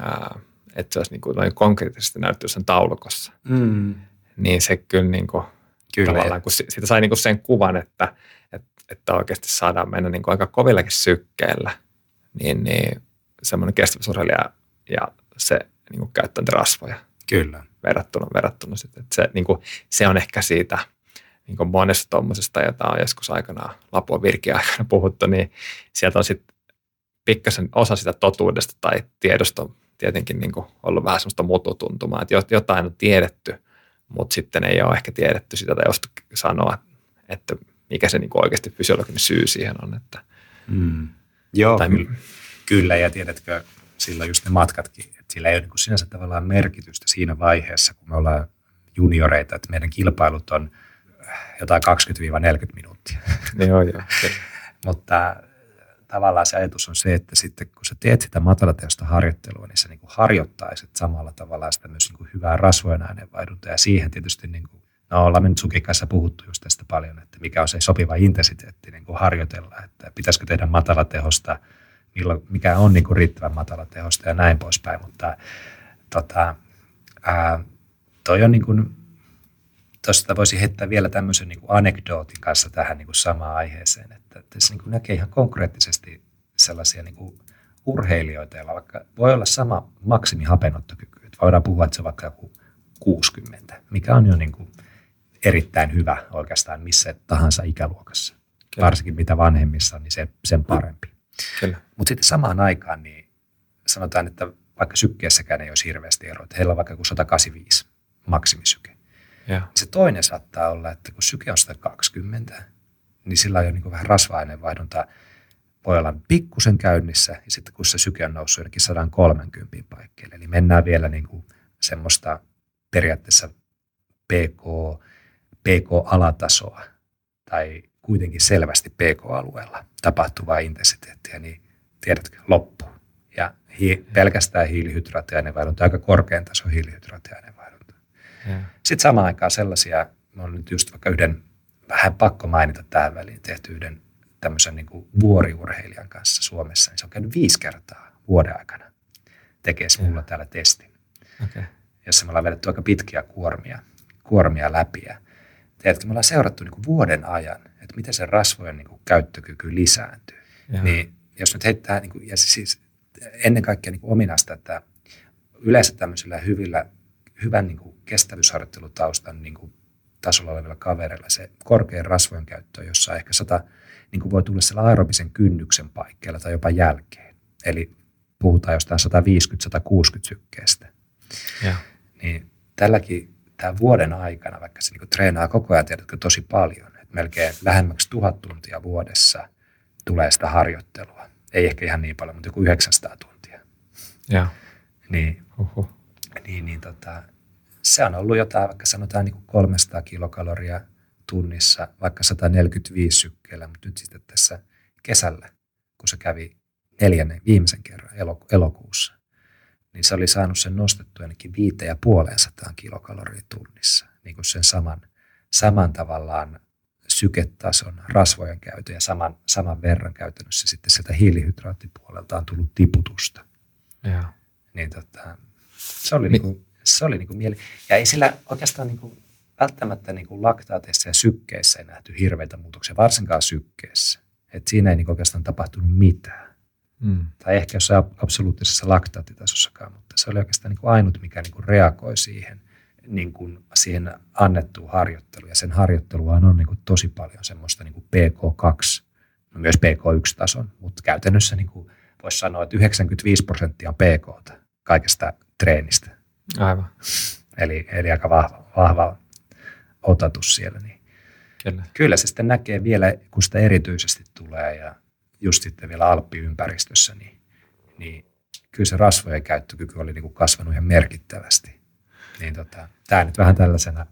ää, että se olisi niin kuin noin konkreettisesti näyttyy sen taulukossa, Mm. niin se kyllä, niin kuin, Kyllä. tavallaan, kun si- siitä sai niin kuin sen kuvan, että, että, että oikeasti saadaan mennä niin kuin aika kovillakin sykkeellä, niin, niin semmoinen kestävyysurheilija ja se niin kuin käyttää niitä rasvoja Kyllä. verrattuna, verrattuna sitten. Että se, niin kuin, se on ehkä siitä niin kuin monesta tuommoisesta, jota on joskus aikanaan Lapua virkiä aikana puhuttu, niin sieltä on sitten pikkasen osa sitä totuudesta tai tiedosta tietenkin niin kuin ollut vähän semmoista mututuntumaa, että jot- jotain on tiedetty, mutta sitten ei ole ehkä tiedetty sitä tai just sanoa, että mikä se niin kuin oikeasti fysiologinen syy siihen on. Että, Mm. Joo, tai, kyllä. kyllä. Ja tiedätkö, silloin just ne matkatkin, että sillä ei ole niin kuin sinänsä tavallaan merkitystä siinä vaiheessa, kun me ollaan junioreita, että meidän kilpailut on jotain 20-40 minuuttia. joo, joo. Mutta tavallaan se ajatus on se, että sitten kun sä teet sitä matalateosta harjoittelua, niin sä niin kuin harjoittaisit samalla tavalla sitä myös niin kuin hyvää rasvojen aineenvaihduntaa. Ja siihen tietysti, niin kuin, no ollaan me nyt Sukin kanssa puhuttu just tästä paljon, että mikä on se sopiva intensiteetti niin kuin harjoitella, että pitäisikö tehdä matalatehosta, mikä on niin kuin riittävän matalatehosta ja näin poispäin. Mutta tota, ää, toi on niin kuin, tuosta voisi heittää vielä tämmöisen niin kuin anekdootin kanssa tähän niin kuin samaan aiheeseen, että tässä niin kuin näkee ihan konkreettisesti sellaisia niin kuin urheilijoita, joilla vaikka voi olla sama maksimihapennottokyky. Että voidaan puhua, että se on vaikka joku 60, mikä on jo niin kuin erittäin hyvä oikeastaan missä tahansa ikäluokassa. Kyllä. Varsinkin mitä vanhemmissa on, niin se, sen parempi. Mutta sitten samaan aikaan niin sanotaan, että vaikka sykkeessäkään ei olisi hirveästi eroa. Että heillä on vaikka joku 185 maksimisyke. Joo. Se toinen saattaa olla, että kun syke on 120, niin sillä on jo niin vähän rasva-aineenvaihdunta voi olla pikkusen käynnissä, ja sitten kun se syke on noussut jonnekin 130 paikkeille, eli mennään vielä niin kuin semmoista periaatteessa PK, PK-alatasoa, tai kuitenkin selvästi PK-alueella tapahtuvaa intensiteettiä, niin tiedätkö, loppuu. Ja hi- pelkästään hiilihydraattiaineenvaihdunta, aika korkean tason hiilihydraattiaineenvaihdunta. Sitten samaan aikaan sellaisia, mä olen nyt just vaikka yhden, vähän pakko mainita tähän väliin, tehty yhden tämmöisen niin kuin vuoriurheilijan kanssa Suomessa, niin se on käynyt viisi kertaa vuoden aikana tekee mulla täällä testin, Okay. jossa me ollaan vedetty aika pitkiä kuormia, kuormia läpi. Ja tiedätkö, me ollaan seurattu niin kuin vuoden ajan, että miten se rasvojen niin kuin käyttökyky lisääntyy. Joo. Niin jos nyt heittää, niin kuin, ja siis ennen kaikkea niin kuin ominaista, että yleensä tämmöisillä hyvillä, hyvän niin kuin kestävyysharjoittelutaustan niin kuin tasolla olevilla kavereilla se korkein rasvojen käyttö on jossain ehkä sata, niin kuin voi tulla siellä aerobisen kynnyksen paikkeilla tai jopa jälkeen. Eli puhutaan jostain 150-160 sykkeestä. Joo. Niin tälläkin tämän vuoden aikana, vaikka se niin treenaa koko ajan tiedätkö, tosi paljon, että melkein lähemmäksi tuhat tuntia vuodessa tulee sitä harjoittelua. Ei ehkä ihan niin paljon, mutta joku 900 tuntia. Ja. Niin. Niin, niin tota, se on ollut jotain, vaikka sanotaan niin kuin 300 kilokaloria tunnissa, vaikka 145 sykkeellä, mutta nyt sitten tässä kesällä, kun se kävi neljännen viimeisen kerran eloku- elokuussa, niin se oli saanut sen nostettua ainakin viiteen ja puoleen sataan kilokaloria tunnissa, niin kuin sen saman, saman tavallaan syketason, rasvojen käytön ja saman, saman verran käytännössä sitten sieltä hiilihydraattipuolelta on tullut tiputusta. Ja. Niin tota, se oli, niinku, se oli niinku mieli. Ja ei sillä oikeastaan niinku, välttämättä niinku laktaateissa ja sykkeissä ei nähty hirveitä muutoksia, varsinkaan sykkeessä. Et siinä ei niinku oikeastaan tapahtunut mitään. Mm. Tai ehkä jossain ab- absoluuttisessa laktaattitasossakaan, mutta se oli oikeastaan niinku ainut, mikä niinku reagoi siihen, niinku, siihen annettuun harjoitteluun. Ja sen harjoitteluaan on niinku tosi paljon semmoista niinku PK2, no myös PK1-tason, mutta käytännössä niinku voisi sanoa, että 95 prosenttia on PK kaikesta treenistä. Aivan. Eli, eli aika vahva, vahva otatus siellä. Niin Kyllä. kyllä se sitten näkee vielä, kun sitä erityisesti tulee ja just sitten vielä alppiympäristössä, niin, niin kyllä se rasvojen käyttökyky oli niin kuin kasvanut ihan merkittävästi. Niin tota, tämä nyt vähän tällaisena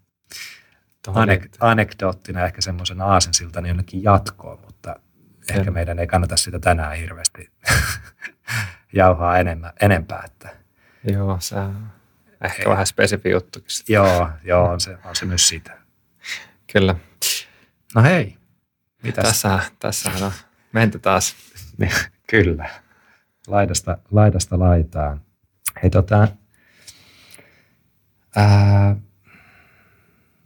anek- anekdoottina, ehkä semmoisena aasensiltana jonnekin jatkoon, mutta ehkä meidän ei kannata sitä tänään hirveästi jauhaa enemmän, enempää. Että, Joo, se on ehkä Ei. vähän spesifi juttukin. sit. joo, joo on, se, on se myös sitä. Kyllä. No hei, mitäs? Tässä, tässähän on menty taas. Niin, Kyllä. Laidasta, laidasta laitaan. Hei tota, ää,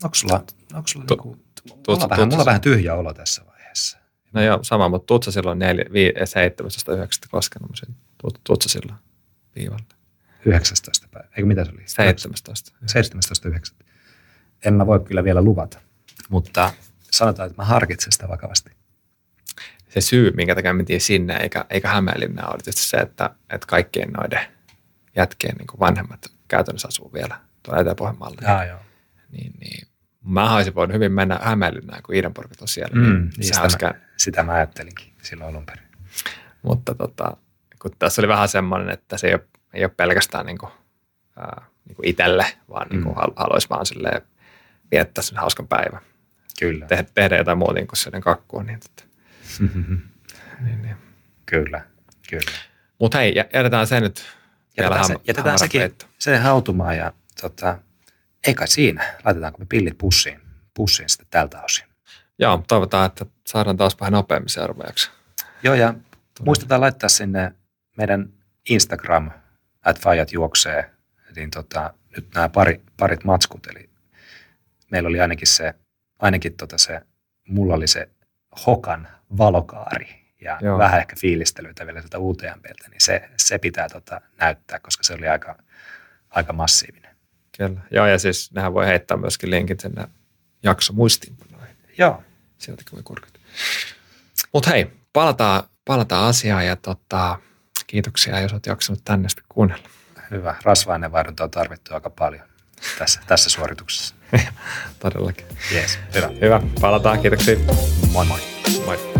onko sulla, onko sulla Tu- niinku, mulla, tuutsa- vähän, mulla vähän tyhjä olo tässä vaiheessa. No joo, sama, mutta tuutsa silloin 4, 17, 9 koskenut, tuutsa silloin viivalle. 19. päivä. Eikö mitä se oli? 17. 17.9. En mä voi kyllä vielä luvata, mutta sanotaan, että mä harkitsen sitä vakavasti. Se syy, minkä takia mentiin sinne eikä, eikä Hämeenlinnaan, oli tietysti se, että, että kaikkien noiden jätkien niin vanhemmat käytännössä asuu vielä tuolla Etelä-Pohjanmaalla. Jaa, joo. Niin, niin, mä olisin voinut hyvin mennä Hämeenlinnaan, kun Iidenporkit on siellä. Mm, niin, niin sitä, mä, sitä mä ajattelinkin silloin alun perin. Mutta tota, kun tässä oli vähän semmoinen, että se ei ole, ei ole pelkästään niin kuin, ää, niin kuin itselle, vaan niin kuin Mm. hal- haluaisi vaan silleen viettää sen hauskan päivän. Kyllä. Tehdä, tehdä jotain muuta niin kuin sen kakkua. Niin, tota, niin, niin. kyllä, kyllä. Mutta hei, jä- jätetään se nyt vielä Jätetään, se, ham- jätetään sekin peittoon. se hautumaan ja tota, ei kai siinä. Laitetaanko me pillit pussiin, pussiin sitten tältä osin. Joo, toivotaan, että saadaan taas vähän nopeammin seuraava jakso. Joo ja muistetaan laittaa sinne meidän Instagram, että Fajat juoksee, niin tota, nyt nämä pari, parit matskut, eli meillä oli ainakin se, ainakin tota se, mulla oli se Hokan valokaari ja Joo. Vähän ehkä fiilistelyitä vielä sieltä UTMPltä, niin se, se pitää tota näyttää, koska se oli aika, aika massiivinen. Kyllä. Joo, ja siis nehän voi heittää myöskin linkit sinne jakso muistiinpanoihin. Joo, Sieltäkin voi kurkata. Mutta hei, palataan, palataan asiaan ja tota, kiitoksia, jos olet jaksanut tänne sitten kuunnella. hyvä. Rasva-aineenvaihdunta on tarvittu aika paljon tässä, tässä suorituksessa. Todellakin. Jees, hyvä. Hyvä, palataan. Kiitoksia. Moi moi. Moi.